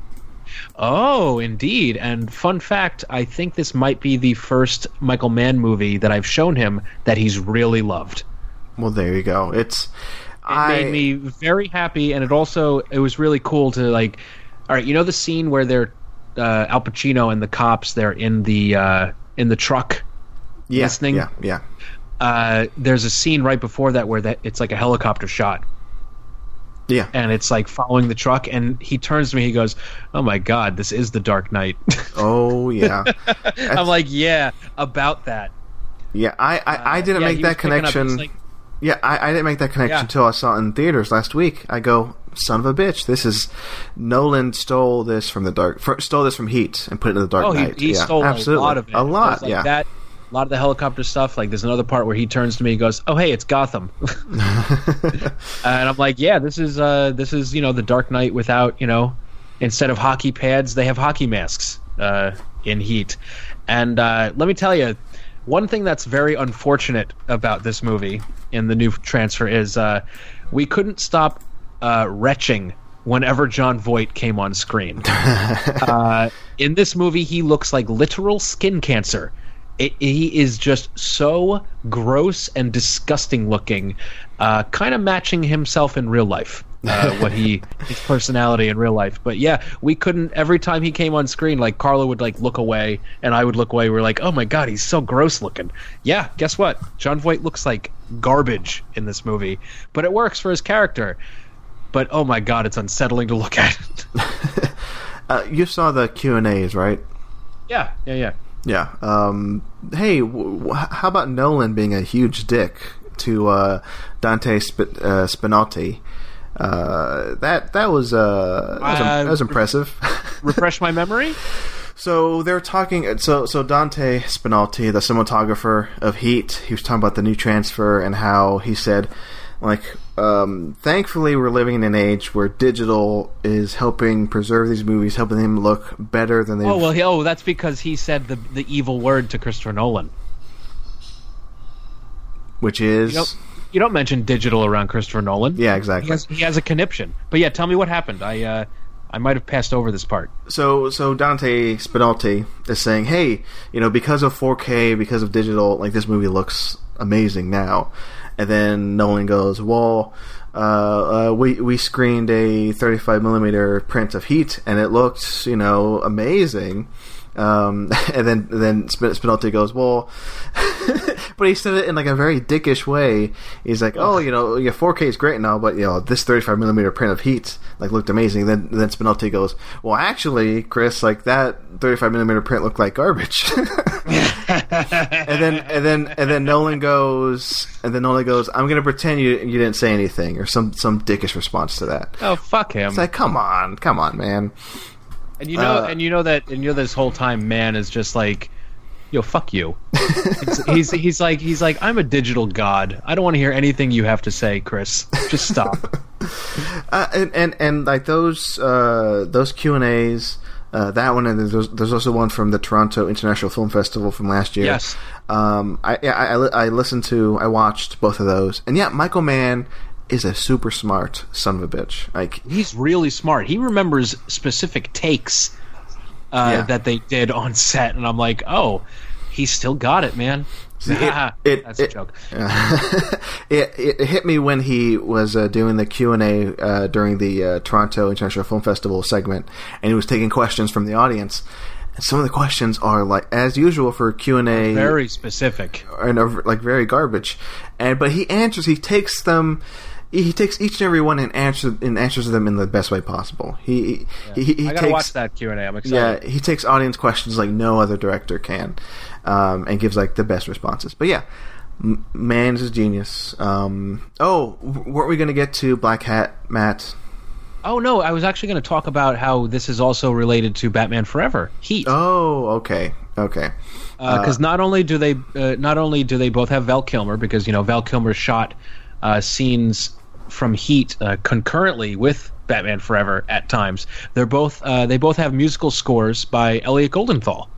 Oh, indeed. And fun fact, I think this might be the first Michael Mann movie that I've shown him that he's really loved. well, there you go. It's It I made me very happy and it also it was really cool to like all right, you know the scene where they're uh, Al Pacino and the cops they're in the uh, in the truck yeah, listening. Yeah, yeah. uh, there's a scene right before that where that it's like a helicopter shot Yeah. and it's like following the truck and he turns to me he goes oh my god this is the dark knight Oh yeah. i'm like yeah about that Yeah, I I, I didn't Uh, Yeah, make he that up, connection. like, yeah, I, I didn't make that connection Yeah. until I saw it in theaters last week. I go, son of a bitch! This is Nolan stole this from the dark, stole this from Heat and put it in the Dark oh he, Knight. he yeah, stole absolutely. a lot of it A lot, like yeah. that a lot of the helicopter stuff like there's another part where he turns to me and goes oh hey it's gotham and i'm like yeah this is uh this is you know the dark knight without you know instead of hockey pads they have hockey masks uh in heat and uh let me tell you one thing that's very unfortunate about this movie in the new transfer is uh we couldn't stop uh retching whenever Jon Voight came on screen. uh, in this movie, he looks like literal skin cancer. It, he is just so gross and disgusting looking, uh, kind of matching himself in real life. Uh, what he his personality in real life, but yeah, we couldn't. Every time he came on screen, like Carlo would like look away, and I would look away. We're like, oh my god, he's so gross looking. Yeah, guess what? Jon Voight looks like garbage in this movie, but it works for his character. But oh my god, it's unsettling to look at. uh, you saw the Q and A's, right? yeah, yeah, yeah. Yeah. Um, hey, w- w- how about Nolan being a huge dick to uh, Dante Sp- uh, Spinotti? Uh, that that was uh, that was, Uh, that was impressive. Refresh my memory. So they're talking. So so Dante Spinotti, the cinematographer of Heat, he was talking about the new transfer and how he said, like, um, thankfully we're living in an age where digital is helping preserve these movies, helping them look better than they. Oh well, he, oh that's because he said the the evil word to Christopher Nolan. which is You don't, you don't mention digital around Christopher Nolan. yeah, he exactly. has, he has a conniption. But yeah, tell me what happened. I uh, I might have passed over this part. so so Dante Spinotti is saying, hey, you know, because of 4K, because of digital, like this movie looks amazing now. And then Nolan goes, well, uh, uh, we we screened a 35 millimeter print of Heat, and it looked, you know, amazing. Um, and then then Spin- Spinotti goes, well, but he said it in like a very dickish way. He's like, oh, you know, yeah, 4K is great now, but you know, this 35 millimeter print of Heat like looked amazing. Then then Spinotti goes, well, actually, Chris, like that 35 millimeter print looked like garbage. and then and then and then Nolan goes, and then Nolan goes, I'm gonna pretend you you didn't say anything, or some some dickish response to that. Oh fuck him! It's like, come on, come on, man. and you know, uh, and you know that, and you know this whole time, Mann is just like yo, fuck you. he's, he's like he's like I'm a digital god. I don't want to hear anything you have to say, Chris. Just stop. Uh, and, and and like those uh, those Q and A's. Uh, that one and there's, there's also one from the Toronto International Film Festival from last year. Yes. Um, I, yeah, I, I, I listened to, I watched both of those, and yeah, Michael Mann is a super smart son of a bitch. Like, He's really smart. He remembers specific takes uh, Yeah. that they did on set, and I'm like, oh, he still got it, man. It- it- That's a it- joke. it, it hit me when he was uh, doing the Q and A uh, during the uh, Toronto International Film Festival segment, and he was taking questions from the audience. And some of the questions are like, as usual for Q and A, Very specific. and are like very garbage. And but he answers, he takes them. He takes each and every one and answers and answers them in the best way possible. He he, he, he I gotta takes watch that Q and A. I'm excited. yeah, he takes audience questions like no other director can, um, and gives like the best responses. But yeah, M- Mann's a genius. Um, oh, weren't we going to get to Blackhat, Matt? Oh no, I was actually going to talk about how this is also related to Batman Forever, Heat. Oh, okay, okay. because not only do they uh, not only do they both have Val Kilmer because you know Val Kilmer shot uh, scenes from Heat uh, concurrently with Batman Forever at times. They're both uh, they both have musical scores by Elliot Goldenthal.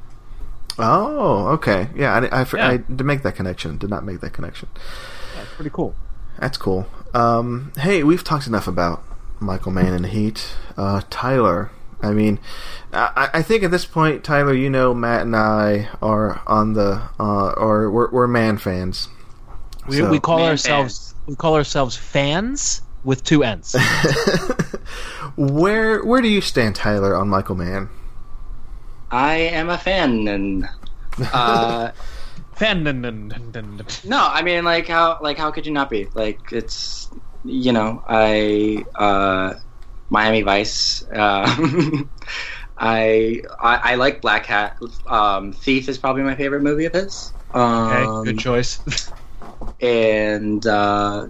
Oh, okay. Yeah, I, I, Yeah. I did make that connection. Did not make that connection. That's pretty cool. That's cool. Um, hey, we've talked enough about Michael Mann and Heat. Uh, Tyler, I mean, I, I think at this point, Tyler, you know, Matt and I are on the, uh, or we're, we're Mann fans. We, So- we call Man ourselves we call ourselves fans with two N's. Where where do you stand, Tyler, on Michael Mann? I am a fan, and uh, Fan. no, I mean, like how like how could you not be? Like it's you know, I uh, Miami Vice. Uh, I, I I like Blackhat. Um, Thief is probably my favorite movie of his. Okay, Um, good choice. And uh,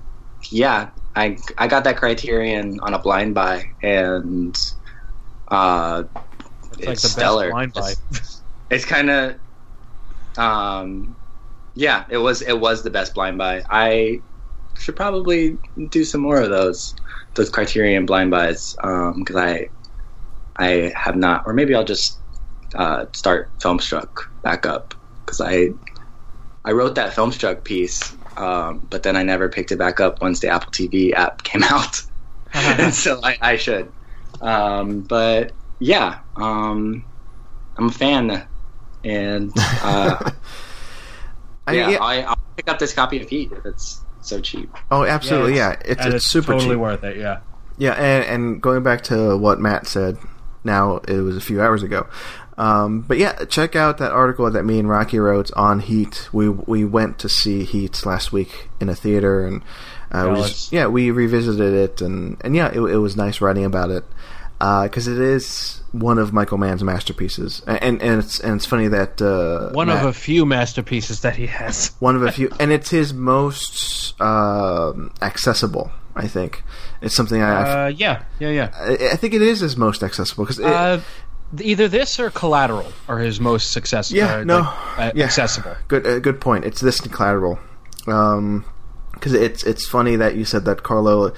yeah, I I got that Criterion on a blind buy, and uh, It's like stellar. best blind buy. It's, it's kind of, um, yeah, it was it was the best blind buy. I should probably do some more of those those Criterion blind buys because I I have not, or maybe I'll just uh, start Filmstruck back up because I I wrote that Filmstruck piece, um, but then I never picked it back up once the Apple TV app came out, and so I, I should. Um, but yeah, um, I'm a fan, and uh, I- yeah, yeah. I, I'll pick up this copy of Heat if it's so cheap. Oh, absolutely, yeah. it's- It's and it's, super totally cheap. worth it. Yeah. Yeah, and, and going back to what Matt said, now it was a few hours ago. Um, but yeah, check out that article that me and Rocky wrote on Heat. We we went to see Heat last week in a theater, and uh, we just, yeah, we revisited it, and and yeah, it, it was nice writing about it because it is one of Michael Mann's masterpieces, and and, it's and it's funny that uh, One Matt- of a few masterpieces that he has. one of a few, and it's his most um accessible. I think it's something I, Uh, yeah, yeah, yeah. I I think it is his most accessible because Uh, either this or Collateral are his most successful. Yeah, uh, no, like, uh, yeah. accessible. good uh, good point. It's this and collateral. Um, because it's it's funny that you said that Carlo.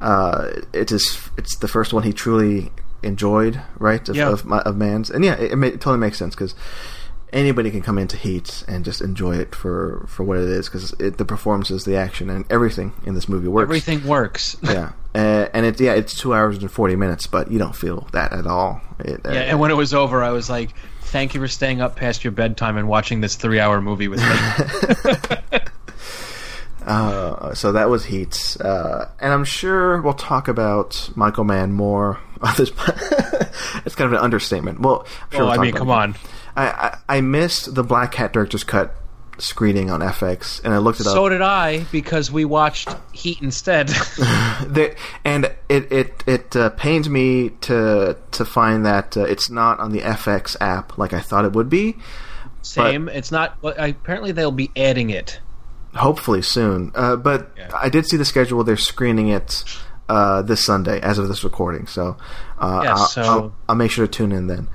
Uh, it is it's the first one he truly enjoyed, right? Of Yeah. of, my, of Mann's, and yeah, it, it totally makes sense because anybody can come into Heat and just enjoy it for for what it is because the performances, the action, and everything in this movie works. Everything works. yeah, uh, and it yeah, it's two hours and forty minutes, but you don't feel that at all. It, uh, Yeah, and when it was over, I was like, "Thank you for staying up past your bedtime and watching this three-hour movie with me." Uh, so that was Heats, uh, and I'm sure we'll talk about Michael Mann more. On this, it's kind of an understatement. Well, I'm sure oh, we'll I mean, come it. on. I, I I missed the Blackhat Director's Cut screening on FX, and I looked it So up. So did I because we watched Heat instead. There- and it it it uh, pains me to to find that uh, it's not on the FX app like I thought it would be. Same. it's not. Apparently, they'll be adding it. Hopefully soon. Uh, but Yeah. I did see the schedule. They're screening it uh, this Sunday as of this recording. So, uh, Yeah, I'll, so- I'll, I'll make sure to tune in then.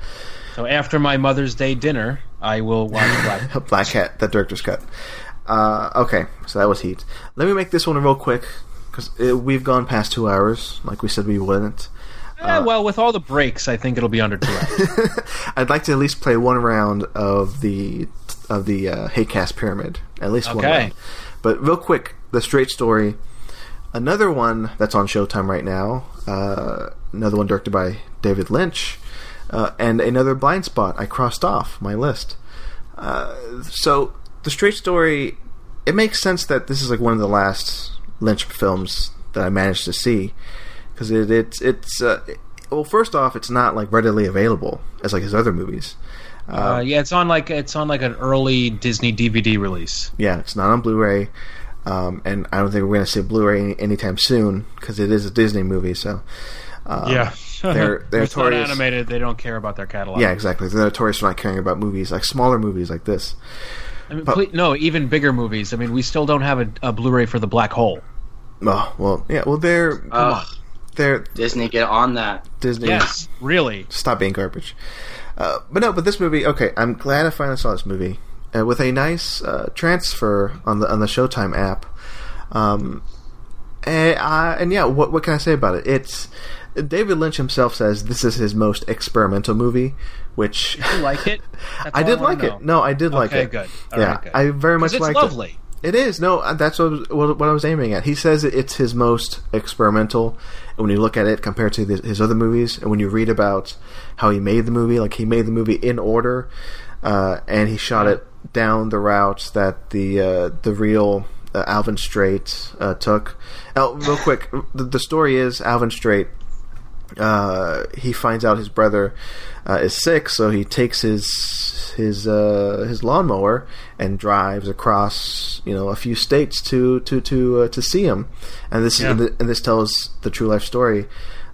So after my Mother's Day dinner, I will watch Black. Blackhat, the director's cut. Uh, okay, so that was Heat. Let me make this one real quick because we've gone past two hours, like we said we wouldn't. Eh, well, with all the breaks, I think it'll be under two hours. I'd like to at least play one round of the of the uh, Haycast Pyramid, at least one Okay. round. But real quick, the straight story. Another one that's on Showtime right now. Uh, another one directed by David Lynch, uh, and another blind spot I crossed off my list. Uh, so the straight story, it makes sense that this is like one of the last Lynch films that I managed to see because it, it's it's uh, well, first off, it's not like readily available as like his other movies. uh, yeah, it's on like it's on like an early Disney DVD release. Yeah, it's not on Blu-ray, um, and I don't think we're going to see Blu-ray any, anytime soon because it is a Disney movie. So um, yeah, they're they're it's not notorious. animated. They don't care about their catalog. Yeah, exactly. They're notorious for not caring about movies like smaller movies like this. I mean, ple- no, even bigger movies. I mean, we still don't have a, a Blu-ray for the Black Hole. Oh well, yeah. Well, they're Ugh, they're Disney, get on that. Disney. Yes, really. stop being garbage. Uh, but no, but this movie. Okay, I'm glad I finally saw this movie uh, with a nice uh, transfer on the on the Showtime app. Um, and, I, and yeah, what what can I say about it? It's David Lynch himself says this is his most experimental movie, which You like it? That's I did wanna like it. No, I did like Okay, it. good. All yeah, right, good. I very much it's liked lovely. it. It is. No, uh, that's what, I was- what, I was aiming at. He says it's his most experimental. And when you look at it compared to the, his other movies, and when you read about how he made the movie, like he made the movie in order, uh, and he shot it down the routes that the uh, the real uh, Alvin Straight uh, took. Real quick, the, the story is Alvin Straight uh, he finds out his brother uh, is sick, so he takes his his uh, his lawnmower and drives across you know a few states to to to uh, to see him, and this Yeah. is and this tells the true life story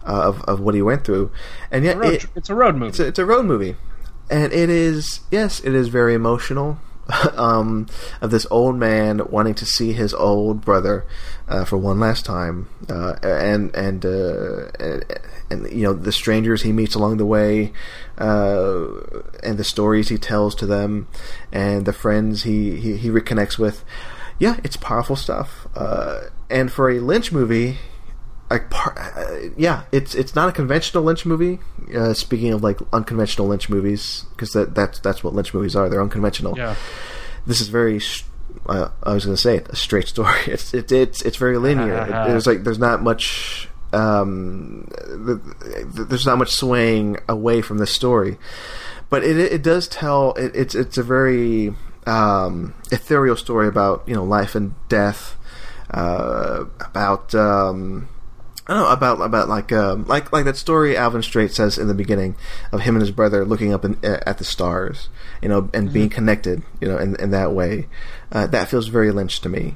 uh, of of what he went through, and yet Road it, it's a road movie. it's a, it's a road movie, and it is yes, it is very emotional. um, of this old man wanting to see his old brother uh, for one last time, uh, and and, uh, and you know the strangers he meets along the way, uh, and the stories he tells to them, and the friends he he, he reconnects with. Yeah, it's powerful stuff. Uh, and for a Lynch movie, like par- uh, yeah it's it's not a conventional lynch movie uh, speaking of like unconventional lynch movies because that that's that's what lynch movies are they're unconventional. Yeah. this is very uh, i was going to say it, a straight story. It's it, it's it's very linear. It, there's like there's not much um th- th- there's not much swaying away from the story. But it it does tell it, it's it's a very um ethereal story about you know life and death uh about um I don't know about about like um, like like that story Alvin Straight says in the beginning of him and his brother looking up in, at the stars, you know, and being connected, you know, in, in that way. Uh, that feels very Lynch to me.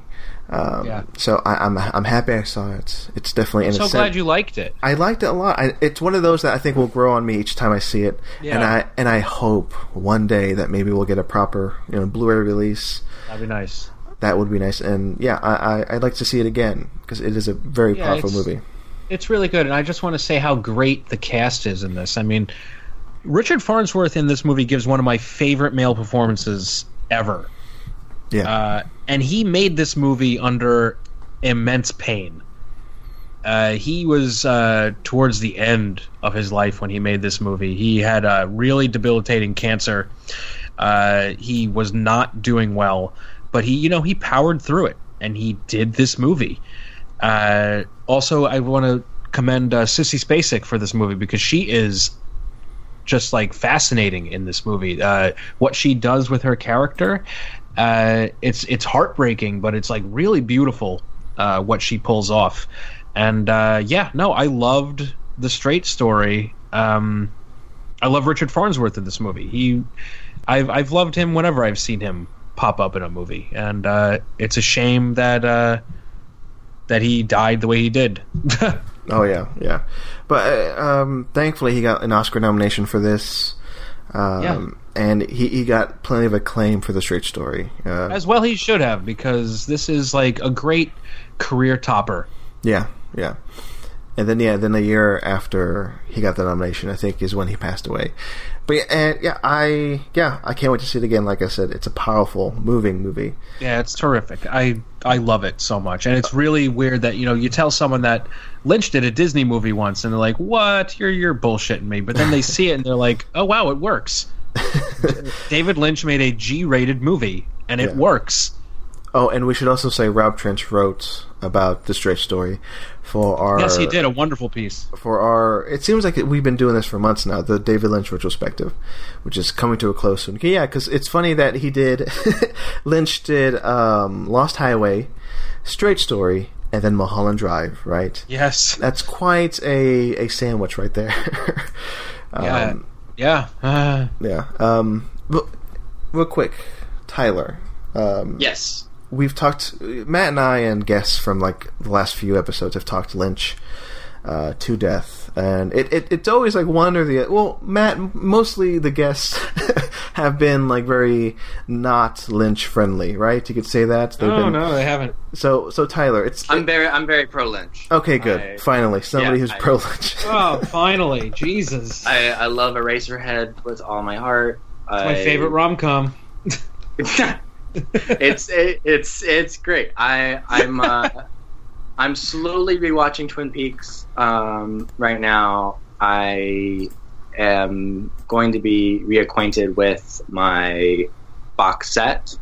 Um, Yeah. So I, I'm I'm happy I saw it. It's definitely in So glad you liked it. I liked it a lot. I, it's one of those that I think will grow on me each time I see it, Yeah. and I and I hope one day that maybe we'll get a proper you know Blu-ray release. That'd be nice. That would be nice, and yeah, I, I I'd like to see it again because it is a very Yeah, powerful movie. It's really good, and I just want to say how great the cast is in this. I mean, Richard Farnsworth in this movie gives one of my favorite male performances ever. Yeah, Uh, and he made this movie under immense pain. Uh, he was uh, towards the end of his life when he made this movie. He had a really debilitating cancer. Uh, he was not doing well, but he, you know, he powered through it, and he did this movie. Uh, also, I want to commend uh, Sissy Spacek for this movie because she is just like fascinating in this movie. Uh, what she does with her character, uh, it's it's heartbreaking, but it's like really beautiful. Uh, what she pulls off, and uh, yeah, no, I loved the straight story. Um, I love Richard Farnsworth in this movie. He, I've I've loved him whenever I've seen him pop up in a movie, and uh, it's a shame that uh, that he died the way he did. Oh yeah, yeah. But uh, um, thankfully, he got an Oscar nomination for this. Um, Yeah. and he, he got plenty of acclaim for the straight story. Uh, As well, he should have because this is like a great career topper. yeah, yeah. and then yeah, then a year after he got the nomination, I think is when he passed away. But yeah, and yeah, I yeah, I can't wait to see it again. Like I said, it's a powerful, moving movie. Yeah, it's terrific. I I love it so much, and it's really weird that you know you tell someone that Lynch did a Disney movie once, and they're like, "What? You're you're bullshitting me," but then they see it and they're like, "Oh wow, it works." David Lynch made a G-rated movie, and it Yeah. works. Oh, and we should also say Rob Trench wrote about the Straight story for our Yes, he did a wonderful piece. for our. It seems like we've been doing this for months now. The David Lynch retrospective, which is coming to a close soon. Yeah, because it's funny that he did. Lynch did um, Lost Highway, Straight Story, and then Mulholland Drive. Right. Yes. That's quite a a sandwich right there. Yeah. um, Yeah. Uh, yeah. Um, real, real quick, Tyler. Um, Yes. We've talked Matt and I and guests from like the last few episodes have talked Lynch uh, to death, and it, it it's always like one or the well, Matt mostly the guests have been like very not Lynch friendly, right? You could say that. They've oh been, no, they haven't. So so Tyler, it's I'm very I'm very pro Lynch. okay. Good, I- finally somebody yeah, who's pro Lynch. Oh, finally, Jesus! I, I love Eraserhead with all my heart. It's my favorite rom com. it's it, it's it's great. I I'm uh, I'm slowly rewatching Twin Peaks um, right now. I am going to be reacquainted with my box set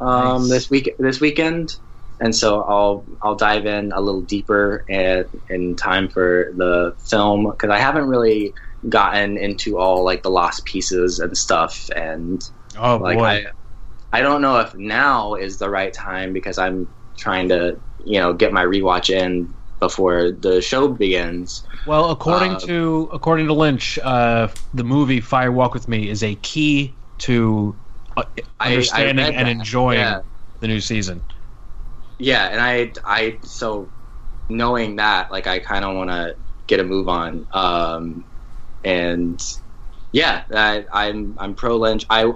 um, Nice. this week this weekend, and so I'll I'll dive in a little deeper in, in time for the film because I haven't really gotten into all like the lost pieces and stuff and Oh like boy. I, I don't know if now is the right time because I'm trying to, you know, get my rewatch in before the show begins. Well, according Uh, to according to Lynch, uh, the movie Fire Walk with Me is a key to uh, I- I understanding and enjoying Yeah. the new season. Yeah, and I, I, so knowing that, like, I kind of want to get a move on. Um, and yeah, I, I'm, I'm pro Lynch. I,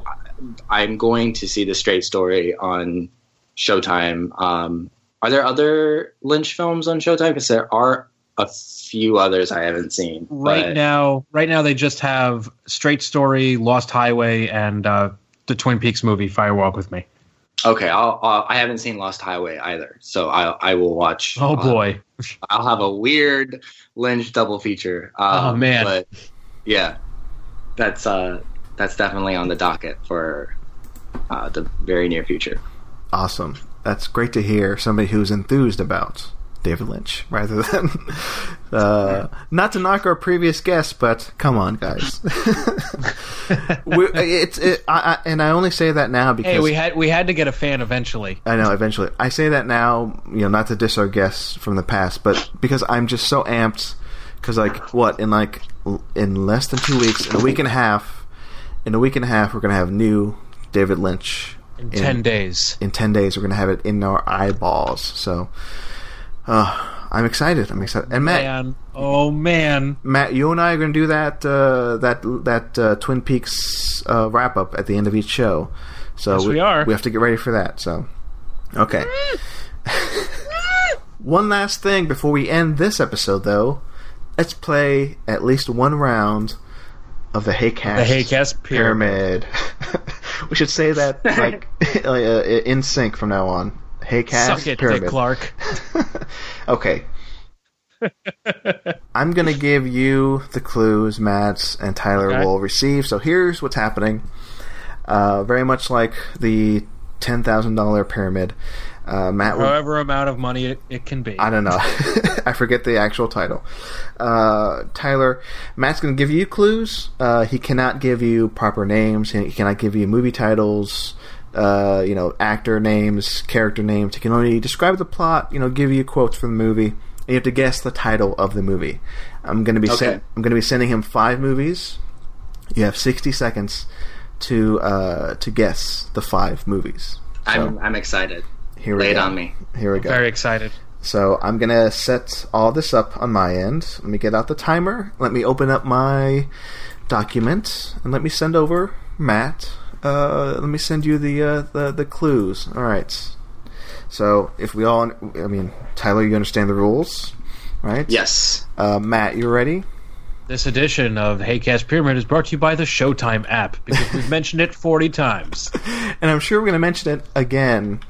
I'm going to see the straight story on Showtime. Um, are there other Lynch films on Showtime? Because there are a few others I haven't seen. Right but- now, right now they just have Straight Story, Lost Highway, and uh, the Twin Peaks movie Fire Walk with Me. Okay, I'll, I'll, I haven't seen Lost Highway either, so I, I will watch. Oh I'll- boy, I'll have a weird Lynch double feature. Um, Oh, man. But yeah, that's uh, that's definitely on the docket for uh, the very near future. Awesome. That's great to hear. Somebody who's enthused about David Lynch rather than uh, not to knock our previous guests, but come on, guys. It's it, I, I, and I only say that now because hey, we had we had to get a fan eventually. I know eventually. I say that now, you know, not to diss our guests from the past, but because I'm just so amped. Because like what in like in less than two weeks, in a week and a half, in a week and a half, we're gonna have new David Lynch In ten days. in 10 days we're going to have it in our eyeballs. So uh, i'm excited. I'm excited. And matt Man, oh man, matt you and i are going to do that uh, that that uh, twin peaks uh, wrap up at the end of each show. So Yes, we are. we have to get ready for that so. Okay. One last thing before we end this episode though. Let's play at least one round of the Haycast, The Haycast pyramid. pyramid. we should say that like uh, in sync from now on. Haycast suck it, pyramid. Dick Clark. okay. I'm gonna give you the clues Matt and Tyler Okay. will receive. So here's what's happening. Uh, very much like the ten thousand dollar pyramid. Uh, Matt will However amount of money it, it can be. I don't know. I forget the actual title. Uh, Tyler, Matt's going to give you clues. Uh, he cannot give you proper names. He cannot give you movie titles. Uh, you know, actor names, character names. He can only describe the plot. You know, give you quotes from the movie. And you have to guess the title of the movie. I'm going to be Okay. sen- I'm going to be sending him five movies. You have 60 seconds to uh, to guess the five movies. I'm I'm excited. Here we Lay it go. on me. Here we go. Very excited. So I'm gonna set all this up on my end. Let me get out the timer. Let me open up my document and let me send over Matt. Uh, let me send you the uh, the the clues. All right. So if we all, I mean, Tyler, you understand the rules. right? Yes. Uh, Matt, you ready? This edition of Haycast Pyramid is brought to you by the Showtime app because we've mentioned it 40 times. And I'm sure we're going to mention it again,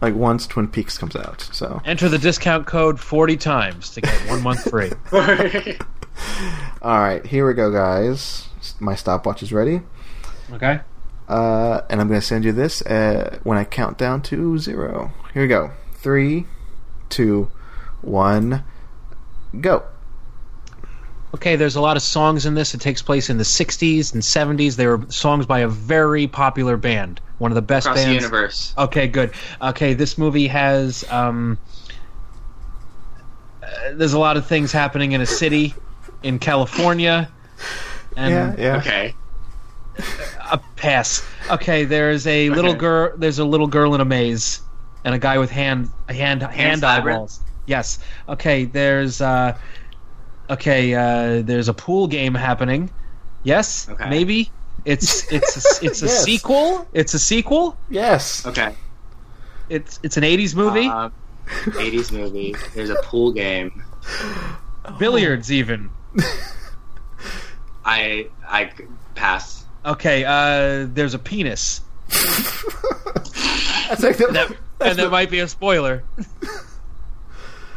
like once Twin Peaks comes out. So, Enter the discount code 40 times to get one month free. all right, here we go, guys. My stopwatch is ready, Okay? uh, and I'm going to send you this uh, when I count down to zero. Here we go. Three, two, one, go. Okay, there's a lot of songs in this. It takes place in the 60s and 70s. They were songs by a very popular band, one of the best bands. Across the universe. Okay, good. Okay, this movie has um, uh, there's a lot of things happening in a city in California, and Yeah, yeah. Okay. a pass. Okay, there's a little Okay. girl. There's a little girl in a maze, and a guy with hand hand hand Labyrinth? eyeballs. Yes. Okay. There's uh, okay. Uh, there's a pool game happening. Yes. Okay. Maybe it's it's a, it's a Yes. sequel. It's a sequel. Yes. Okay. It's it's an '80s movie. Um, 80s movie. There's a pool game. Billiards even. I I pass. Okay. Uh, there's a penis, That's like the, and that's that the- might be a spoiler.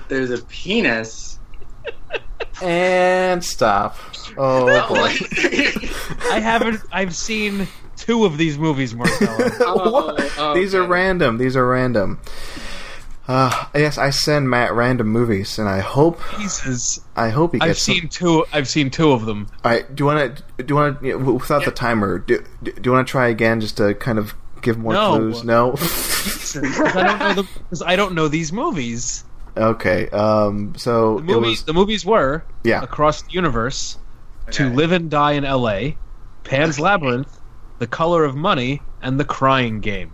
There's a penis. And stop. Oh boy. I haven't. I've seen two of these movies, Marcelo. Oh, oh, These are random. These are random. Uh, yes, I send Matt random movies, and I hope Jesus. I hope he gets. I've some- seen two. I've seen two of them. All right, do you want to? Do you want to? Without the timer, do, do you want to try again just to kind of give more No. clues? No. Because I don't know the. Because I don't know these movies. Okay. Um. So The movies. was. the movies were Yeah. Across the Universe, To Live and Die in L.A., Pan's Labyrinth, The Color of Money, and The Crying Game.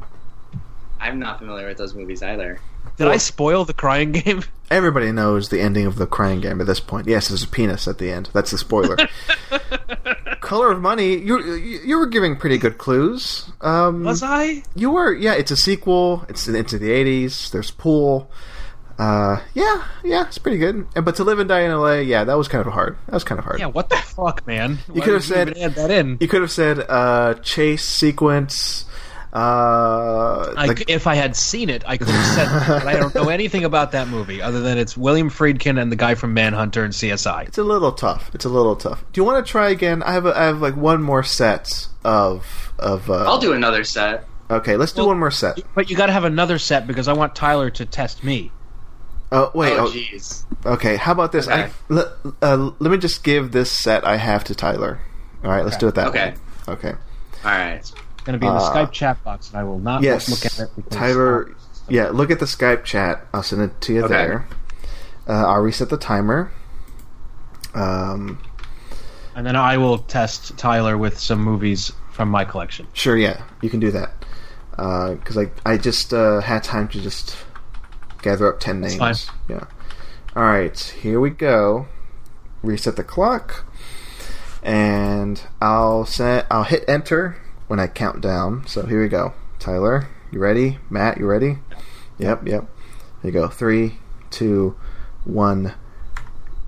I'm not familiar with those movies either. Did I spoil The Crying Game? Everybody knows the ending of the crying game at this point. Yes, there's a penis at the end. That's the spoiler. Color of Money. You you you were giving pretty good clues. Um, Was I? You were, yeah. It's a sequel. It's into the '80s. There's pool. Uh, yeah, yeah, it's pretty good. And but to live and die in LA, yeah, that was kind of hard. That was kind of hard. Yeah. What the fuck, man? You could have said- add that in. You could have said uh, chase sequence. Uh, I like- if I had seen it, I could have said that, but I don't know anything about that movie other than it's William Friedkin and the guy from Manhunter and CSI. it's a little tough. It's a little tough. Do you want to try again? I have a, I have like one more set of of. Uh, I'll do another set. Okay, let's do Well- one more set. But you got to have another set because I want Tyler to test me. Oh wait. oh oh, jeez. okay, how about this? Okay. I, let, uh, let me just give this set I have to Tyler. All right, let's Okay. do it that Okay. way. Okay. Okay. All right. It's Going to be in the Uh, Skype chat box, and I will not Yes, look at it. Because, Tyler. Yeah, look at the Skype chat. I'll send it to you Okay. there. Uh, I'll reset the timer. Um, and then I will test Tyler with some movies from my collection. sure, yeah, you can do that. Because I I just uh, had time to just gather up ten names. fine. Yeah. All right, here we go. Reset the clock, and I'll set. I'll hit enter when I count down. So here we go. Tyler, you ready? Matt, you ready? Yep, yep. Here you go. Three, two, one,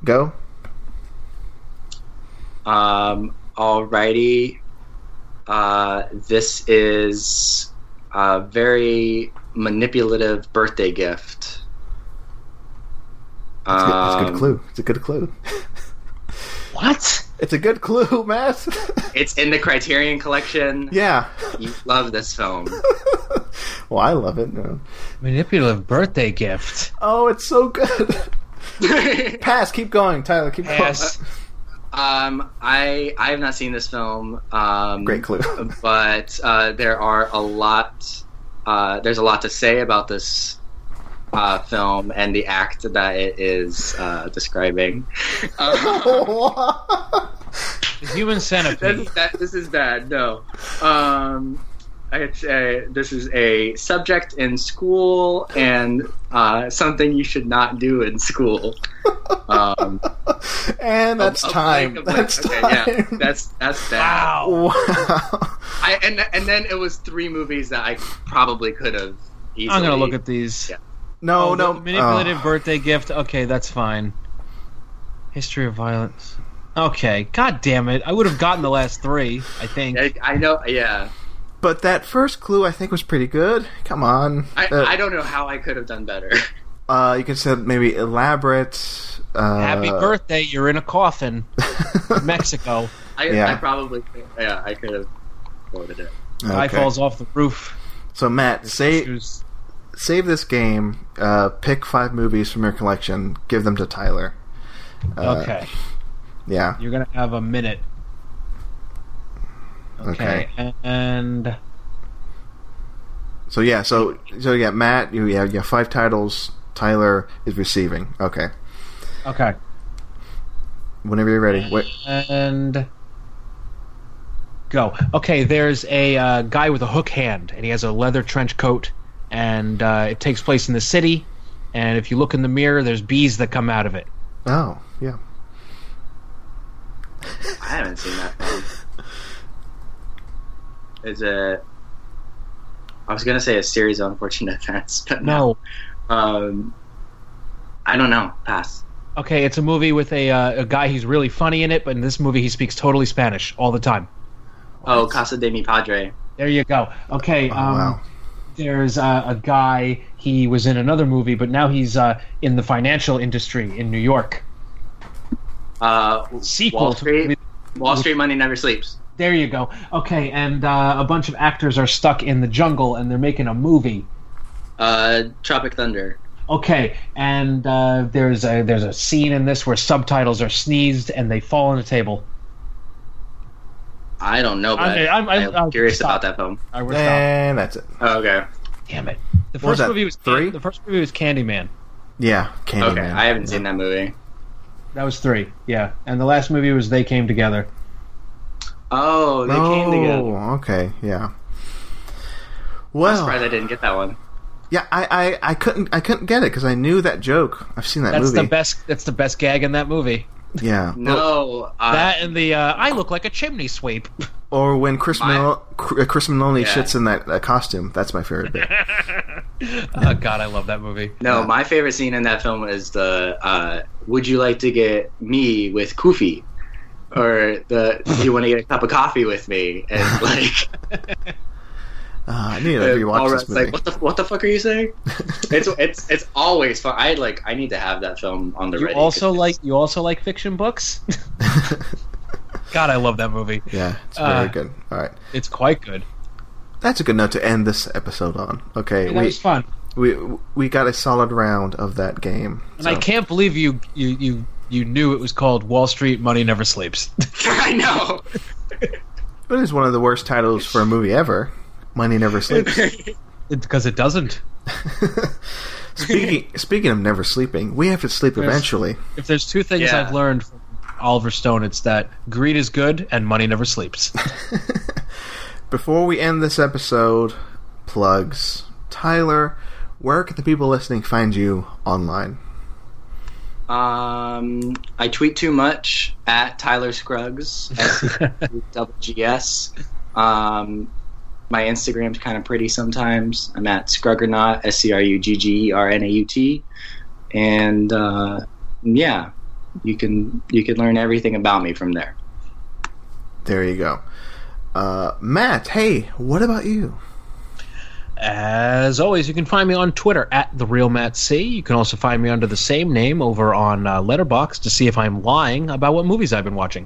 go. Um. Alrighty. Uh, this is a very manipulative birthday gift. That's, good, that's a good Um, clue. It's a good clue. What? it's a good clue, Matt. It's in the Criterion Collection. yeah. You love this film. well, I love it. No. Manipulative birthday gift. Oh, it's so good. Pass. Keep going, Tyler. Keep going. Pass. Um, I I have not seen this film. Um, Great clue. but uh, there are a lot. Uh, there's a lot to say about this uh, film and the act that it is uh, describing. Uh, Human Centipede. this, that, this is bad. No. Um, it's a, this is a subject in school and uh, something you should not do in school. Um, and that's a- a time. blank That's okay, time. Yeah, that's that's bad. Wow. wow. I, and and then it was three movies that I probably could have. Easily. I'm gonna look at these. Yeah. No, Oh, no. the manipulative oh. birthday gift. Okay, that's fine. History of violence. Okay, god damn it! I would have gotten the last three. I think. I, I know. Yeah, But that first clue I think was pretty good. Come on. I, Uh, I don't know how I could have done better. uh, you could say maybe elaborate. Uh, Happy birthday! You're in a coffin, Mexico. I, Yeah. I probably yeah I could have quoted it. Guy falls off the roof. So Matt, say, Shoes. save this game. Uh, pick five movies from your collection. Give them to Tyler. Uh, Okay, Yeah. you're gonna have a minute. Okay, and So yeah. So so yeah, Matt. You yeah. You have five titles. Tyler is receiving. Okay. okay, Whenever you're ready. Wait. and go. Okay, there's a uh, guy with a hook hand, and he has a leather trench coat, and uh, it takes place in the city. And if you look in the mirror, there's bees that come out of it. Oh yeah. I haven't seen that film. Is a I was gonna say a series of unfortunate events, but No. Um, I don't know. Pass. Okay, it's a movie with a uh, a guy who's really funny in it, but in this movie he speaks totally Spanish all the time. Oh, Casa de mi Padre. There you go. Okay, Oh, um, wow. there's uh, a guy. He was in another movie, but now he's uh, in the financial industry in New York. Uh, Sequel Wall to- Street. Wall Street Money Never Sleeps. There you go. Okay, and uh, a bunch of actors are stuck in the jungle, and they're making a movie. Uh, Tropic Thunder. Okay, and uh, there's a there's a scene in this where subtitles are sneezed and they fall on the table. I don't know, but I'm- I'm- I'm, I'm- curious stop. about that film. I we're. And that's it. Oh, okay. Damn it! The What was first movie was three? The first movie was Candyman. Yeah. Candyman. Okay, I haven't seen that movie. That was three. Yeah, and the last movie was They Came Together. Oh, they oh, came together. okay. Yeah. I'm Well, surprised I didn't get that one. yeah, I, I, I couldn't I couldn't get it because I knew that joke. I've seen that That's movie. the best. That's the best gag in that movie. Yeah. No, uh, that and the uh, I look like a chimney sweep. Or when Chris My- Mal- uh, Chris Meloni Yeah. shits in that uh, costume. That's my favorite bit. oh God, I love that movie. no. Yeah. My favorite scene in that film is the uh, "Would you like to get me with Kofi?" Or the "Do you want to get a cup of coffee with me?" And like, Uh, I need to rewatch this movie. like, "What the what the fuck are you saying?" it's it's it's always fun. I like. I need to have that film on the You ready. also 'cause like you also like fiction books. God, I love that movie. yeah, it's very Uh, good. All right, It's quite good. that's a good note to end this episode on. Okay, that we, was fun, we we got a solid round of that game. and so- I can't believe you you you you knew it was called Wall Street Money Never Sleeps. I know. It is one of the worst titles for a movie ever. Money Never Sleeps. because it doesn't. speaking speaking of never sleeping, we have to sleep Yes. eventually. If there's two things Yeah. I've learned from Oliver Stone, it's that greed is good and money never sleeps. Before we end this episode, plugs. Tyler, where can the people listening find you online? Um, I tweet too much at Tyler Scruggs, S-C-W-G-S. Um, my Instagram's kind of pretty sometimes. I'm at Scruggernaut, S C R U G G E R N A U T, and uh, yeah, you can you can learn everything about me from there. There you go. Uh, Matt, hey, what about you? As always, you can find me on Twitter at the real Matt C. You can also find me under the same name over on uh, Letterboxd to see if I'm lying about what movies I've been watching.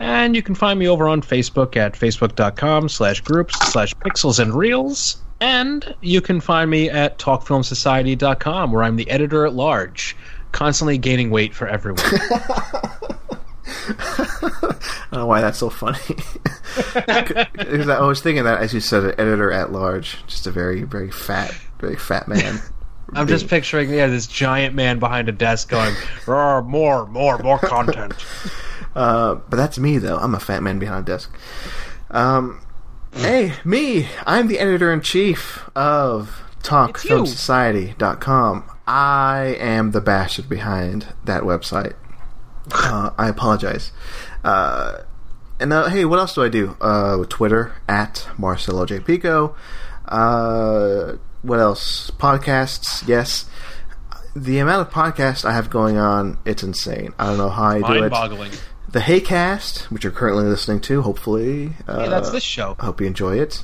And you can find me over on Facebook at facebook.com slash groups slash pixels and reels. And you can find me at talkfilmsociety.com where I'm the editor at large, constantly gaining weight for everyone. I don't know why that's so funny. Because I was thinking that as you said, an editor at large, just a very, very fat, very fat man. I'm just picturing, yeah, this giant man behind a desk going, "Roar, more, more, more content. Uh, but that's me, though. I'm a fat man behind a desk. Um, hey, me. I'm the editor in chief of It's. TalkFilmSociety.com. I am the bastard behind that website. Uh, I apologize. Uh, and uh, hey, what else do I do? Uh, Twitter at Marcelo J Pico. Uh, what else? Podcasts, yes. the amount of podcasts I have going on, it's insane. I don't know how I do it. Mind-boggling. The Haycast, which you're currently listening to, hopefully. Uh, Hey, that's this show. I hope you enjoy it.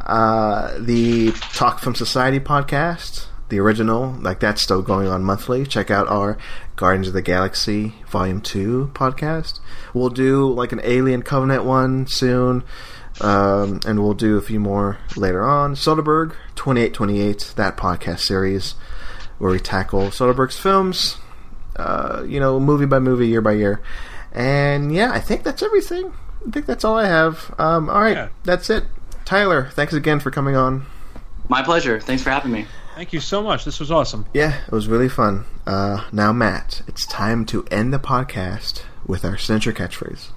Uh, the Talk Film Society podcast, the original, like that's still going on monthly. Check out our Guardians of the Galaxy Volume 2 podcast. We'll do like an Alien Covenant one soon, um, and we'll do a few more later on. Soderbergh 2828, that podcast series where we tackle Soderbergh's films, uh, you know, movie by movie, year by year. And yeah, I think that's everything. I think that's all I have. Um, all right, Yeah. that's it. Tyler, thanks again for coming on. My pleasure. Thanks for having me. Thank you so much. This was awesome. Yeah, it was really fun. Uh, now, Matt, it's time to end the podcast with our signature catchphrase.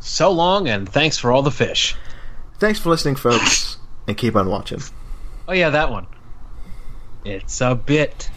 So long, and thanks for all the fish. Thanks for listening, folks, and keep on watching. Oh yeah, that one. It's a bit